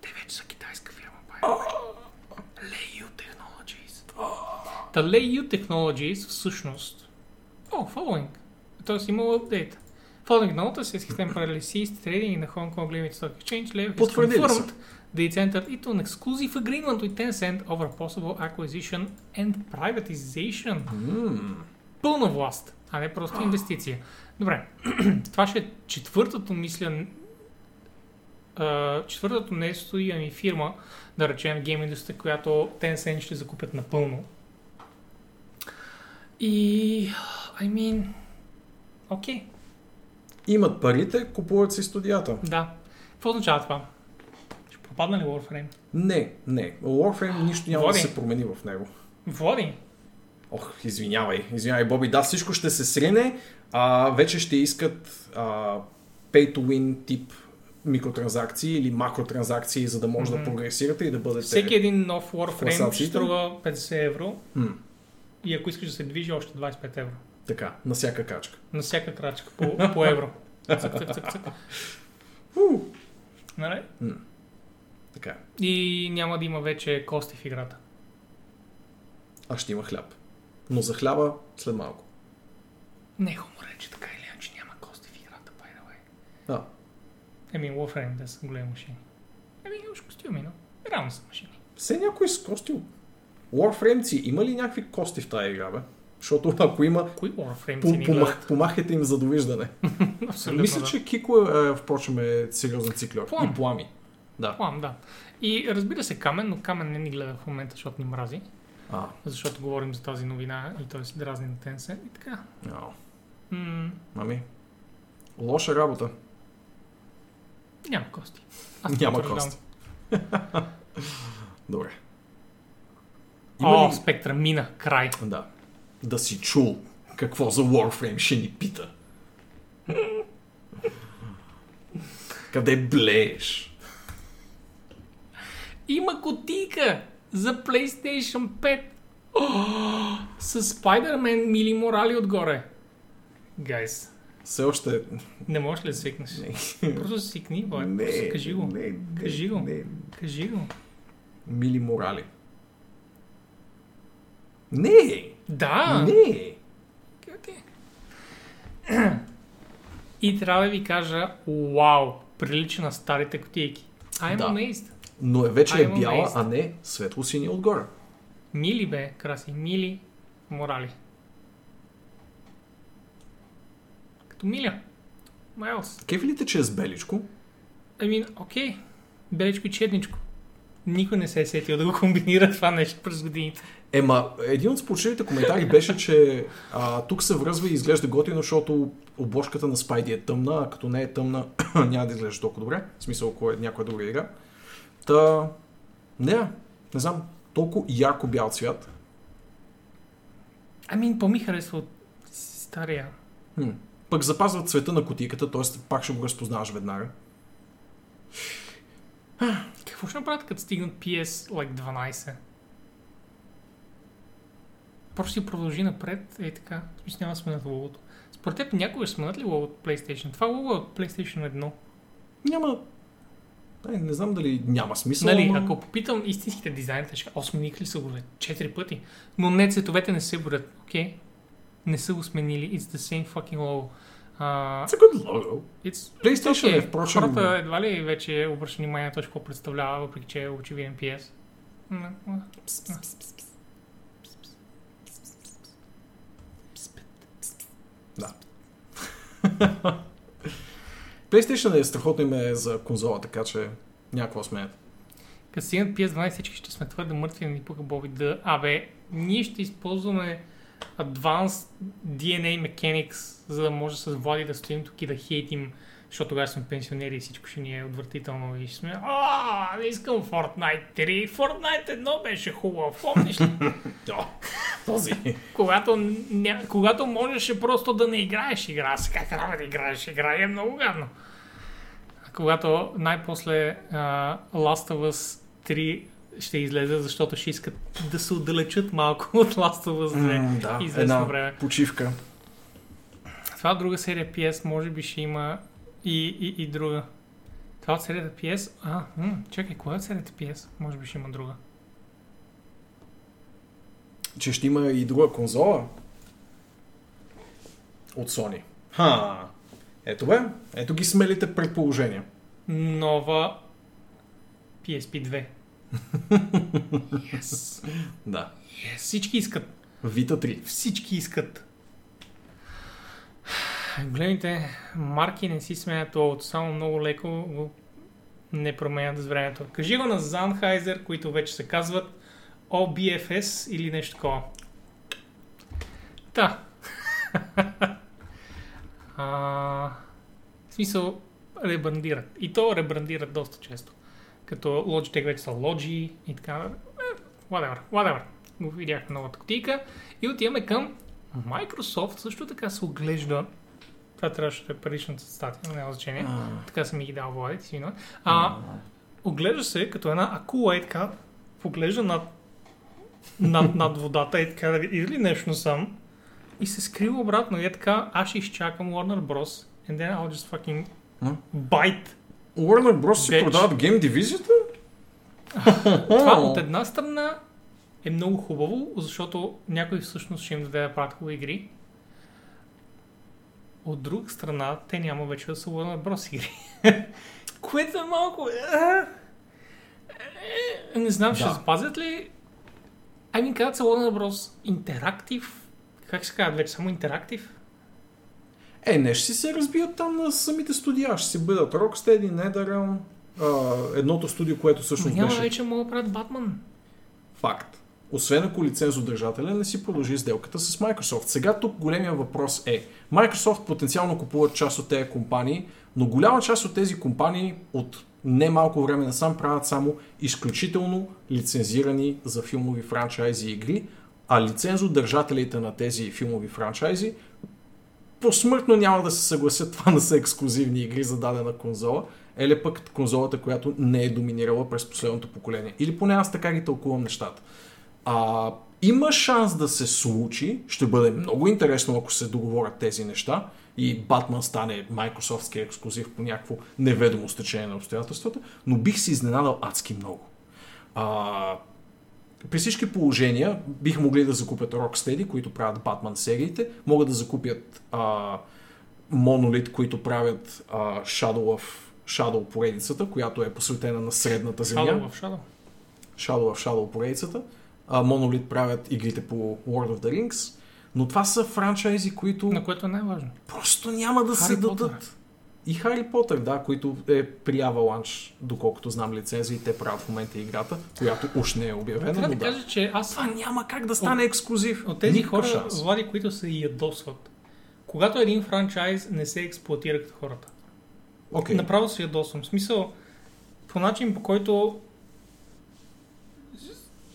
Speaker 2: Те вече са китайска фирма. Leiyu Technologies. Та Leiyu Technologies всъщност... О, following. Тоест имало апдейт. Following notice is extemporarily ceased trading in the Hong Kong Limited Stock Exchange. Leiyu has confirmed it's entered into an exclusive agreement with Tencent over possible acquisition and privatization.
Speaker 1: М,
Speaker 2: Пълна власт, а не просто инвестиция. Добре, това ще е четвъртото, мисля, четвъртото нещо и ами фирма, да речем гейм индустрия, която Tencent ще закупят напълно. И, I mean, окей, okay.
Speaker 1: Имат парите, купуват си студията.
Speaker 2: да. Какво означава това? Ще пропадна ли Warframe?
Speaker 1: Не, не. Warframe нищо няма
Speaker 2: Води.
Speaker 1: да се промени в него.
Speaker 2: Води.
Speaker 1: Ох, извинявай, извинявай, Боби. Да, всичко ще се срине, а вече ще искат а, pay to win тип микротранзакции или макротранзакции, за да може
Speaker 2: Мгм.
Speaker 1: да прогресирате и да бъдете...
Speaker 2: Всеки един нов Warframe ще струва 50 евро
Speaker 1: М,
Speaker 2: и ако искаш да се движи още 25 евро.
Speaker 1: така, на всяка качка.
Speaker 2: На всяка крачка по, по евро. Цък, цък, цък, цък.
Speaker 1: У,
Speaker 2: Нали?
Speaker 1: така, е.
Speaker 2: И няма да има вече кости в играта.
Speaker 1: а ще има хляб. Но за хляба след малко.
Speaker 2: Не е хуморен, че така или иначе няма кости в играта, by the way.
Speaker 1: Да.
Speaker 2: Еми, Warframe, да са големи машини. Еми, имаш костюми, но реално са машини.
Speaker 1: Все някой с кости. Warframe'ци, има ли някакви кости в тази игра, бе? Защото ако има,
Speaker 2: Кои Warframe
Speaker 1: помах, помахайте им за довиждане.
Speaker 2: Абсолютно,
Speaker 1: Мисля,
Speaker 2: да.
Speaker 1: че Кико е, е, впрочем, е сериозен циклер.
Speaker 2: Плам.
Speaker 1: И плами. Да.
Speaker 2: Плам, да. И разбира се Камен, но Камен не ни гледа в момента, защото ни мрази.
Speaker 1: А,
Speaker 2: Защото говорим за тази новина и той се дразни на Tencent и така.
Speaker 1: ау.
Speaker 2: М-
Speaker 1: Ами, лоша работа.
Speaker 2: няма кости. Аз
Speaker 1: Няма кости. Добре.
Speaker 2: О,
Speaker 1: ли-
Speaker 2: спектра мина, край.
Speaker 1: Да. Да си чул какво за Warframe ще ни пита. Къде блееш?
Speaker 2: Има котика за PlayStation 5. О, с Spider-Man Мили Морали отгоре. Гайс,
Speaker 1: Все още...
Speaker 2: не можеш ли да свикнеш?
Speaker 1: Не.
Speaker 2: Просто си свикни, бой. Просто кажи го.
Speaker 1: Не, не,
Speaker 2: Кажи го.
Speaker 1: Не.
Speaker 2: Кажи го.
Speaker 1: Мили морали. Не!
Speaker 2: Да!
Speaker 1: Не!
Speaker 2: Окей, окей. И трябва да ви кажа, вау, прилича на старите котийки. I'm
Speaker 1: Да.
Speaker 2: amazed.
Speaker 1: Но е вече е
Speaker 2: I'm
Speaker 1: бяла,
Speaker 2: amazed.
Speaker 1: а не светло синя отгоре.
Speaker 2: Мили бе, краси, мили морали. Като миля. Майлс.
Speaker 1: Кефилите, че е с беличко.
Speaker 2: Ами, окей. Белечко и четничко. Никой не се е сетил да го комбинира това нещо през годините.
Speaker 1: Ема, един от спочилите коментари беше, че а, тук се връзва и изглежда готино, защото обложката на Спайди е тъмна, а като не е тъмна, няма да изглежда толкова добре. В смисъл, ако е някоя друга игра. Та, не, не знам, толкова ярко бял цвят.
Speaker 2: Ами, по-ми харесва от стария.
Speaker 1: Хм. Пък запазват цвета на кутийката, т.е. пак ще го разпознаваш веднага.
Speaker 2: Какво ще направят, като стигнат PS like 12? Просто си продължи напред, е така. Смисъл няма да сменят логото. Според теб някога ще сменят ли логото от PlayStation? Това лого е от PlayStation 1.
Speaker 1: Няма... Не, не знам дали няма смисъл.
Speaker 2: Нали,
Speaker 1: ама-
Speaker 2: ако попитам истинските дизайнери, ще кажа, о, смених ли са го бе? четири пъти. Но не, цветовете не се борят, окей? Не са го сменили, it's the same fucking logo. Uh,
Speaker 1: It's a good logo.
Speaker 2: it's,
Speaker 1: PlayStation
Speaker 2: okay.
Speaker 1: е, впрочем...
Speaker 2: Хората едва ли вече обръщат внимание на точно какво представлява, въпреки че е очевиден PS. М, м.
Speaker 1: Да. PlayStation е страхотно име за конзола, така че някакво сменят.
Speaker 2: Като стигнат PS12, всички ще сме твърде мъртви на ни пука Боби да... Абе, ние ще използваме Advanced DNA Mechanics, за да може с Влади да стоим тук и да хейтим, защото тогава сме пенсионери и всичко ще ни е отвратително и ще сме а, не искам Fortnite 3. Fortnite 1 беше хубав, помниш ли?
Speaker 1: Този.
Speaker 2: когато, ня... когато можеше просто да не играеш игра, сега трябва да играеш игра и е много гадно. Когато най-после uh, Last of Us 3 ще излезе, защото ще искат да се отдалечат малко от Last of Us 2
Speaker 1: М, да,
Speaker 2: известно
Speaker 1: една
Speaker 2: време.
Speaker 1: почивка.
Speaker 2: Това друга серия PS може би ще има и, и, и друга. Това от серията PS... А, м, чакай, коя е от серията PS? Може би ще има друга.
Speaker 1: Че ще има и друга конзола от Sony. Ха! Ето бе, ето ги смелите предположения.
Speaker 2: Нова PSP 2. Yes.
Speaker 1: Да.
Speaker 2: Yes. Всички искат.
Speaker 1: Vita 3.
Speaker 2: Всички искат. Големите марки не си сменят логото, само много леко го не променят с времето. Кажи го на Sennheiser, които вече се казват OBFS или нещо такова. Да. а, в смисъл, ребрандират. И то ребрандират доста често. Като Logitech вече са Logi и така. Eh, whatever, whatever. Го видях новата кутийка. И отиваме към Microsoft също така се оглежда това трябваше да е паричната статия, но няма значение.
Speaker 1: А.
Speaker 2: Така съм ми ги дал владите си. но- А, оглежда се като една акула и така, поглежда над, над, над водата и така да види или нещо насам и се скрива обратно и е така, аз ще изчакам Warner Bros. and then I'll just fucking
Speaker 1: М?
Speaker 2: bite.
Speaker 1: Warner Bros. си продават гейм дивизията?
Speaker 2: Това от една страна е много хубаво, защото някой всъщност ще им даде да правят хубави игри. От друга страна, те няма вече да са Warner Bros. игри. Което е малко... а, е, Не знам, ще
Speaker 1: Да.
Speaker 2: запазят ли... Ами казват се Warner Bros. Interactive. Как се казват вече? Само Interactive?
Speaker 1: Е, не ще се разбият там на самите студия. Ще си бъдат Rocksteady, NetherRealm, едното студио, което
Speaker 2: Но
Speaker 1: всъщност
Speaker 2: няма
Speaker 1: беше
Speaker 2: вече мога да правят Батман.
Speaker 1: факт. Освен ако лицензодържателя не си продължи сделката с Microsoft. Сега тук големия въпрос е, Microsoft потенциално купуват част от тези компании, но голяма част от тези компании от немалко време насам правят само изключително лицензирани за филмови франчайзи игри, а лицензодържателите на тези филмови франчайзи посмъртно няма да се съгласят това да са ексклюзивни игри за дадена конзола, или пък конзолата, която не е доминирала през последното поколение. Или поне аз така ги тълкувам нещата. А, има шанс да се случи, ще бъде много интересно, ако се договорят тези неща и Батман стане Microsoftски ексклюзив по някакво неведомо стечение на обстоятелствата, но бих се изненадал адски много. А, при всички положения биха могли да закупят Rocksteady, които правят Batman сериите, могат да закупят а, Monolith, които правят а, Shadow of Shadow поредицата, която е посветена на средната земя.
Speaker 2: Shadow в Shadow.
Speaker 1: Shadow of Shadow поредицата. А, Monolith правят игрите по World of the Rings. Но това са франчайзи, които
Speaker 2: На което е най-важно.
Speaker 1: просто няма да се
Speaker 2: Хари Потър.
Speaker 1: дадат. И Хари Потър, да, които е при Avalanche, доколкото знам лицензия и те правят в момента играта, която уж не е обявена,
Speaker 2: Трябва да
Speaker 1: да.
Speaker 2: кажа, че аз
Speaker 1: Това няма как да стане ексклюзив.
Speaker 2: От тези
Speaker 1: Никакъв
Speaker 2: хора,
Speaker 1: шанс.
Speaker 2: Влади, които се ядосват, когато един франчайз не се експлуатира като хората.
Speaker 1: Окей.
Speaker 2: Направо се ядосвам. В смисъл, по начин по който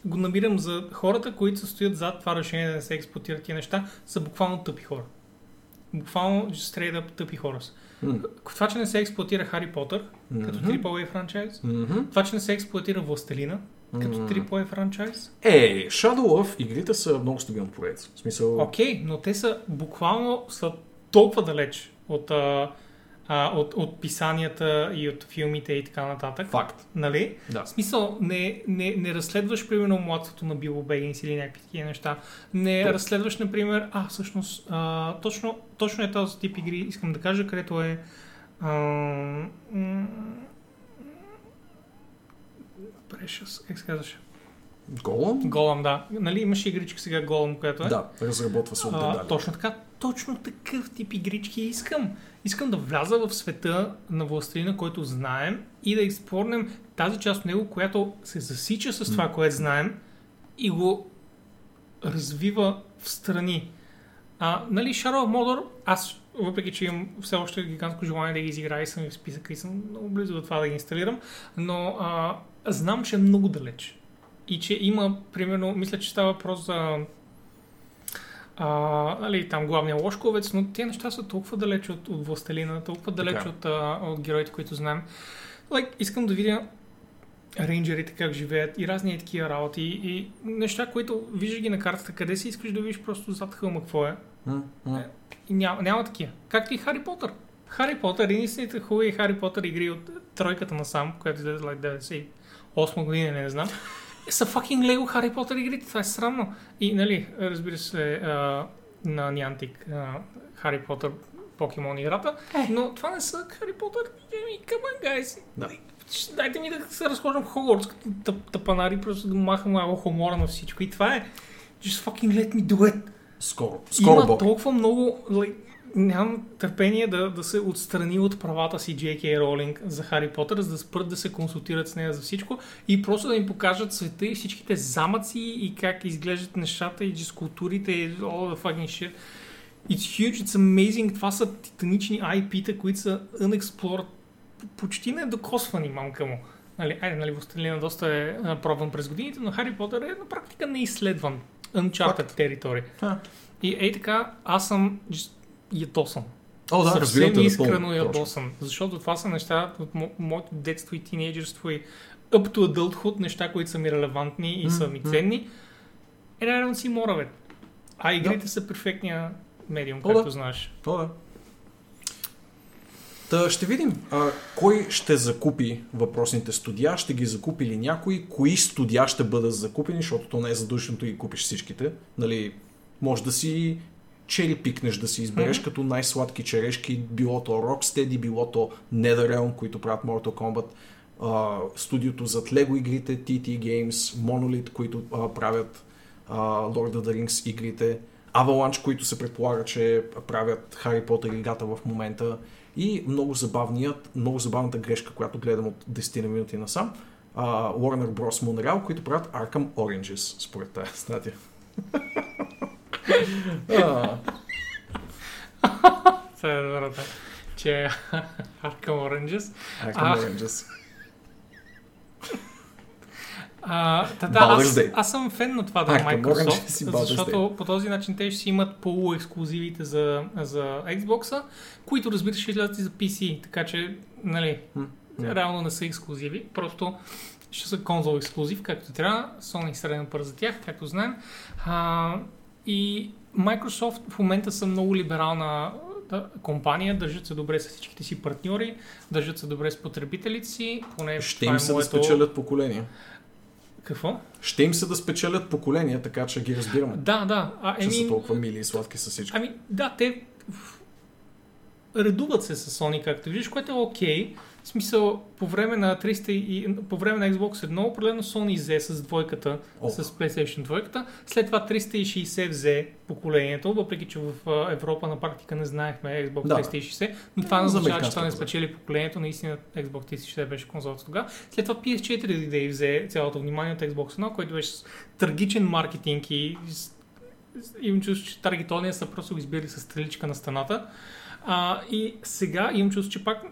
Speaker 2: го намирам за хората, които се стоят зад това решение да не се експлуатират тия неща, са буквално тъпи хора. Буквално straight up тъпи хора са.
Speaker 1: М.
Speaker 2: Това, че не се експлуатира Хари Потър, като. AAA франчайз,
Speaker 1: Мгм.
Speaker 2: това, че не се експлуатира Властелина, като. AAA франчайз,
Speaker 1: Е, Shadow of игрите са много стабилно поредица. В смисъл...
Speaker 2: Окей, но те са буквално са толкова далеч от, а, а, от, от писанията и от филмите и така нататък.
Speaker 1: Факт.
Speaker 2: Нали?
Speaker 1: Да.
Speaker 2: В смисъл, не, не, не разследваш, примерно, младството на Било Бегинс или някакви такива неща. Не
Speaker 1: То-
Speaker 2: разследваш, например, а, всъщност, а, точно, точно е този тип игри, искам да кажа, където е а, м- Precious, как се казваше?
Speaker 1: Голъм?
Speaker 2: Голъм, да. Нали, имаше игричка сега Голъм, която е.
Speaker 1: Да, разработва се от дедали.
Speaker 2: точно така. Точно такъв тип игрички искам. Искам да вляза в света на властелина, който знаем и да изплорнем тази част от него, която се засича с това, което знаем и го развива в страни. А, нали, of Mordor, аз, въпреки че имам все още гигантско желание да ги изиграя и съм в списъка и съм много близо до това да ги инсталирам, но а, знам, че е много далеч. И че има, примерно, мисля, че става въпрос за а, нали, там главния лошковец, но тези неща са толкова далеч от, от властелина, толкова далеч
Speaker 1: Така.
Speaker 2: от, а, от героите, които знаем. Like, искам да видя рейнджерите как живеят и разни такива работи и неща, които виждаш ги на картата, къде си искаш да видиш просто зад хълма какво е.
Speaker 1: М.
Speaker 2: И няма, няма такива. Както и Хари Потър. Хари Потър, единствените хубави Хари Потър игри от тройката на сам, която излезе like 98 година, не знам, са fucking Лего Хари Потър игрите. Това е срамно. И, нали, разбира се, а, на Niantic а, Хари Потър покемон играта, но това не са Хари Потър. Еми, come on, guys.
Speaker 1: Да.
Speaker 2: Дайте ми да се разхождам в Хогвартс като тъп, тъпанари, просто да махам малко хумора на всичко. И това е just fucking let me do it.
Speaker 1: Скоро. Скоро,
Speaker 2: Има
Speaker 1: Бог.
Speaker 2: толкова много like, нямам търпение да, да се отстрани от правата си J.K. Ролинг за Хари Потър, за да спрат да се консултират с нея за всичко и просто да им покажат света и всичките замъци и как изглеждат нещата и дискултурите и all the fucking shit. It's huge, it's amazing. Това са титанични IP-та, които са unexplored, почти недокосвани, мамка му. Нали, айде, нали, Властелина доста е пробван през годините, но Хари Потър е на практика неизследван. Uncharted територия. И ей така, аз съм just ядосан.
Speaker 1: О, да,
Speaker 2: Съвсем искрено ядосан. Защото това са неща от мо- моето детство и тинейджерство и up to adulthood, неща, които са ми релевантни и са ми ценни. Е, да си мора, бе. А игрите са перфектния медиум,
Speaker 1: О, да.
Speaker 2: както знаеш.
Speaker 1: О, да. Та ще видим а, кой ще закупи въпросните студия, ще ги закупи ли някой, кои студия ще бъдат закупени, защото то не е да ги купиш всичките. Нали, може да си чери пикнеш, да си избереш
Speaker 2: Мгм.
Speaker 1: като най-сладки черешки, било то Rocksteady, било то NetherRealm, които правят Mortal Kombat, а, студиото зад Lego игрите, TT Games, Monolith, които а, правят а, Lord of the Rings игрите, Avalanche, които се предполага, че правят Хари Потър играта в момента и много, забавният, много забавната грешка, която гледам от 10 на минути насам, а, Warner Bros. Montreal, които правят Arkham Oranges, според тази статия.
Speaker 2: Това е добрата. Че Arkham Oranges.
Speaker 1: Arkham. Oranges.
Speaker 2: А, та, да,
Speaker 1: Baldur's
Speaker 2: аз, аз съм фен на това да е
Speaker 1: Orange
Speaker 2: Microsoft, защото по този начин те ще си имат полуексклюзивите за, за Xbox, които разбира се ще излязат и за PC, така че, нали,
Speaker 1: М, м.
Speaker 2: реално не са ексклюзиви, просто ще са конзол ексклюзив, както трябва, Sony среден пар за тях, както знаем. А, и Microsoft в момента са много либерална да, компания, държат се добре с всичките си партньори, държат се добре с потребителите си, поне
Speaker 1: Ще
Speaker 2: това
Speaker 1: им
Speaker 2: е
Speaker 1: се да
Speaker 2: моето...
Speaker 1: спечелят поколения.
Speaker 2: Какво?
Speaker 1: Ще им се да спечелят поколения, така че ги разбираме.
Speaker 2: Да, да. А,
Speaker 1: Че са
Speaker 2: еми,
Speaker 1: толкова мили и сладки с всички.
Speaker 2: ами, да, те редуват се с Sony, както виждаш, което е окей. В смисъл, по време на 300 и, по време на Xbox 1, определено Sony взе с двойката,
Speaker 1: О.
Speaker 2: с PlayStation 2, след това 360 взе поколението, въпреки че в Европа на практика не знаехме Xbox
Speaker 1: Да.
Speaker 2: 360, но това не означава, че това не спечели поколението, наистина Xbox 360 беше конзолата тогава. След това PS4 дойде и взе цялото внимание от Xbox 1, който беше с трагичен маркетинг и имам чувство, че таргетония са просто го избили с стреличка на стената. А, и сега имам чувство, че пак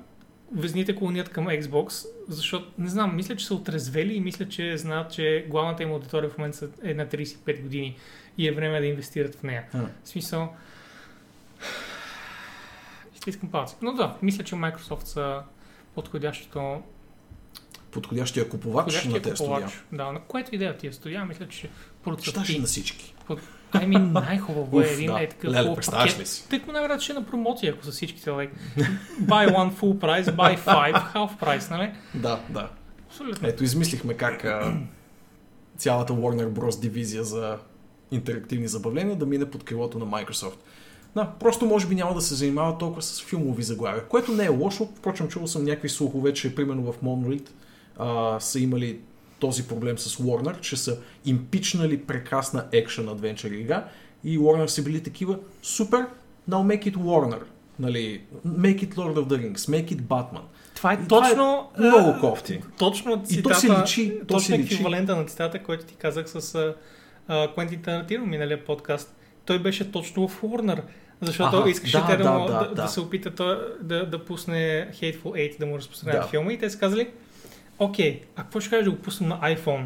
Speaker 2: везните клонят към Xbox, защото, не знам, мисля, че са отрезвели и мисля, че знаят, че главната им аудитория в момента са- е на 35 години и е време да инвестират в нея.
Speaker 1: А.
Speaker 2: В смисъл... Ще искам палци. Но да, мисля, че Microsoft са подходящото
Speaker 1: Подходящия купувач
Speaker 2: подходящия
Speaker 1: на тези студия.
Speaker 2: купувач. Да, на което идея тия студия, мисля, че процъфти.
Speaker 1: на всички.
Speaker 2: Ами най-хубаво е един
Speaker 1: да.
Speaker 2: е такъв
Speaker 1: Леле, представяш ли си?
Speaker 2: Тъй като най-вероятно ще е на промоция, ако са всичките, like, buy one full price, buy five half price, нали?
Speaker 1: Да, да.
Speaker 2: Абсолютно.
Speaker 1: Ето, измислихме как а, цялата Warner Bros. дивизия за интерактивни забавления да мине под крилото на Microsoft. Да, просто може би няма да се занимава толкова с филмови заглавия, което не е лошо. Впрочем, чувал съм някакви слухове, че примерно в Monolith а, са имали този проблем с Warner, че са импичнали прекрасна екшен адвенчър игра и Warner са били такива супер, now make it Warner. Нали, make it Lord of the Rings, make it Batman.
Speaker 2: Това е
Speaker 1: И това е
Speaker 2: точно...
Speaker 1: много кофти.
Speaker 2: Точно
Speaker 1: И то
Speaker 2: цитата,
Speaker 1: си личи, то
Speaker 2: точно
Speaker 1: личи.
Speaker 2: еквивалента на цитата, който ти казах с Quentin Tarantino миналия подкаст. Той беше точно в Warner. Защото
Speaker 1: Аха,
Speaker 2: искаше
Speaker 1: да,
Speaker 2: те да,
Speaker 1: да, да,
Speaker 2: да,
Speaker 1: да.
Speaker 2: се опита той, да, да пусне Hateful Eight, да му разпространят
Speaker 1: Да.
Speaker 2: филма и те са казали, окей, а какво ще кажеш да го пуснем на iPhone?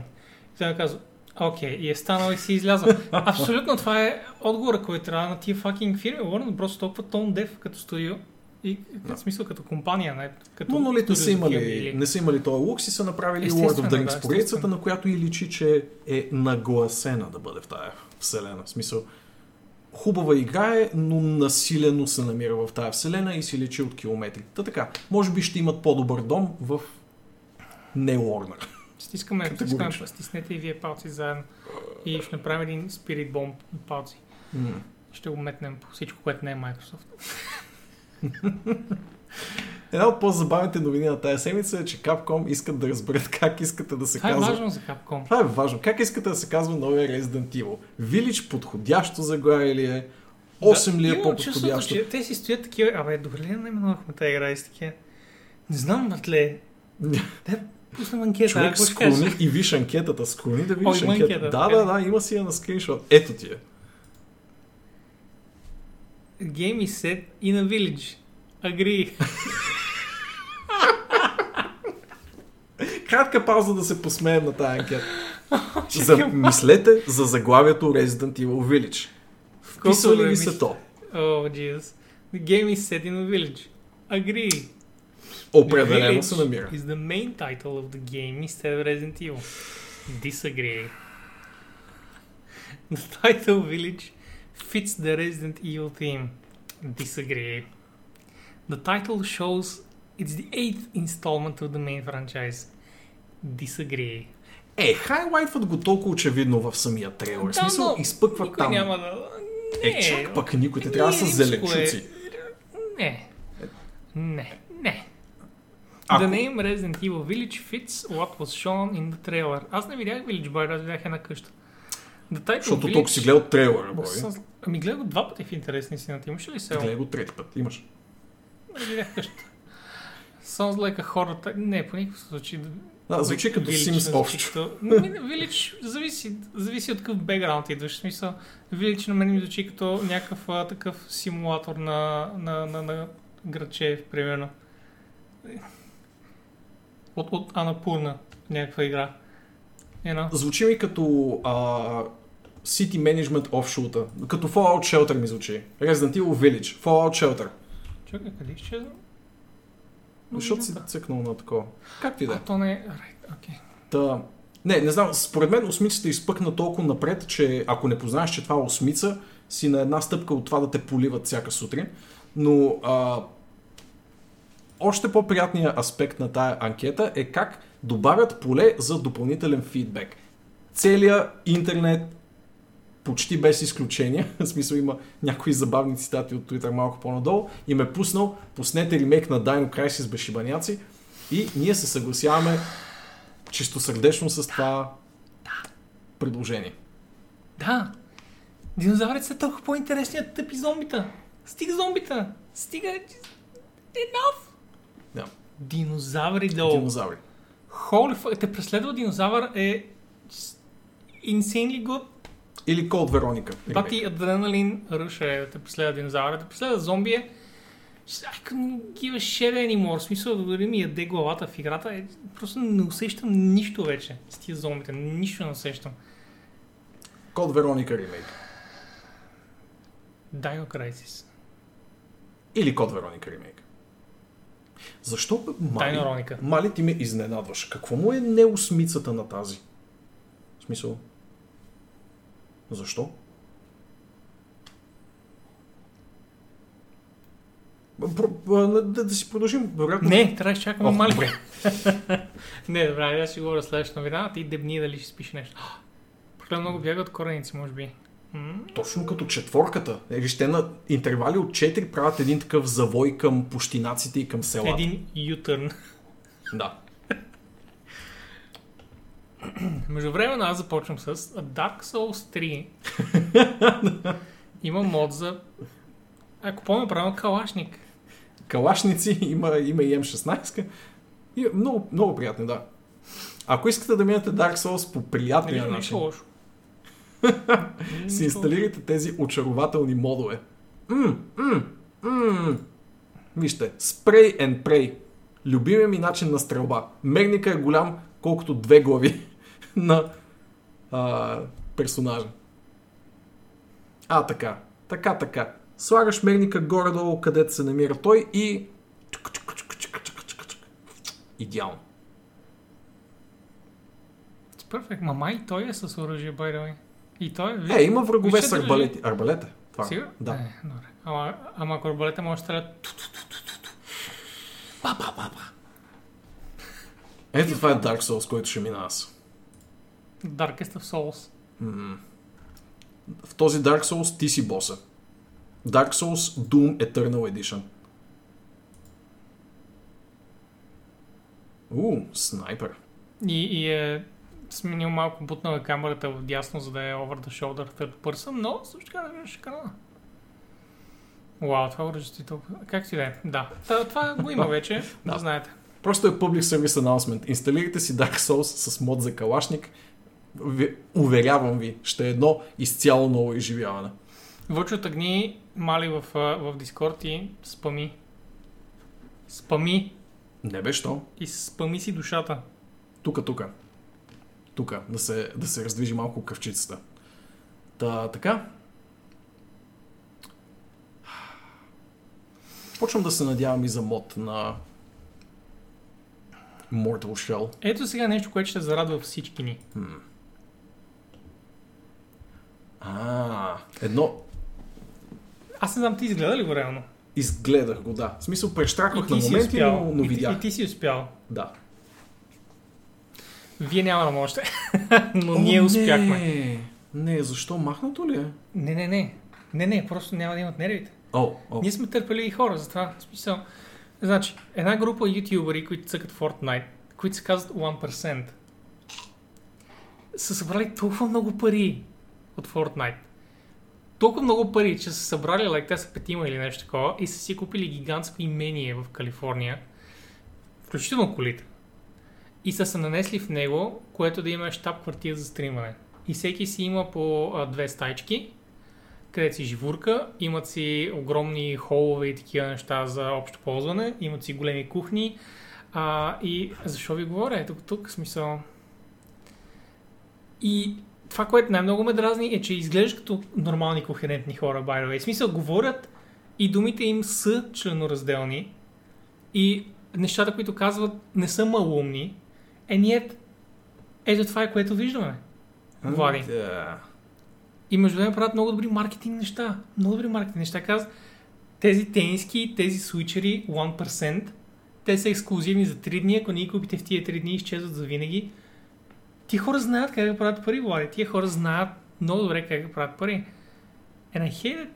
Speaker 2: И той казва, окей, и е станал и си излязъл. Абсолютно това е отговора, който трябва на тия fucking фирми. Warner просто толкова tone deaf като студио и в смисъл като компания, не като
Speaker 1: Но нали не са, имали,
Speaker 2: или-
Speaker 1: не са имали този лукс и са направили Lord of the Rings поредицата, на която и личи, че е нагласена да бъде в тая вселена. В смисъл, хубава игра е, но насилено се намира в тая вселена и си личи от километри. Та така, може би ще имат по-добър дом в не Warner.
Speaker 2: Стискаме, стискаме, стиснете и вие палци заедно и ще направим един Spirit Bomb от палци.
Speaker 1: М.
Speaker 2: Ще го метнем по всичко, което не е Microsoft.
Speaker 1: Една от по-забавните новини на тази седмица е, че Capcom искат да разберат как искате да се
Speaker 2: Това е
Speaker 1: казва.
Speaker 2: важно за Capcom.
Speaker 1: Това е важно. Как искате да се казва новия Resident Evil? Village подходящо заглавие ли е? 8 ли е по-подходящо?
Speaker 2: че те си стоят такива, абе, добре ли наименувахме тази игра и такива? Не знам, братле. Те пуснем анкета,
Speaker 1: Човек склони и виж анкетата. Склони да видиш
Speaker 2: О, има
Speaker 1: анкета.
Speaker 2: анкета,
Speaker 1: Да, да, да, има си я на скриншот. Ето ти е.
Speaker 2: Game is set in a village. Agree.
Speaker 1: Кратка пауза да се посмеем на тази анкета. за, мислете за заглавието Resident Evil Village. Вписва ли ви се то?
Speaker 2: Oh, Jesus. The game is set in a village. Agree.
Speaker 1: Определено се намира.
Speaker 2: is the main title of the game instead of Resident Evil. Disagree. The title village fits the Resident Evil theme. Disagree. The title shows it's the eighth installment of the main franchise. Disagree.
Speaker 1: Е, хайлайтват го толкова очевидно в самия трейлер.
Speaker 2: Да,
Speaker 1: смисъл, изпъкват там.
Speaker 2: няма да...
Speaker 1: Е,
Speaker 2: Не.
Speaker 1: чак пък никой. Те трябва да са
Speaker 2: Римско е.
Speaker 1: зеленчуци.
Speaker 2: Не. Не. Не.
Speaker 1: Ако-
Speaker 2: The name Resident Evil Village fits what was shown in the trailer. Аз не видях Village Boy, аз видях една къща.
Speaker 1: Защото
Speaker 2: Village...
Speaker 1: толкова си гледал трейлера, бой.
Speaker 2: С- Ами гледах го два пъти в интересни истината. Имаш ли село?
Speaker 1: Гледай го трети път. Имаш.
Speaker 2: Не видях къща. Sounds like a хората... Не, по никакъв случай.
Speaker 1: Да, звучи като
Speaker 2: Village
Speaker 1: Sims общо.
Speaker 2: като- Ми, не, Village зависи, зависи от какъв бекграунд идваш. В смисъл, Village на мен ми звучи като някакъв а, такъв симулатор на, на, на, на градче, примерно. От, от Анапурна, някаква игра. Know?
Speaker 1: Звучи ми като а, City Management Offshoot. Като Fallout Shelter ми звучи. Resident Evil Village. Fallout Shelter.
Speaker 2: Чакай, къде изчезна?
Speaker 1: Защото си цъкнал на такова. Както и да е.
Speaker 2: А, то не е... Right, окей.
Speaker 1: Та... Не, не знам, според мен осмицата изпъкна толкова напред, че ако не познаеш, че това е осмица, си на една стъпка от това да те поливат всяка сутрин. Но а, още по-приятният аспект на тая анкета е как добавят поле за допълнителен фидбек. Целият интернет, почти без изключение, в смисъл има някои забавни цитати от Twitter малко по-надолу, им е пуснал, пуснете ремейк на Dino Crisis без шибаняци и ние се съгласяваме чистосърдечно с това предложение.
Speaker 2: Да. Динозаврите са толкова по-интересни от тъпи зомбита. Стига зомбита. Стига... Enough. Динозаври долу.
Speaker 1: Динозаври.
Speaker 2: Holy fuck, те преследва динозавър е insanely good.
Speaker 1: Или Код Вероника.
Speaker 2: Бати адреналин е да те преследва динозавър. Да те преследва зомби е I couldn't give a shit anymore. В смисъл, дори ми яде главата в играта. Е, просто не усещам нищо вече с тия зомбите. Нищо не усещам.
Speaker 1: Код Вероника ремейк.
Speaker 2: Dino Crisis.
Speaker 1: Или Код Вероника ремейк. Защо Мали?
Speaker 2: Роника.
Speaker 1: Мали ти ме изненадваш. Какво му е неосмицата на тази? В смисъл? Защо? Про- а, Да, да си продължим. Вероятно.
Speaker 2: Не, трябва да чакаме
Speaker 1: Ох,
Speaker 2: мали.
Speaker 1: добре.
Speaker 2: Не, добре, аз ще говоря следващата новина, а ти дебни дали ще спиш нещо. Прекалено много бяга от кореници, може би.
Speaker 1: Точно като четворката. Е, Вижте, на интервали от 4 правят един такъв завой към пущинаците и към селата.
Speaker 2: Един ютърн.
Speaker 1: Да.
Speaker 2: Между време аз започвам с Dark Souls 3. Има мод за... Ако помня правилно, калашник.
Speaker 1: Калашници, има, има и М16. И е много, много приятно, да. Ако искате да минете Dark Souls по
Speaker 2: Не
Speaker 1: приятния
Speaker 2: виждам нищо
Speaker 1: начин,
Speaker 2: лошо.
Speaker 1: си инсталирайте тези очарователни модове. Вижте, Spray and Pray. Любимия ми начин на стрелба. Мерника е голям, колкото две глави на а, персонажа. А, така. Така, така. Слагаш мерника горе-долу, където се намира той и... Идеално.
Speaker 2: Перфект. Мама и той е с оръжие, by the way. И той е...
Speaker 1: Е, има врагове с
Speaker 2: дали-
Speaker 1: арбалети. Арбалета? Това.
Speaker 2: Сигурно?
Speaker 1: Да.
Speaker 2: Е, добре. Ама, ама ако арбалета може да.
Speaker 1: Па, па, па, па. Ето това е Dark Souls, който ще мина аз.
Speaker 2: Darkest of Souls.
Speaker 1: М. В този Dark Souls ти си боса. Dark Souls Doom Eternal Edition. У, снайпер.
Speaker 2: И, и е сменил малко бутнала камерата в дясно, за да е over the shoulder third person, но също така да шикарна. Вау, това толкова. Как си да е? Да. Та, това го има вече, да.
Speaker 1: Да.
Speaker 2: знаете.
Speaker 1: Просто е Public Service Announcement. Инсталирайте си Dark Souls с мод за калашник. Уверявам ви, ще е едно изцяло ново изживяване.
Speaker 2: Вълчо тъгни мали в, в Дискорд и спами. Спами.
Speaker 1: Не бе, що?
Speaker 2: И спами си душата.
Speaker 1: Тука, тука. Тука, да се, да се раздвижи малко къвчицата. Та, така. Почвам да се надявам и за мод на Mortal Shell.
Speaker 2: Ето сега нещо, което ще зарадва всички ни.
Speaker 1: А, едно
Speaker 2: Аз не знам, ти изгледа ли го реално?
Speaker 1: изгледах го, да. В смисъл, прещраквах
Speaker 2: И
Speaker 1: на моменти, но, но
Speaker 2: и,
Speaker 1: видях.
Speaker 2: и ти си успял.
Speaker 1: Да.
Speaker 2: Вие няма да можете. Но
Speaker 1: О,
Speaker 2: ние успяхме.
Speaker 1: Не, не, защо? Махнато ли е?
Speaker 2: Не, не, не. Не, не, просто няма да имат нервите.
Speaker 1: О, о.
Speaker 2: Ние сме търпели и хора, затова. Смисъл. Значи, една група ютубъри, които цъкат Fortnite, които се казват 1%, са събрали толкова много пари от Fortnite. Толкова много пари, че са събрали, like, те са петима или нещо такова, и са си купили гигантско имение в Калифорния, включително колите. И са се нанесли в него, което да има щаб квартира за стримане. И всеки си има по а, две стайчки, където си живурка, имат си огромни холове и такива неща за общо ползване, имат си големи кухни. А, и защо ви говоря? Ето тук, смисъл... И това, което най-много ме дразни е, че изглеждаш като нормални кохерентни хора, by the way. Смисъл, говорят и думите им са членоразделни и нещата, които казват, не са малумни. Е, ние... Ето това е, което виждаме. Влади.
Speaker 1: Да.
Speaker 2: И между време правят много добри маркетинг неща. Много добри маркетинг неща. Казват, тези тениски, тези свичери 1%, те са ексклюзивни за 3 дни. Ако не ги купите в тия 3 дни, изчезват за винаги. Тия хора знаят как да правят пари, Влади. Тия хора знаят много добре как да правят пари. And I hate it.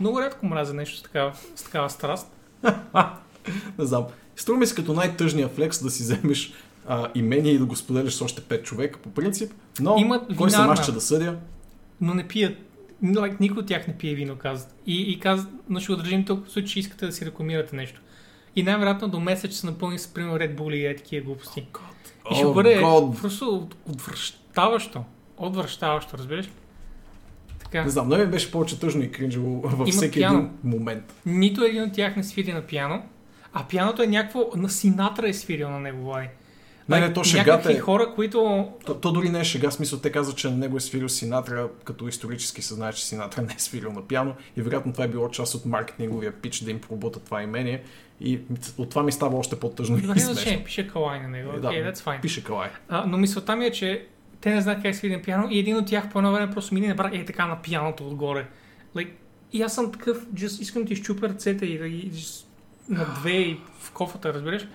Speaker 2: Много рядко мразя нещо с такава, с такава страст.
Speaker 1: Не знам. Струва ми се като най-тъжния флекс да си вземеш а, имение и да го споделиш с още 5 човека по принцип, но
Speaker 2: Имат
Speaker 1: кой съм аз, че да съдя?
Speaker 2: но не пият. Like, никой от тях не пие вино, казват. И, и казват, но ще го държим тук, в случай, че искате да си рекламирате нещо. И най-вероятно до месец ще се напълни с пример Red Bull и е такива глупости. И ще
Speaker 1: О,
Speaker 2: бъде
Speaker 1: God.
Speaker 2: просто от- отвръщаващо. Отвръщаващо, разбираш? Така.
Speaker 1: Не знам, но ми беше повече тъжно и кринжево във
Speaker 2: Има
Speaker 1: всеки
Speaker 2: пиано.
Speaker 1: един момент.
Speaker 2: Нито един от тях не свири на пиано, а пианото е някакво... На Синатра е свирил на него, Влади.
Speaker 1: Не, не, то шегата е...
Speaker 2: хора, които...
Speaker 1: То, то дори не е шега, смисъл те казват, че на него е свирил Синатра, като исторически се знае, че Синатра не е свирил на пиано и вероятно това е било част от маркетинговия пич да им пробута това имение и от това ми става още по-тъжно и
Speaker 2: Добре,
Speaker 1: смешно.
Speaker 2: пише Калай на него.
Speaker 1: Е,
Speaker 2: Окей,
Speaker 1: да,
Speaker 2: that's fine.
Speaker 1: Пише Калай.
Speaker 2: А, но мисълта ми е, че те не знаят как свири на пиано и един от тях по едно време просто мини и направи е така на пианото отгоре. Like, и аз съм такъв, just, искам да ти изчупя ръцете и да ги just, на две и в кофата, разбираш?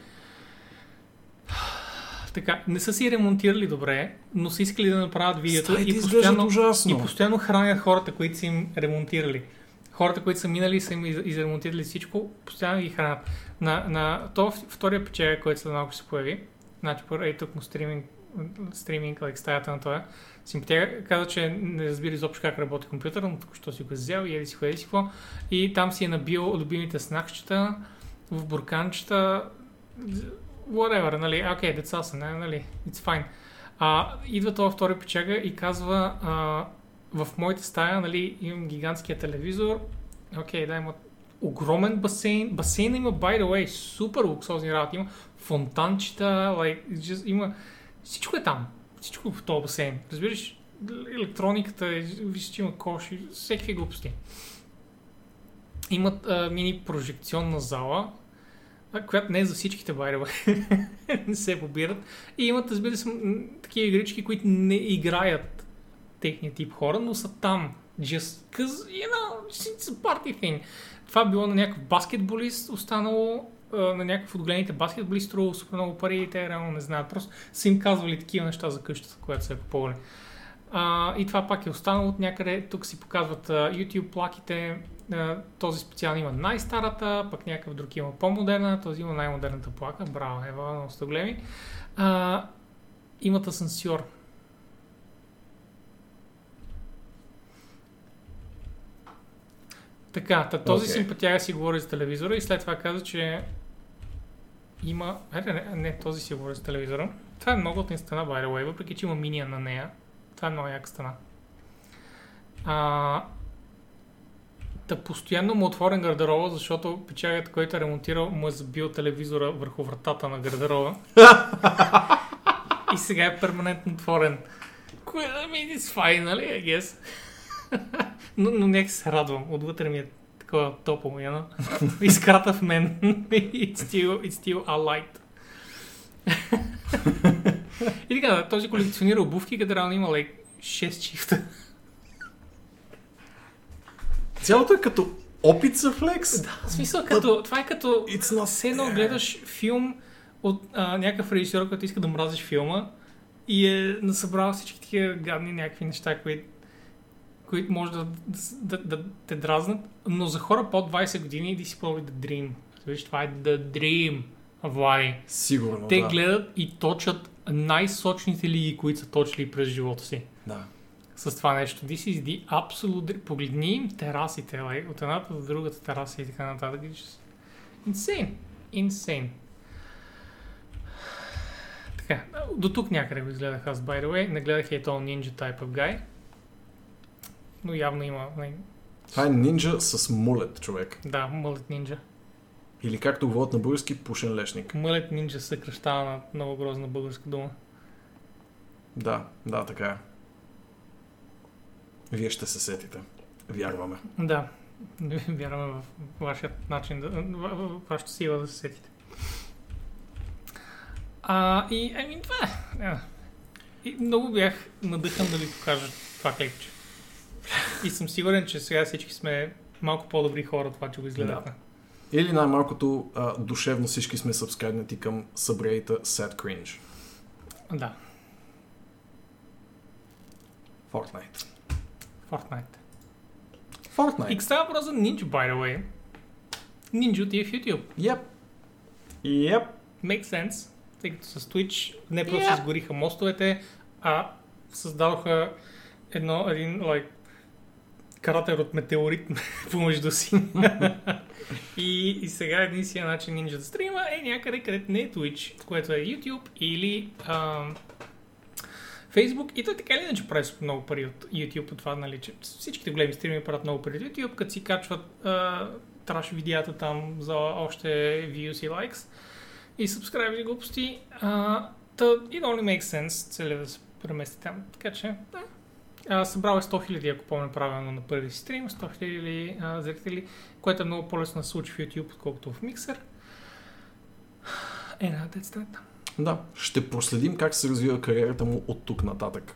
Speaker 2: Така, не са си ремонтирали добре, но са искали да направят видеото
Speaker 1: Стаите
Speaker 2: и постоянно,
Speaker 1: ужасно.
Speaker 2: и постоянно хранят хората, които са им ремонтирали. Хората, които са минали и са им из- изремонтирали всичко, постоянно ги хранят. На, на то втория печега, който след малко се появи, значи първо, ей тук му стриминг, стриминг, like, стаята на това, Симпатия каза, че не разбира изобщо как работи компютъра, но току-що си го е взел и еди си ходи си какво. И там си е набил любимите снакчета в бурканчета, whatever, нали, окей, деца са, не, нали, it's fine. А, идва това втори печага и казва, а, в моята стая, нали, имам гигантския телевизор, окей, да, има огромен басейн, басейн има, by the way, супер луксозни работи, има фонтанчета, like, just, има, всичко е там, всичко в този басейн, разбираш, електрониката, е- виж, че има коши, всеки глупости. Имат а, мини прожекционна зала, която не е за всичките, by не се побират. И имат, разбира се, такива игрички, които не играят техния тип хора, но са там. Just cause, you know, it's a party thing. Това било на някакъв баскетболист, останало на някакъв от големите баскетболист, струва супер много пари и те реално не знаят. Просто са им казвали такива неща за къщата, която се е купували. А, и това пак е останало от някъде. Тук си показват а, YouTube плаките. А, този специално има най-старата, пък някакъв друг има по-модерна, този има най-модерната плака. Браво, ева, много сте големи. А, имат асансьор. Така, та, този
Speaker 1: Окей.
Speaker 2: симпатяга си говори за телевизора и след това каза, че има... Айде, не, не, този си говори за телевизора. Това е много от стена, by the way, въпреки че има миния на нея. Това е много яка стена. А, Та постоянно му е отворен гардероба, защото печагът, който е ремонтирал, му е забил телевизора върху вратата на гардероба. и сега е перманентно отворен. Кое, it's fine, нали, I guess. но, но нека се радвам. Отвътре ми е такова топло, яно. Изкрата в мен. it's, still, it's still a light. и така, този колекционира обувки, къде реално има like, 6 чифта.
Speaker 1: Цялото е като опит за флекс.
Speaker 2: Да, в смисъл, като, това е като все едно гледаш филм от а, някакъв режисьор, който иска да мразиш филма и е насъбрал всички такива гадни някакви неща, които които може да, да, да, да те дразнат, но за хора под 20 години ти си probably the dream. Виж, това е the dream, Влади.
Speaker 1: Сигурно,
Speaker 2: Те
Speaker 1: да.
Speaker 2: гледат и точат най-сочните лиги, които са точили през живота си.
Speaker 1: да.
Speaker 2: С това нещо. This is the absolute... Погледни им терасите, like, от едната до другата тераса и така нататък. Just Insane. Insane. Така, до тук някъде го изгледах аз, by the way. Не гледах и то Ninja Type of Guy. Но явно има, like,
Speaker 1: Това е нинджа с мулет, човек.
Speaker 2: да, Mullet Ninja.
Speaker 1: Или както говорят на български, пушен лешник.
Speaker 2: Mullet Ninja се съкръщава на много грозна българска дума.
Speaker 1: Да, да, така е. Вие ще се сетите. Вярваме.
Speaker 2: Да, вярваме в вашия начин, да, в, вашата сила да се сетите. А, и, ами, това е. И много бях надъхан да ви покажа това клипче. И съм сигурен, че сега всички сме малко по-добри хора от това, че го изгледахме.
Speaker 1: Или най-малкото а, душевно всички сме сабскайбнати към събрейта Sad Cringe.
Speaker 2: Да,
Speaker 1: Fortnite.
Speaker 2: Fortnite.
Speaker 1: Fortnite.
Speaker 2: И става въпрос за Ninja, by the way. Ninja ти е в YouTube.
Speaker 1: Yep. Yep.
Speaker 2: Make sense, тъй като с Twitch не просто
Speaker 1: Yeah.
Speaker 2: изгориха мостовете, а създадоха едно, един, like, кратер от метеорит помежду си. и, и сега единствения начин Ninja да стрима е някъде, където не е Twitch, което е YouTube или ам, Facebook. И той така или иначе прави много пари от YouTube, от това, нали, че всичките големи стрими правят много пари от YouTube, като си качват а, траш видеята там за още views и likes и subscribe и глупости. А, та, it only makes sense целият да се премести там. Така че, да. А, събрал е 100 000, ако помня правилно на първи стрим, 100 000 а, зрители, което е много по-лесно да се случи в YouTube, отколкото в Mixer. Е, на децата.
Speaker 1: Да, ще проследим как се развива кариерата му от тук нататък.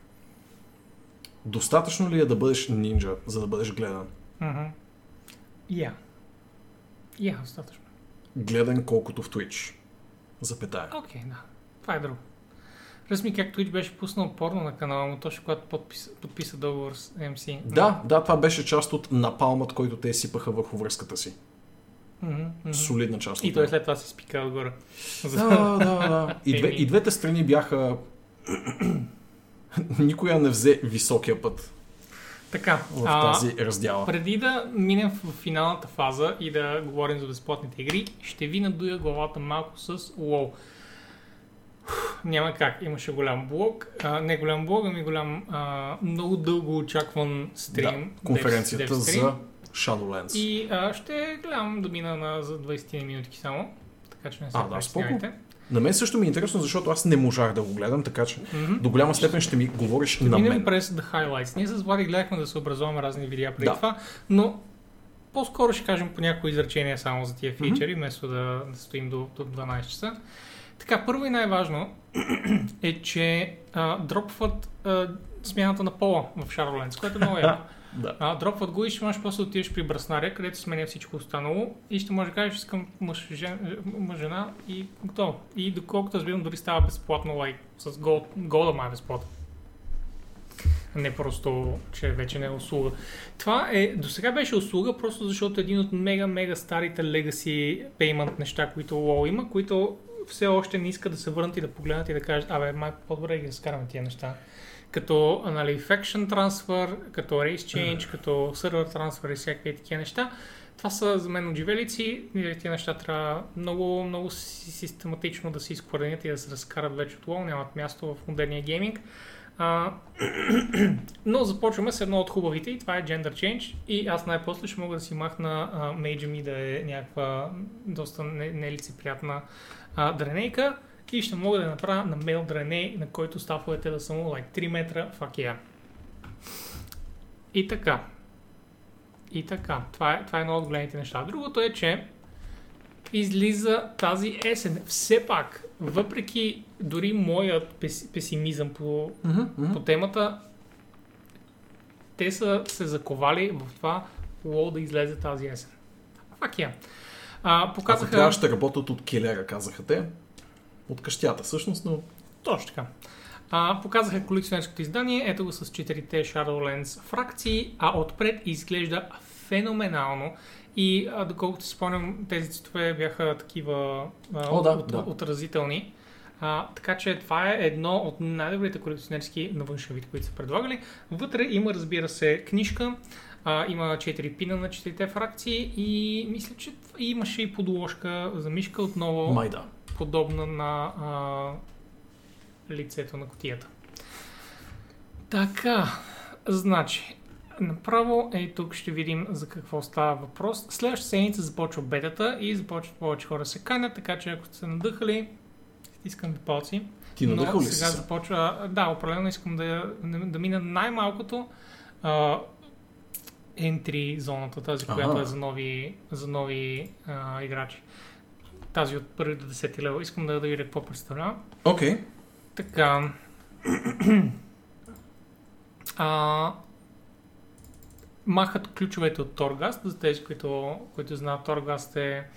Speaker 1: Достатъчно ли е да бъдеш нинджа, за да бъдеш гледан?
Speaker 2: Мгм. Я. Я, достатъчно.
Speaker 1: Гледан колкото в Twitch. Запетая.
Speaker 2: Окей, да. Това е друго. Разми как Twitch беше пуснал порно на канала му, точно когато подписа, подписа договор с MC.
Speaker 1: Да, да, това беше част от напалмът, който те сипаха върху връзката си.
Speaker 2: Мгм.
Speaker 1: Солидна част от
Speaker 2: И той след това се спика отгоре. За-
Speaker 1: Да, да, да. И, две, и двете страни бяха... Никоя не взе високия път
Speaker 2: Така,
Speaker 1: в
Speaker 2: а,
Speaker 1: тази раздяла.
Speaker 2: преди да минем в финалната фаза и да говорим за безплатните игри, ще ви надуя главата малко с WoW. Няма как, имаше голям блог, а, не голям блог, ами голям, а, много дълго очакван стрим.
Speaker 1: да, конференцията
Speaker 2: стрим.
Speaker 1: за Shadowlands.
Speaker 2: И а, ще гледам да мина на, за 20 минутки само, така че не се
Speaker 1: А, да, споко.
Speaker 2: притеснявайте.
Speaker 1: На мен също ми е интересно, защото аз не можах да го гледам, така че
Speaker 2: Мгм.
Speaker 1: до голяма степен ще ми говориш на
Speaker 2: Минем
Speaker 1: мен.
Speaker 2: през The Highlights. Ние с Влади гледахме да се образуваме разни видеа преди
Speaker 1: Да.
Speaker 2: това, но по-скоро ще кажем по някои изречения само за тия фичери, вместо да, да стоим до, до 12 часа. Така, първо и най-важно е, че а, дропват а, смяната на пола в Shadowlands, което е много яко.
Speaker 1: Да.
Speaker 2: А, дропват го и ще можеш после да отидеш при браснаря, където сменя всичко останало и ще можеш да кажеш, искам мъж, жен, мъж, жена и готово. И доколкото разбирам, дори става безплатно, like, с гол, гола май е безплатно. Не просто, че вече не е услуга. Това е, до сега беше услуга, просто защото е един от мега-мега старите legacy payment неща, които WoW има, които все още не искат да се върнат и да погледнат и да кажат, абе, майко, по-добре ги разкараме тия неща. Като нали, faction transfer, като race change, като server transfer и всякакви такива неща. Това са за мен отживелици тези неща трябва много, много систематично да се изкоренят и да се разкарат вече от WoW, нямат място в модерния гейминг. А, но започваме с едно от хубавите и това е Gender Change и аз най-после ще мога да си махна мейджа ми да е някаква доста нелицеприятна не дренейка и ще мога да направя на мейл дреней, на който стафовете да са му like 3 метра, fuck yeah. И така. И така. Това е, това е едно от големите неща. Другото е, че излиза тази есен. Все пак, въпреки дори моят пес, песимизъм по, mm-hmm, mm-hmm. по темата, те са се заковали в това WoW да излезе тази есен. Фак я. А, показаха...
Speaker 1: А това ще работят от килера, казаха те. От къщята, всъщност, но...
Speaker 2: Точно така. А, показаха колекционерското издание, ето го с четирите Shadowlands фракции, а отпред изглежда феноменално. И а, доколкото спомням, тези цветове бяха такива а, О, да, от, да. отразителни. А, така че това е едно от най-добрите колекционерски навъншавите, които са предлагали. Вътре има, разбира се, книжка, а, има 4 пина на 4 фракции и мисля, че имаше и подложка за мишка отново.
Speaker 1: Май да.
Speaker 2: Подобна на а, лицето на котията. Така, значи, Направо, е тук ще видим за какво става въпрос. Следващата седмица започва бетата и започват повече хора се канят, така че ако сте надъхали, стискам ви палци.
Speaker 1: Ти надъхал ли
Speaker 2: сега
Speaker 1: си?
Speaker 2: започва... Да, определено искам да, да мина най-малкото uh, entry зоната, тази, ага. която е за нови, за нови uh, играчи. Тази от първи до 10 лева. Искам да, да видя какво представлява.
Speaker 1: Окей. Okay.
Speaker 2: Така. а, махат ключовете от Торгаст, за тези, които, които знаят, Торгаст е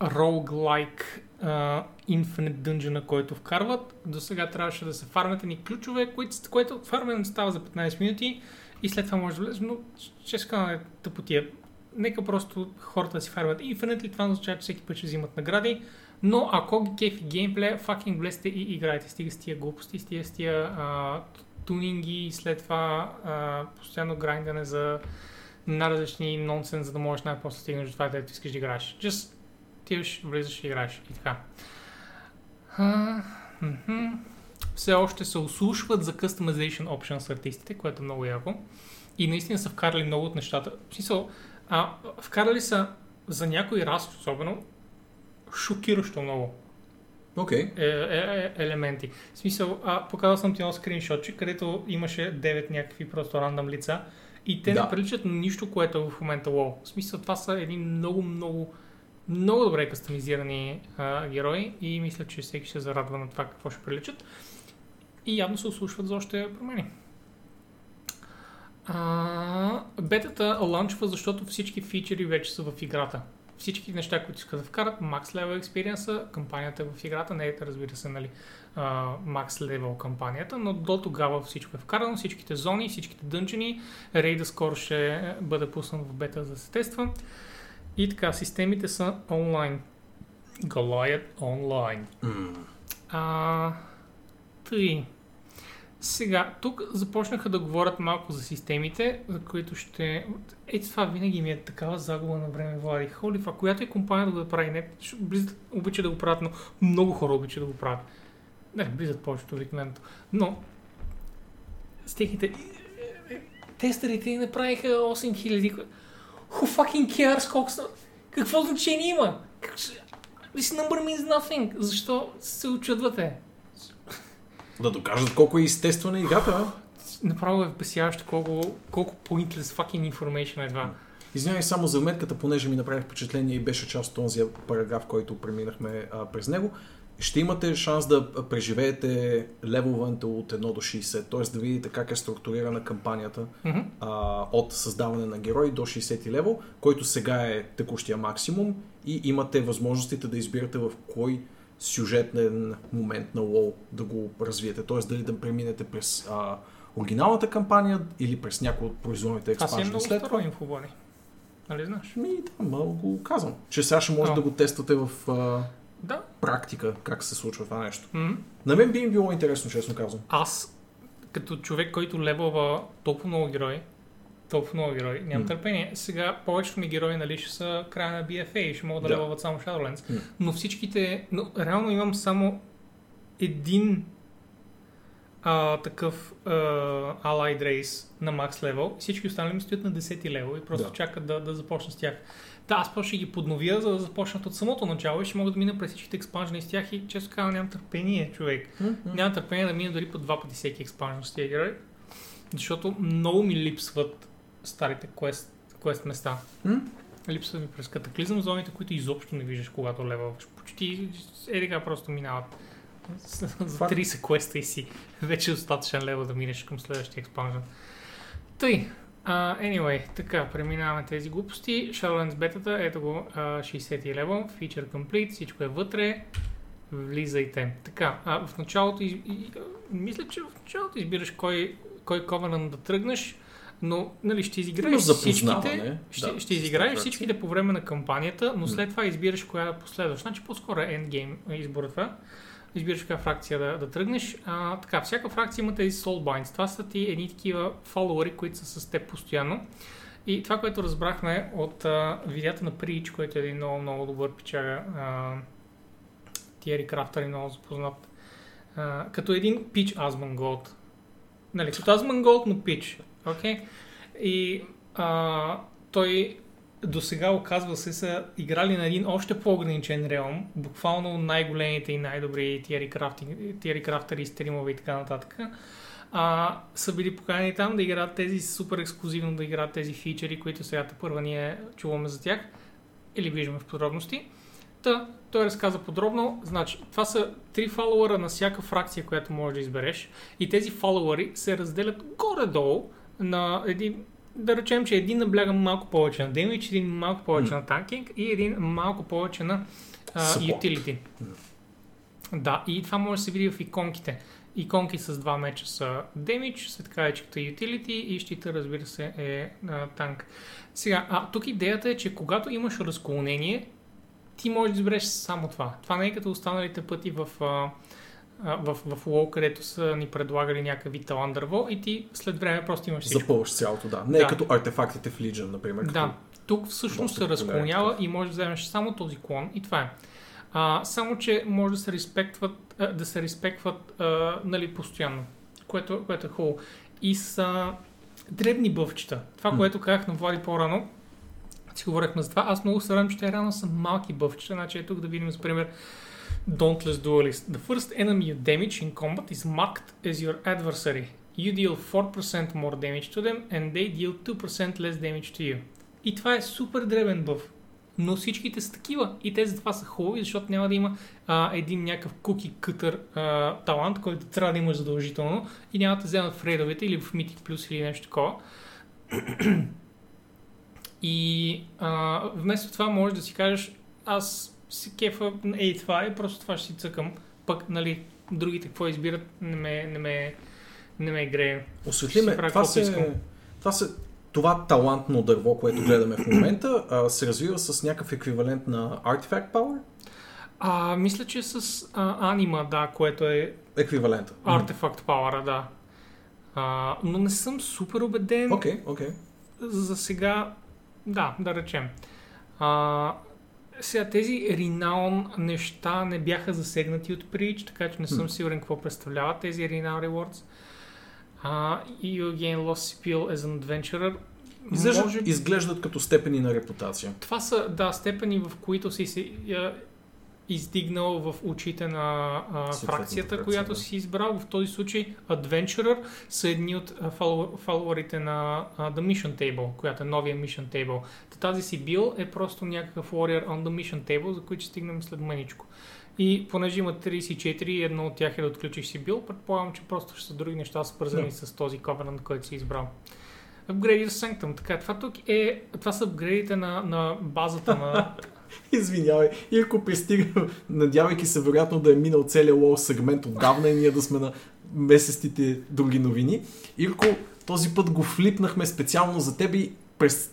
Speaker 2: roguelike uh, Infinite Dungeon, който вкарват. До сега трябваше да се фармят ни ключове, които, което фармане става за 15 минути и след това може да влезе, но честно е тъпотия. Нека просто хората да си фармят Infinite, това означава, че всеки път ще взимат награди, но ако ги кефи геймплея, fucking влезте и играйте. Стига с тия глупости, стига с тия uh, тунинги и след това а, постоянно грайндане за най-различни нонсенс, за да можеш най-после стигнеш до това, където искаш да играеш. Just отиваш, влизаш и играеш и така. А, Все още се ослушват за customization options артистите, което е много яко. И наистина са вкарали много от нещата. В смисъл, а, вкарали са за някои раз, особено, шокиращо много
Speaker 1: okay.
Speaker 2: е, е, е, елементи. В смисъл, а, показал съм ти едно скриншотче, където имаше 9 някакви просто рандъм лица и те да. не приличат на нищо, което е в момента лоу. В смисъл, това са едни много, много, много добре кастомизирани а, герои и мисля, че всеки ще зарадва на това какво ще приличат. И явно се ослушват за още промени. А, бетата ланчва, защото всички фичери вече са в играта всички неща, които искат да вкарат, max level experience, кампанията в играта, не е разбира се, нали, uh, max level кампанията, но до тогава всичко е вкарано, всичките зони, всичките дънжени, рейда скоро ще бъде пуснат в бета за да се тества. И така, системите са онлайн. Goliath онлайн. Mm. А, тъй. Сега, тук започнаха да говорят малко за системите, за които ще... Ето това винаги ми е такава загуба на време, Влади. Холи, това, която е компания да го прави, не, Blizzard обича да го правят, но много хора обичат да го правят. Не, Blizzard повечето обикновеното. Но, с техните... Тестерите направиха 8000. Who fucking cares колко са... Какво значение има? This number means nothing. Защо се очудвате?
Speaker 1: Да докажат колко е естествена играта.
Speaker 2: Направо е впесяващо колко, колко pointless fucking information е това.
Speaker 1: Извинявай само за метката, понеже ми направи впечатление и беше част от този параграф, който преминахме а, през него. Ще имате шанс да преживеете левелването от 1 до 60, т.е. да видите как е структурирана кампанията mm-hmm. а, от създаване на герой до 60 левел, който сега е текущия максимум и имате възможностите да избирате в кой сюжетен момент на WoW да го развиете. Т.е. дали да преминете през а, оригиналната кампания или през някои от производните експаншни.
Speaker 2: Това си е много старо инфо, Нали знаеш?
Speaker 1: Ми, да, малко казвам. Че сега ще може oh. да го тествате в... А...
Speaker 2: Да.
Speaker 1: практика как се случва това нещо.
Speaker 2: М.
Speaker 1: На мен би им било интересно, честно казвам.
Speaker 2: Аз, като човек, който левелва толкова много герои, толкова много герои, нямам
Speaker 1: М.
Speaker 2: търпение. Сега повечето ми герои, нали, ще са края на BFA и ще могат да,
Speaker 1: Да.
Speaker 2: левелват само Shadowlands.
Speaker 1: М.
Speaker 2: Но всичките, но реално имам само един а, такъв а, Allied Race на макс левел. Всички останали ми стоят на 10 левел и просто
Speaker 1: Да.
Speaker 2: чакат да, да започна с тях. Да, аз просто ще ги подновя, за да започнат от самото начало и ще мога да мина през всичките експанжени с тях и често казвам нямам търпение, човек. Нямам търпение да мина дори по два пъти всеки експанжен с тия герои, защото много ми липсват старите квест, квест места.
Speaker 1: М?
Speaker 2: Липсват ми през катаклизъм зоните, които изобщо не виждаш, когато левелваш. Почти е така просто минават. За
Speaker 1: Това-
Speaker 2: 30 квеста и си вече е достатъчен левел да минеш към следващия експанжен. Тъй, uh, anyway, така, преминаваме тези глупости. Shadowlands бетата, ето го, uh, 60 левел, feature complete, всичко е вътре, влизайте. Така, а, в началото, из, и, мисля, че в началото избираш кой, кой Covenant да тръгнеш, но нали, ще изиграеш всичките, ще,
Speaker 1: Да,
Speaker 2: ще изиграеш всичките по време на кампанията, но след това избираш коя да последваш. Значи по-скоро е endgame избора това. Избираш коя фракция да, да тръгнеш. А, така, всяка фракция има тези soulbinds. Това са ти едни такива фолуари, които са с теб постоянно. И това, което разбрахме от а, видеята на Preach, който е един много, много добър пичага, а, Тиери Крафтър е много запознат, а, като един пич Asmongold. Нали, като Asmongold, но пич. Окей? И а, той до сега оказва се са играли на един още по-ограничен реалм, буквално най-големите и най-добри тиери, крафтери, стримове и така нататък. А, са били поканени там да играят тези супер ексклюзивно, да играят тези фичери, които сега първа ние чуваме за тях или виждаме в подробности. Та, той разказа подробно. Значи, това са три фолуара на всяка фракция, която можеш да избереш. И тези фолуари се разделят горе-долу на един да речем, че един набляга малко повече на демидж, един малко повече
Speaker 1: М.
Speaker 2: на танкинг и един малко повече на
Speaker 1: Support.
Speaker 2: ютилити. Да, и това може да се види в иконките. Иконки с два меча са демидж, след каечката utility и щита, разбира се, е а, танк. Сега, а, тук идеята е, че когато имаш разклонение, ти можеш да избереш само това. Това не е като останалите пъти в, а, а, в, в WoW, където са ни предлагали някакъв вид талант дърво и ти след време просто имаш всичко.
Speaker 1: Запълваш цялото, да. Не
Speaker 2: Да.
Speaker 1: като артефактите в Legion, например.
Speaker 2: Да, тук всъщност се разклонява и можеш да вземеш само този клон и това е. А, само, че може да се респектват, а, да се респектват а, нали, постоянно, което, което е хубаво. И са дребни бъвчета. Това, което казах на Влади по-рано, си говорихме за това, аз много се радвам, че те реално са малки бъвчета. Значи е тук да видим, за пример, Dauntless Duelist. The first enemy you damage in combat is marked as your adversary. You deal 4% more damage to them and they deal 2% less damage to you. И това е супер дребен бъв. Но всичките са такива и те затова са хубави, защото няма да има а, един някакъв куки кътър талант, който трябва да имаш задължително и няма да вземат в рейдовете или в Mythic Plus или нещо такова. И а, вместо това можеш да си кажеш, аз си кефа, ей това е, просто това ще си цъкам. Пък, нали, другите какво избират, не ме, не ме, не ме грее.
Speaker 1: Осветли ме, това се, това се, това талантно дърво, което гледаме в момента, а, се развива с някакъв еквивалент на Artifact Power?
Speaker 2: А, мисля, че с а, анима, да, което е
Speaker 1: Еквивалента.
Speaker 2: артефакт пауъра, да. А, но не съм супер убеден.
Speaker 1: Окей, окей.
Speaker 2: За сега, да, да речем. А, сега тези Renown неща не бяха засегнати от Preach, така че не съм сигурен какво представляват тези Renown Rewards. А, и you gain lost skill as an adventurer.
Speaker 1: Изглеждат,
Speaker 2: Може-
Speaker 1: изглеждат като степени на репутация.
Speaker 2: Това са, да, степени, в които си се издигнал в очите на а, фракцията,
Speaker 1: фракция,
Speaker 2: която си избрал. В този случай Adventurer са едни от фолуарите на а, The Mission Table, която е новия Mission Table. Та Тази си бил е просто някакъв warrior on the Mission Table, за който ще стигнем след маничко. И понеже има 34 и едно от тях е да отключиш си бил, предполагам, че просто ще са други неща свързани
Speaker 1: Да.
Speaker 2: с този Covenant, който си избрал. Upgrade Sanctum. Така, това тук е... Това са апгрейдите на, на базата на...
Speaker 1: Извинявай, и ако пристигна, надявайки се вероятно да е минал целият лоу сегмент отдавна и ние да сме на месеците други новини. Ирко, този път го флипнахме специално за теб и през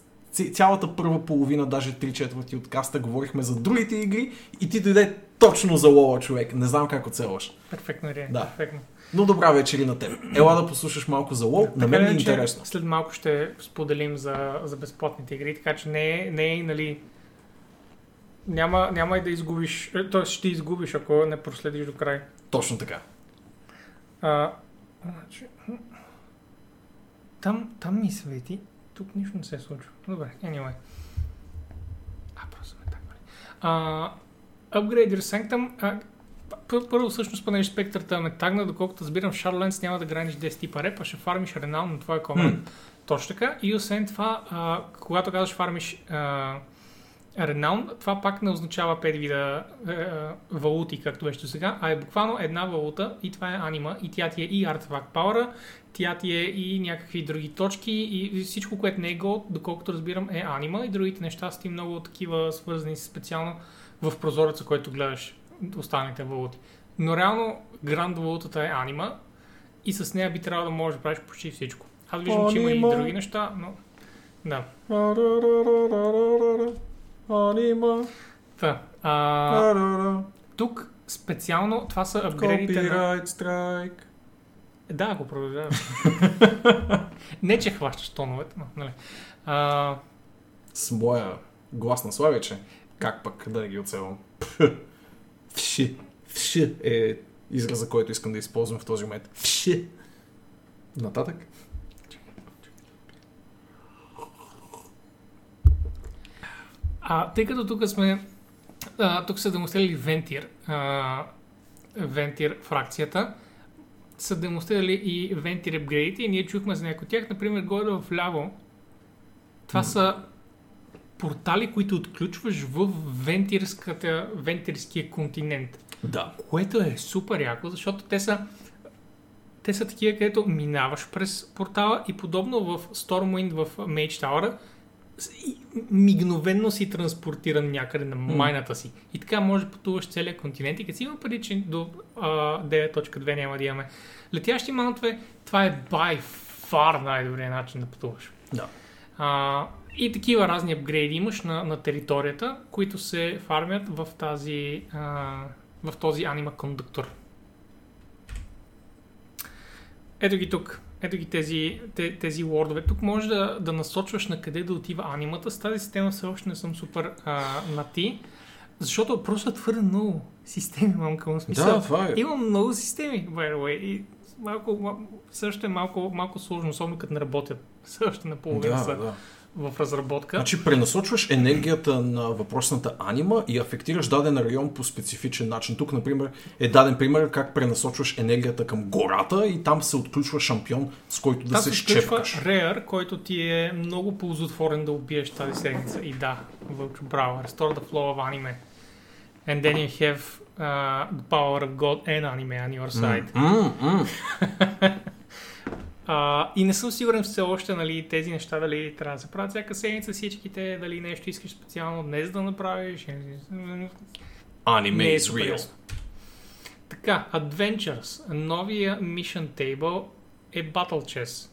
Speaker 1: цялата първа половина, даже 3 четвърти от каста, говорихме за другите игри и ти дойде точно за лола човек. Не знам как оцелваш.
Speaker 2: Перфектно е.
Speaker 1: Да.
Speaker 2: Перфектно.
Speaker 1: Но добра вечер и на теб. Ела да послушаш малко за лол. На мен е интересно.
Speaker 2: След малко ще споделим за, за безплатните игри, така че не е, не е нали... Няма, няма и да изгубиш, е, т.е. ще изгубиш, ако не проследиш до край.
Speaker 1: Точно така.
Speaker 2: А, значи, там, там ми свети, тук нищо не се случва. Добре, anyway. А, просто сме так, бе. А, Upgrader Sanctum, а, пър- първо всъщност понеже спектърта ме тагна, доколкото разбирам, Shadowlands няма да граниш 10 типа реп, а ще фармиш ренаун на твоя команд.
Speaker 1: Хм.
Speaker 2: Точно така. И освен това, а, когато казваш фармиш а, ренаун, това пак не означава 5 вида а, а, валути, както беше сега, а е буквално една валута и това е анима и тя ти е и артефакт пауъра, тя ти е и някакви други точки и всичко, което не е гол, доколкото разбирам, е анима и другите неща са ти много такива свързани специално в прозореца, който гледаш останалите валути. Но реално гранд валутата е анима и с нея би трябвало да можеш да правиш почти всичко. Аз виждам, че има и други неща, но да.
Speaker 1: Анима.
Speaker 2: Та, а, тук специално това са апгрейдите на...
Speaker 1: Copyright strike.
Speaker 2: Да, го продължавам. не, че хващаш тоновете, но, нали. А,
Speaker 1: С моя глас на славиче. Как пък да не ги оцелвам? Вши. Вши е израза, който искам да използвам в този момент. Вши. Нататък.
Speaker 2: А, тъй като тук сме... А, тук са демонстрирали Ventir. А, Ventir фракцията. Са демонстрирали и Ventir апгрейдите и ние чухме за някои от тях. Например, горе в ляво. Това
Speaker 1: М.
Speaker 2: са портали, които отключваш в вентирската, вентирския континент.
Speaker 1: Да.
Speaker 2: Което е супер яко, защото те са те са такива, където минаваш през портала и подобно в Stormwind в Mage Tower мигновенно си транспортиран някъде на майната си. И така може да пътуваш целия континент и като си има преди, че до а, 9.2 няма да имаме летящи мантове, това е by far най-добрият начин да пътуваш.
Speaker 1: Да.
Speaker 2: А, и такива разни апгрейди имаш на, на територията, които се фармят в, тази, а, в този анима кондуктор. Ето ги тук. Ето ги тези, те, тези лордове. Тук може да, да насочваш на къде да отива анимата. С тази система все още не съм супер а, на ти. Защото просто е твърде много системи, мамка му смисъл.
Speaker 1: Да, това е.
Speaker 2: Имам много системи, by the way. И малко, ма- също е малко, малко сложно, особено като не работят. Също наполовина
Speaker 1: Да,
Speaker 2: са
Speaker 1: да.
Speaker 2: В разработка.
Speaker 1: Значи пренасочваш енергията на въпросната анима и афектираш даден район по специфичен начин. Тук, например, е даден пример как пренасочваш енергията към гората и там се отключва шампион, с който да се
Speaker 2: се
Speaker 1: щепкаш.
Speaker 2: Rare, който ти е много ползотворен да убиеш тази седмица. И да, Вълчо, браво. Restore the flow of anime. And then you have uh, the power of God and anime on your side.
Speaker 1: М, м.
Speaker 2: А, и не съм сигурен все още нали, тези неща дали трябва да се правят всяка седмица всичките, дали нещо искаш специално днес да направиш.
Speaker 1: Anime
Speaker 2: Не е
Speaker 1: is real.
Speaker 2: ясно. Така, Adventures. Новия Mission Table е Battle Chess.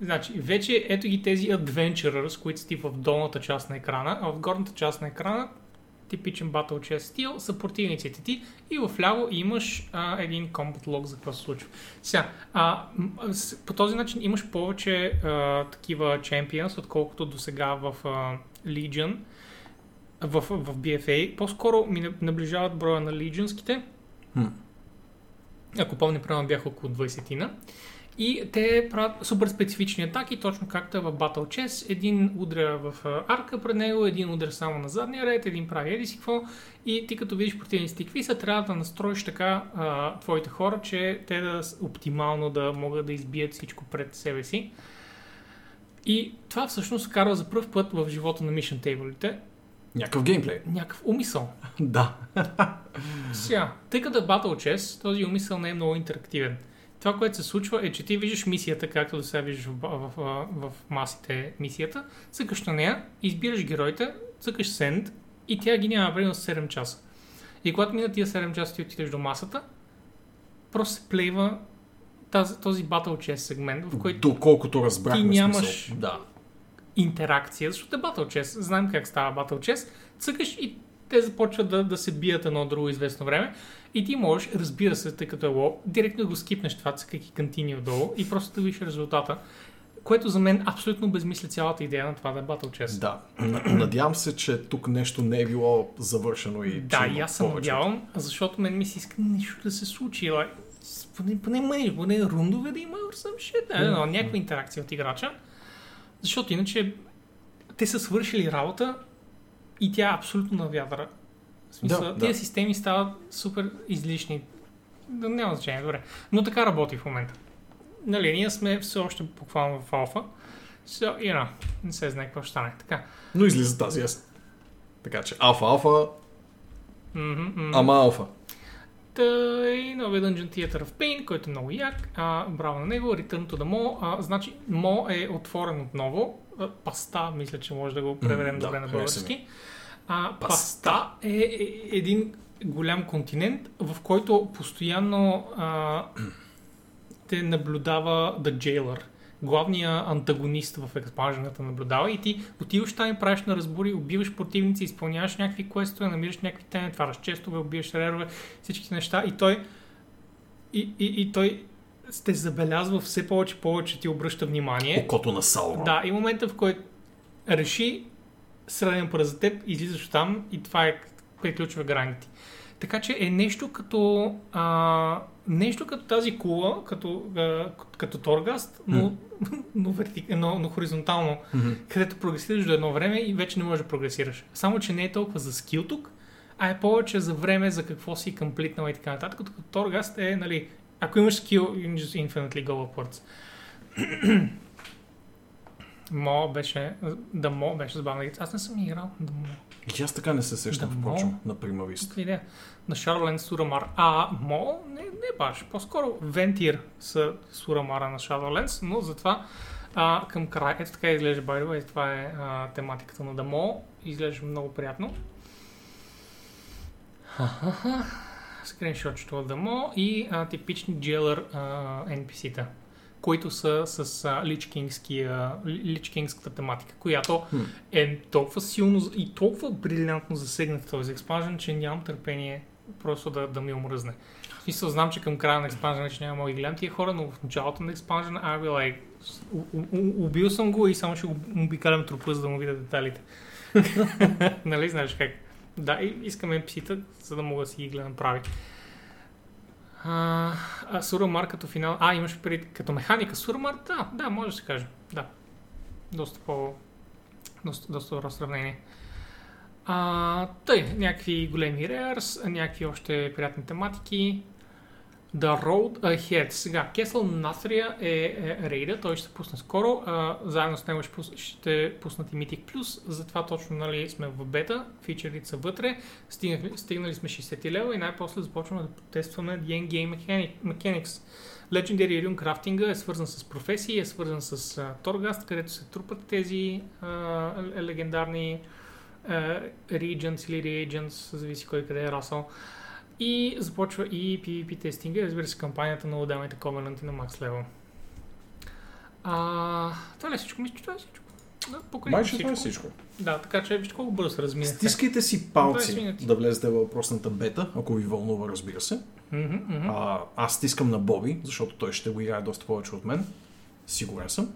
Speaker 2: Значи, вече ето ги тези Adventurers, които са ти в долната част на екрана, а в горната част на екрана типичен Battle Chess стил са противниците ти и в ляво имаш а, един combat log за какво се случва. Сега, а, по този начин имаш повече а, такива Champions, отколкото до сега в а, Legion, в, в BFA. По-скоро ми на- наближават броя на Legionските.
Speaker 1: Хм.
Speaker 2: Ако помня, правилно бяха около 20-тина. И те правят супер специфични атаки, точно както е в Battle Chess. Един удря в арка пред него, един удря само на задния ред, един прави еди си какво. И ти като видиш противниците какви са, трябва да настроиш така а, твоите хора, че те да оптимално да могат да избият всичко пред себе си. И това всъщност карва за първ път в живота на Mission Table-ите
Speaker 1: Някакъв геймплей.
Speaker 2: някакъв умисъл.
Speaker 1: Да.
Speaker 2: Сега, тъй като е Battle Chess, този умисъл не е много интерактивен. Това, което се случва е, че ти виждаш мисията, както до сега виждаш в, в, в, в масите мисията, цъкаш на нея, избираш героите, цъкаш Send и тя ги няма примерно 7 часа. И когато минат тия 7 часа ти отидеш до масата, просто се плейва тази, този Battle Chess сегмент, в който
Speaker 1: Доколкото разбрахме
Speaker 2: Ти нямаш-
Speaker 1: смисъл. Да.
Speaker 2: интеракция, защото е Battle Chess. Знаем как става Battle Chess. Цъкаш и те започват да, да се бият едно друго известно време. И ти можеш, разбира се, тъй като е лоу, директно да го скипнеш това, цъкайки кантини отдолу и просто да видиш резултата. Което за мен абсолютно безмисля цялата идея на това да е Battle Chess.
Speaker 1: Да. Надявам се, че тук нещо не е било завършено и
Speaker 2: Да, и аз съм
Speaker 1: повече.
Speaker 2: надявам, защото мен ми се иска нещо да се случи. Like, поне, поне мъниш, поне рундове да има or some shit. Не, но някаква интеракция от играча. Защото иначе те са свършили работа и тя е абсолютно на вятъра. В смисъл,
Speaker 1: Да,
Speaker 2: тия
Speaker 1: да.
Speaker 2: системи стават супер излишни. Да, няма значение, добре. Но така работи в момента. Нали, ние сме все още буквално в алфа. So, you know, не се знае какво ще стане. Така.
Speaker 1: Но излиза тази есен. Така че алфа, алфа, ама алфа.
Speaker 2: Тъй, новия Dungeon Theater of Pain, който е много як. А, браво на него. Return to the Mall. А, значи, Mall е отворен отново. А, Паста, мисля, че може да го преведем
Speaker 1: М,
Speaker 2: добре
Speaker 1: да,
Speaker 2: на български. А,
Speaker 1: Паста.
Speaker 2: паста е, е един голям континент, в който постоянно а, те наблюдава The Jailer. Главният антагонист в експанжената наблюдава и ти отиваш там и правиш на разбори, убиваш противници, изпълняваш някакви квестове, намираш някакви тайни, отваряш честове, убиваш рерове, всички неща и той и, и, и той те забелязва все повече и повече ти обръща внимание.
Speaker 1: Окото на Саурон.
Speaker 2: Да, и момента в който реши среден път за теб, излизаш там и това е приключва граните. Така че е нещо като а, нещо като тази кула, като, а, като Торгаст, но, но, вертик, но, но хоризонтално,
Speaker 1: Мгм.
Speaker 2: където прогресираш до едно време и вече не можеш да прогресираш. Само, че не е толкова за скил тук, а е повече за време, за какво си комплитнал и така нататък. Като Торгаст е, нали, ако имаш скил, you can just infinitely go upwards. Мо беше, да Мо беше забавна игра. Аз не съм играл да Мо.
Speaker 1: И аз така не се сещам,
Speaker 2: Да,
Speaker 1: впрочем, на Примавист.
Speaker 2: Каква идея? На Шарлен Сурамар. А Мо не, не баш. По-скоро Вентир са Сурамара на Shadowlands, но затова а, към края. Ето така изглежда, the way. Това е а, тематиката на Дамо. Изглежда много приятно. Ха-ха-ха. Скриншотчето от Дамо и а, типични джелър а, NPC-та, които са с а, Lich Kingската тематика, която е толкова силно и толкова брилянтно засегнат в този експанжен, че нямам търпение просто да, да ми омръзне. В смисъл, знам, че към края на експанжена ще няма да ги гледам тия хора, но в началото на експанжена, I will like, у- у- у- убил съм го и само ще го обикалям трупа, за да му видя деталите. нали знаеш как? Да, и искам NPC-та, за да мога да си ги гледам прави. А, а Сурамар като финал... А, имаш преди като механика Сурамар? Да, да, може да се каже. Да. Доста по... Доста, доста добро сравнение. А, тъй, някакви големи реърс, някакви още приятни тематики. The Road Ahead. Сега, Кесъл Насрия е, е рейда, той ще се пусне скоро. А, заедно с него ще, пус, ще пуснат и Mythic Plus, затова точно нали, сме в бета, фичерите са вътре, стигнали, стигнали сме 60 лева и най-после започваме да тестваме The Endgame Mechanic, Mechanics. Legendary Rune крафтинга е свързан с професии, е свързан с а, Торгаст, където се трупат тези а, легендарни а, Regents или Reagents, зависи кой къде е расъл. И започва и PvP тестинга, разбира се, кампанията на отделните Covenant на Max Level. А, това ли е всичко? Мисля, че това е всичко. Да,
Speaker 1: Май, че това е всичко.
Speaker 2: Да, така че вижте колко бързо се размина.
Speaker 1: Стискайте си
Speaker 2: 20
Speaker 1: палци да влезете във въпросната бета, ако ви вълнува, разбира се. А, аз стискам на Боби, защото той ще го играе доста повече от мен. Сигурен съм.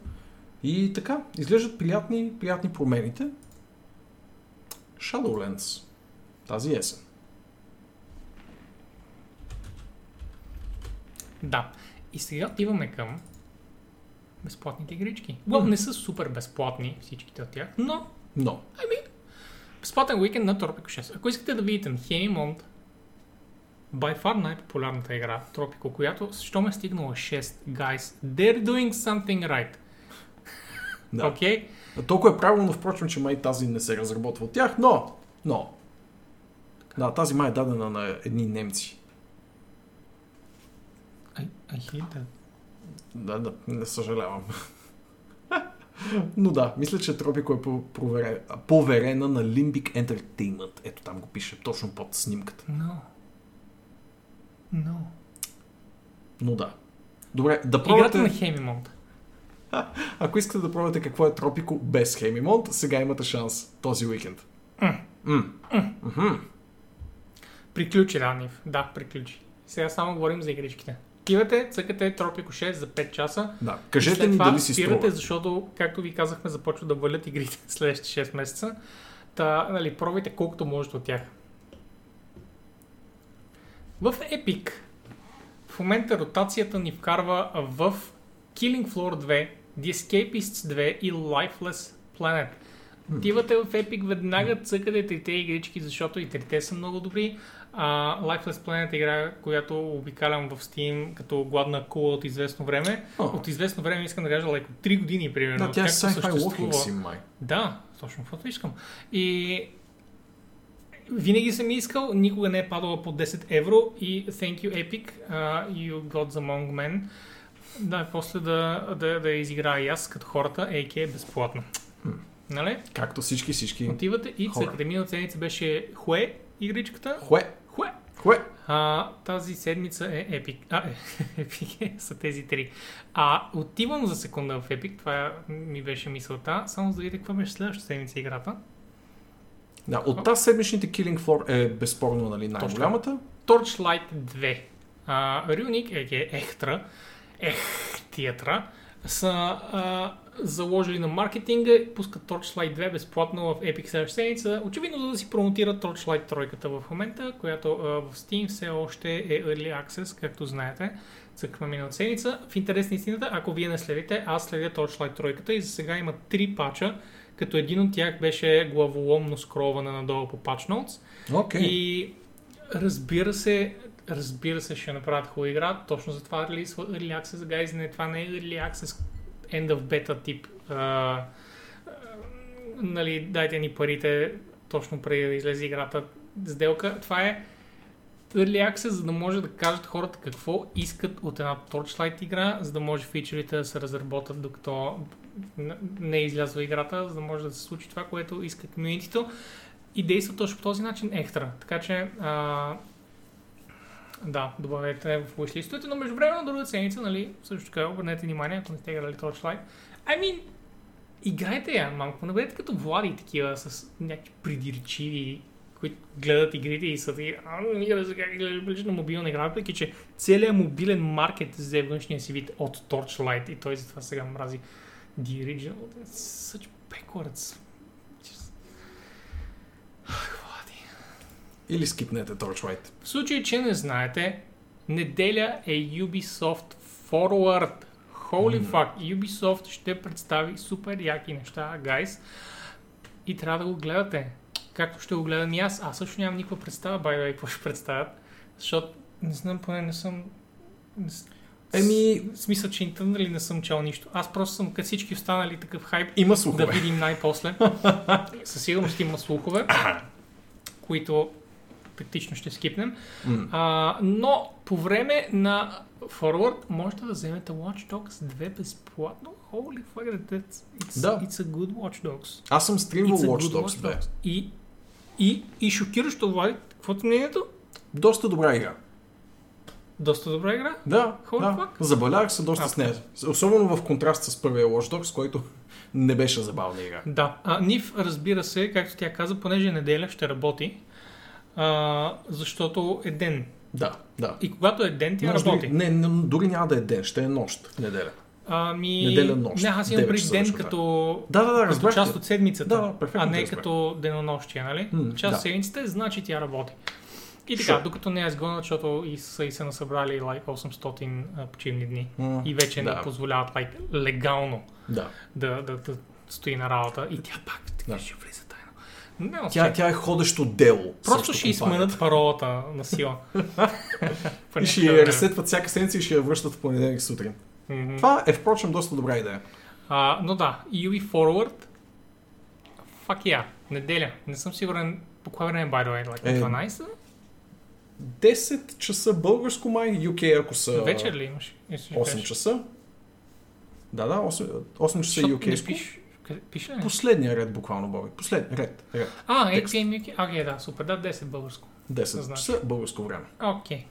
Speaker 1: И така, изглеждат приятни, приятни промените. Shadowlands. Тази есен.
Speaker 2: Да. И сега отиваме към безплатните игрички. Well,
Speaker 1: Мгм.
Speaker 2: не са супер безплатни всичките от тях, но
Speaker 1: Но,
Speaker 2: безплатен уикенд на Tropico 6. Ако искате да видите на Hemimont, by far най-популярната игра, Tropico, която, що ме е стигнала 6, guys, they're doing something right.
Speaker 1: да.
Speaker 2: Окей?
Speaker 1: Толкова е правилно, впрочем, че май тази не се разработва от тях, но, но. Да, тази май е дадена на едни немци.
Speaker 2: I, hate that.
Speaker 1: Да, да, не съжалявам. Но да, мисля, че Тропико е поверена на Limbic Entertainment. Ето там го пише, точно под снимката.
Speaker 2: No. No.
Speaker 1: Но да. Добре, да
Speaker 2: Играта
Speaker 1: пробвате...
Speaker 2: на Hemimont.
Speaker 1: Ако искате да пробвате какво е Тропико без Хемимонт, сега имате шанс този уикенд. М. Мгм.
Speaker 2: Приключи, Ранив. Да, приключи. Сега само говорим за игричките. Отивате, цъкате Tropico 6 за 5 часа.
Speaker 1: Да. Кажете ни дали си
Speaker 2: спирате,
Speaker 1: струва.
Speaker 2: защото, както ви казахме, започват да валят игрите следващите 6 месеца. Та, нали, пробвайте колкото можете от тях. В Epic в момента ротацията ни вкарва в Killing Floor 2, The Escapists 2 и Lifeless Planet. Отивате в Epic, веднага цъкате трите игрички, защото и трите са много добри. А, Lifeless Planet е игра, която обикалям в Steam като гладна кула от известно време.
Speaker 1: О.
Speaker 2: От известно време искам да кажа, like, от 3 години, примерно.
Speaker 1: Да, тя е sci-fi walking sim, май.
Speaker 2: Да, точно каквото искам. И винаги съм искал, никога не е падала по 10 евро и thank you Epic, uh, you got the among men. Да, после да, да, да изиграя и аз като хората, AK е безплатно. Нали?
Speaker 1: Както всички, всички.
Speaker 2: Отивате и цъкате. Миналата седмица беше Хуе игричката.
Speaker 1: Хуе,
Speaker 2: Хуе. А, тази седмица е Epic. А, е, Epic е, са тези три. А, отивам за секунда в Epic, това ми беше мисълта, само за да видите какво беше следващата седмица играта.
Speaker 1: Да, от тази седмичните Killing Floor е безспорно нали, най-голямата.
Speaker 2: Torchlight 2. А, Runic, е, Ехтра, Ехтиятра, са а, заложили на маркетинга, пускат Torchlight 2 безплатно в Epic следващата седмица. Очевидно за да си промотират Torchlight тройката в момента, която а, в Steam все още е Early Access, както знаете. Цъкахме миналата седмица. В интерес на истината, ако вие не следите, аз следя Torchlight тройката и за сега има три пача, като един от тях беше главоломно скролване надолу по Patch Notes.
Speaker 1: Окей.
Speaker 2: И разбира се, разбира се, ще направят хубава игра. Точно затова релизва Early Access, guys. Не, това не е Early Access End of Beta тип. А, а, нали, дайте ни парите точно преди да излезе играта сделка. Това е Early Access, за да може да кажат хората какво искат от една Torchlight игра, за да може фичерите да се разработят докато не е излязла играта, за да може да се случи това, което иска комьюнитито и действа точно по този начин Ехтра. Така че, а, да, добавете в wishlistовете, но между време на другата седмица, нали, също така обърнете внимание, ако не сте играли Torchlight. I mean, играйте я, малко, не бъдете като Влади такива с някакви придирчиви, които гледат игрите и са такива, а, хареса как гледаш на мобилна игра, въпреки че целият мобилен маркет взе външния си вид от Torchlight и той затова сега мрази The Original. Such backwards. Just...
Speaker 1: Или скипнете Torchlight.
Speaker 2: В случай, че не знаете, неделя е Ubisoft Forward. Holy
Speaker 1: Мм.
Speaker 2: fuck, Ubisoft ще представи супер яки неща, гайс. И трябва да го гледате. Както ще го гледам и аз. Аз също нямам никаква представа, by the way, какво ще представят. Защото, не знам, поне не съм...
Speaker 1: Еми,
Speaker 2: В смисъл, че интернали не съм чел нищо. Аз просто съм като всички останали такъв хайп
Speaker 1: има
Speaker 2: да
Speaker 1: слухове.
Speaker 2: видим най-после. Със сигурност има слухове, които тактично ще скипнем.
Speaker 1: М.
Speaker 2: А, но по време на Forward можете да вземете Watch Dogs 2 безплатно. Holy fuck, that's, it's,
Speaker 1: Да.
Speaker 2: it's a good Watch Dogs.
Speaker 1: Аз съм стримвал Watch Dogs 2.
Speaker 2: И, и, и шокиращо, Влади, каквото е мнението?
Speaker 1: Доста добра игра.
Speaker 2: Доста добра игра.
Speaker 1: Да,
Speaker 2: Holy
Speaker 1: да.
Speaker 2: fuck.
Speaker 1: Забавлявах се доста
Speaker 2: А,
Speaker 1: с нея. Особено в контраст с първия Watch Dogs, който не беше забавна игра.
Speaker 2: Да. А, Нив, разбира се, както тя каза, понеже неделя ще работи, а, защото е ден.
Speaker 1: Да, да.
Speaker 2: И когато е ден, тя
Speaker 1: Може
Speaker 2: работи.
Speaker 1: дори, не, не, дори няма да е ден, ще е нощ, неделя.
Speaker 2: Ами...
Speaker 1: Неделя нощ,
Speaker 2: Не, аз имам
Speaker 1: 9
Speaker 2: преди
Speaker 1: часа
Speaker 2: ден като,
Speaker 1: Да, да, да,
Speaker 2: като част
Speaker 1: те.
Speaker 2: от седмицата,
Speaker 1: Да,
Speaker 2: а не като денонощие, нали?
Speaker 1: М,
Speaker 2: част
Speaker 1: да.
Speaker 2: от седмицата значи тя работи. И така,
Speaker 1: Sure.
Speaker 2: докато не е изгонят, защото и са и се насъбрали like 800 а, почивни дни
Speaker 1: М,
Speaker 2: и вече
Speaker 1: да.
Speaker 2: не позволяват like, легално
Speaker 1: Да.
Speaker 2: да, да, да стои на работа и тя пак така
Speaker 1: Да.
Speaker 2: ще влиза. Не,
Speaker 1: Тя, тя е ходещо дело.
Speaker 2: Просто ще изменят паролата на сила.
Speaker 1: И ще я ресетват всяка седмица и ще я връщат в понеделник сутрин.
Speaker 2: Мгм.
Speaker 1: Това е, впрочем, доста добра идея.
Speaker 2: А, но да, UV Forward. Fuck yeah, неделя. Не съм сигурен по кое време, by the way, like
Speaker 1: Е,
Speaker 2: 12?
Speaker 1: 10 часа българско май, UK ако са
Speaker 2: Вечер ли имаш? Если ще
Speaker 1: 8
Speaker 2: кажеш?
Speaker 1: часа. Да, да, 8, 8 часа
Speaker 2: Защото
Speaker 1: UK.
Speaker 2: не пиш, пише ли?
Speaker 1: Последния ред буквално, Боби. Последния ред. ред.
Speaker 2: А. APM UK. Окей, да, супер, да, 10 българско.
Speaker 1: 10
Speaker 2: Значи.
Speaker 1: часа българско време.
Speaker 2: Окей.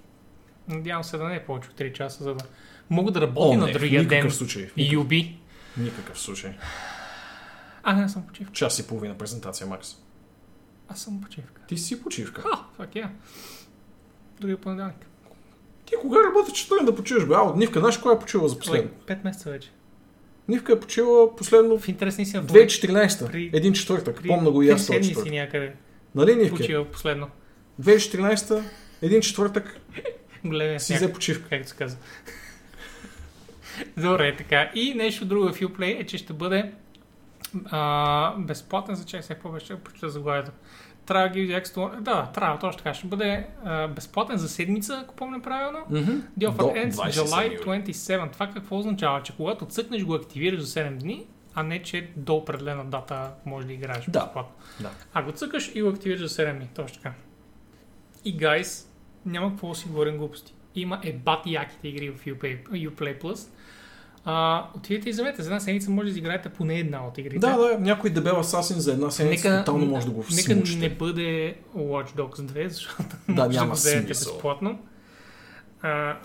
Speaker 2: Надявам се да не е повече от 3 часа, за да мога да работя
Speaker 1: О,
Speaker 2: на
Speaker 1: не,
Speaker 2: другия ден.
Speaker 1: никакъв случай. в никакъв-
Speaker 2: Юби.
Speaker 1: Никакъв случай.
Speaker 2: А, не, съм почивка.
Speaker 1: Час и половина презентация, Макс.
Speaker 2: Аз съм почивка.
Speaker 1: Ти си почивка.
Speaker 2: А, фак я. Другия понеделник.
Speaker 1: Ти кога работиш, че да почиваш, бе? А, от Нивка, знаеш кога е почила за последно?
Speaker 2: Пет месеца вече.
Speaker 1: Нивка е почила последно в
Speaker 2: интересни си
Speaker 1: 2014
Speaker 2: При-
Speaker 1: Един четвъртък.
Speaker 2: При
Speaker 1: Помня го и аз този четвъртък.
Speaker 2: някъде.
Speaker 1: Нали, Нивка?
Speaker 2: Почива последно.
Speaker 1: 2014 един четвъртък
Speaker 2: Големия
Speaker 1: си взе почивка.
Speaker 2: както се казва. Добре, така. И нещо друго в Uplay е, че ще бъде а, безплатен за чай. Сега беше? Прочета заглавието. Трябва да ги extra... Да, трябва, точно така. Ще бъде а, безплатен за седмица, ако помня правилно.
Speaker 1: Мгм.
Speaker 2: The offer
Speaker 1: До
Speaker 2: ends
Speaker 1: 27
Speaker 2: July
Speaker 1: юли.
Speaker 2: 27. Това какво означава? Че когато цъкнеш го активираш за 7 дни, а не че до определена дата може да играеш
Speaker 1: Да.
Speaker 2: безплатно.
Speaker 1: Да.
Speaker 2: А го цъкаш и го активираш за 7 дни. Точно така. И гайс, няма какво да си говорим глупости. Има е бати яките игри в Uplay, Uplay Plus. А, отидете и вземете. За една седмица може да изиграете поне една от игрите.
Speaker 1: Да, да, някой дебел асасин за една седмица тотално може да го
Speaker 2: нека
Speaker 1: всмучите.
Speaker 2: не бъде Watch Dogs 2, защото
Speaker 1: Да,
Speaker 2: може да
Speaker 1: няма
Speaker 2: го вземете безплатно. А,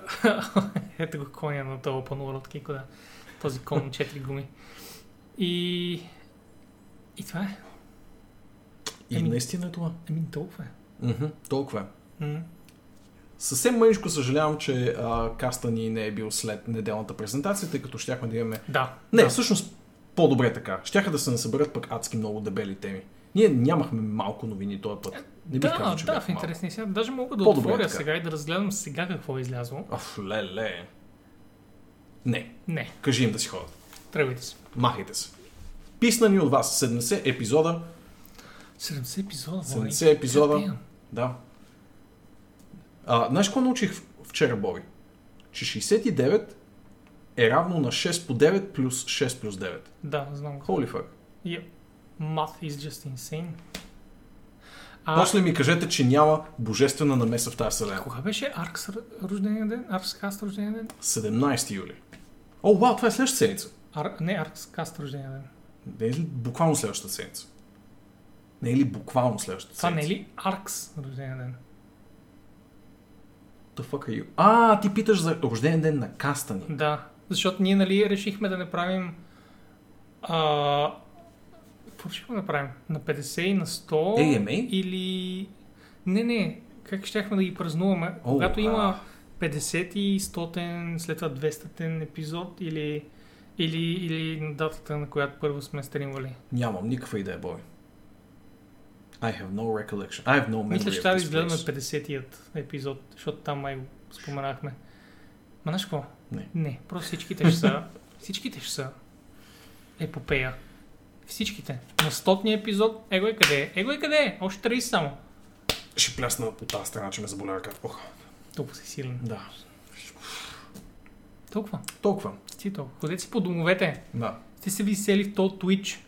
Speaker 2: ето го коня на този Open World Kiko, да. Този кон на 4 гуми. И... И това е.
Speaker 1: И
Speaker 2: Ами-
Speaker 1: наистина е това.
Speaker 2: Ами толкова е.
Speaker 1: Мгм, Толкова е.
Speaker 2: М.
Speaker 1: Съвсем мъничко съжалявам, че а, каста ни не е бил след неделната презентация, тъй като щяхме да имаме...
Speaker 2: Да.
Speaker 1: Не,
Speaker 2: да.
Speaker 1: всъщност по-добре така. Щяха да се насъберат пък адски много дебели теми. Ние нямахме малко новини този път. Не бих
Speaker 2: да,
Speaker 1: казал, че
Speaker 2: да, в интересни сега. Даже мога да
Speaker 1: По-добре
Speaker 2: отворя
Speaker 1: така.
Speaker 2: сега и да разгледам сега какво е излязло.
Speaker 1: Оф, леле. Не,
Speaker 2: Не,
Speaker 1: кажи им да си ходят.
Speaker 2: тръгвайте се.
Speaker 1: Махайте се. Писна ни от вас 70 епизода.
Speaker 2: 70 епизода. Боби.
Speaker 1: 70 епизода. Да. А, знаеш какво научих вчера, Боби? Че 69 е равно на 6 по 9 плюс 6 плюс 9.
Speaker 2: Да, знам.
Speaker 1: Holy fuck.
Speaker 2: Yep. Math is just insane. А,
Speaker 1: После ми кажете, че няма божествена намеса в тази вселена.
Speaker 2: Кога беше Аркс рождения ден? Аркс Каст рождения ден?
Speaker 1: 17 юли. О, вау, това е следващата седмица.
Speaker 2: Ар... Не, Аркс Каст рождения ден.
Speaker 1: Не е ли буквално следващата седмица? Не е ли буквално следващата
Speaker 2: Това не
Speaker 1: седмица?
Speaker 2: е ли Аркс рождения ден?
Speaker 1: The fuck are you? А, ти питаш за рожден ден на каста ни.
Speaker 2: Да, защото ние нали решихме да направим а... Какво решихме да направим? На 50 и на 100?
Speaker 1: AMA?
Speaker 2: Или... Не, не. Как щяхме да ги празнуваме?
Speaker 1: О,
Speaker 2: Когато
Speaker 1: а.
Speaker 2: има 50 и 100 след това 200 епизод или, или, или на датата, на която първо сме стримвали.
Speaker 1: Нямам никаква идея, бой. I have no recollection. I have no memory
Speaker 2: Мисля, че трябва да изгледаме
Speaker 1: place.
Speaker 2: 50-тият епизод, защото там май го споменахме. Ма знаеш какво?
Speaker 1: Не.
Speaker 2: Не, просто всичките ще са... Всичките ще са епопея. Всичките. На стотния епизод, его е къде е? Его е къде е? Още 30 само.
Speaker 1: Ще плясна по тази страна, че ме заболя ръката. Ох,
Speaker 2: Толкова си силен.
Speaker 1: да.
Speaker 2: Толкова.
Speaker 1: Толкова.
Speaker 2: Толкова. Ходете си по домовете.
Speaker 1: Да.
Speaker 2: Сте се висели в то Twitch.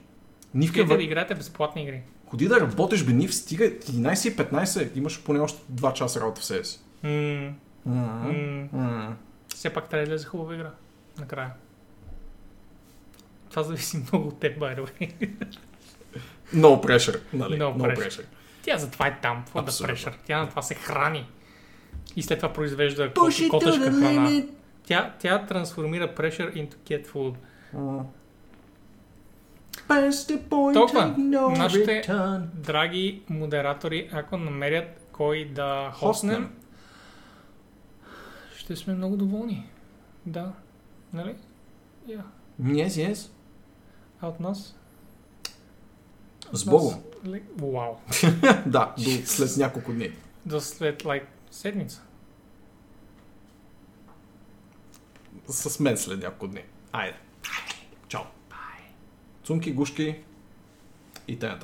Speaker 1: Нивка,
Speaker 2: Къдете да
Speaker 1: вър...
Speaker 2: играете безплатни игри.
Speaker 1: Ходи да работиш, бе, Нив, стига 11.15, имаш поне още 2 часа работа в себе си.
Speaker 2: Все пак трябва да излезе хубава игра. Накрая. Това зависи много от теб, by the way.
Speaker 1: No pressure, нали?
Speaker 2: No
Speaker 1: No,
Speaker 2: pressure.
Speaker 1: pressure.
Speaker 2: Тя затова е там, for the
Speaker 1: Абсолютно.
Speaker 2: pressure. Тя на това се храни. И след това произвежда котешка храна. Тя, тя трансформира pressure into cat food.
Speaker 1: Mm.
Speaker 2: Толкова. Нашите-
Speaker 1: return.
Speaker 2: Драги модератори, ако намерят кой да хоснем, ще сме много доволни. Да. Нали? Yeah.
Speaker 1: Yes, yes.
Speaker 2: А от нас?
Speaker 1: С Богом.
Speaker 2: Вау.
Speaker 1: да, до след няколко дни.
Speaker 2: До след, like, седмица.
Speaker 1: С мен след няколко дни. Айде. Цумки, гушки и т.н.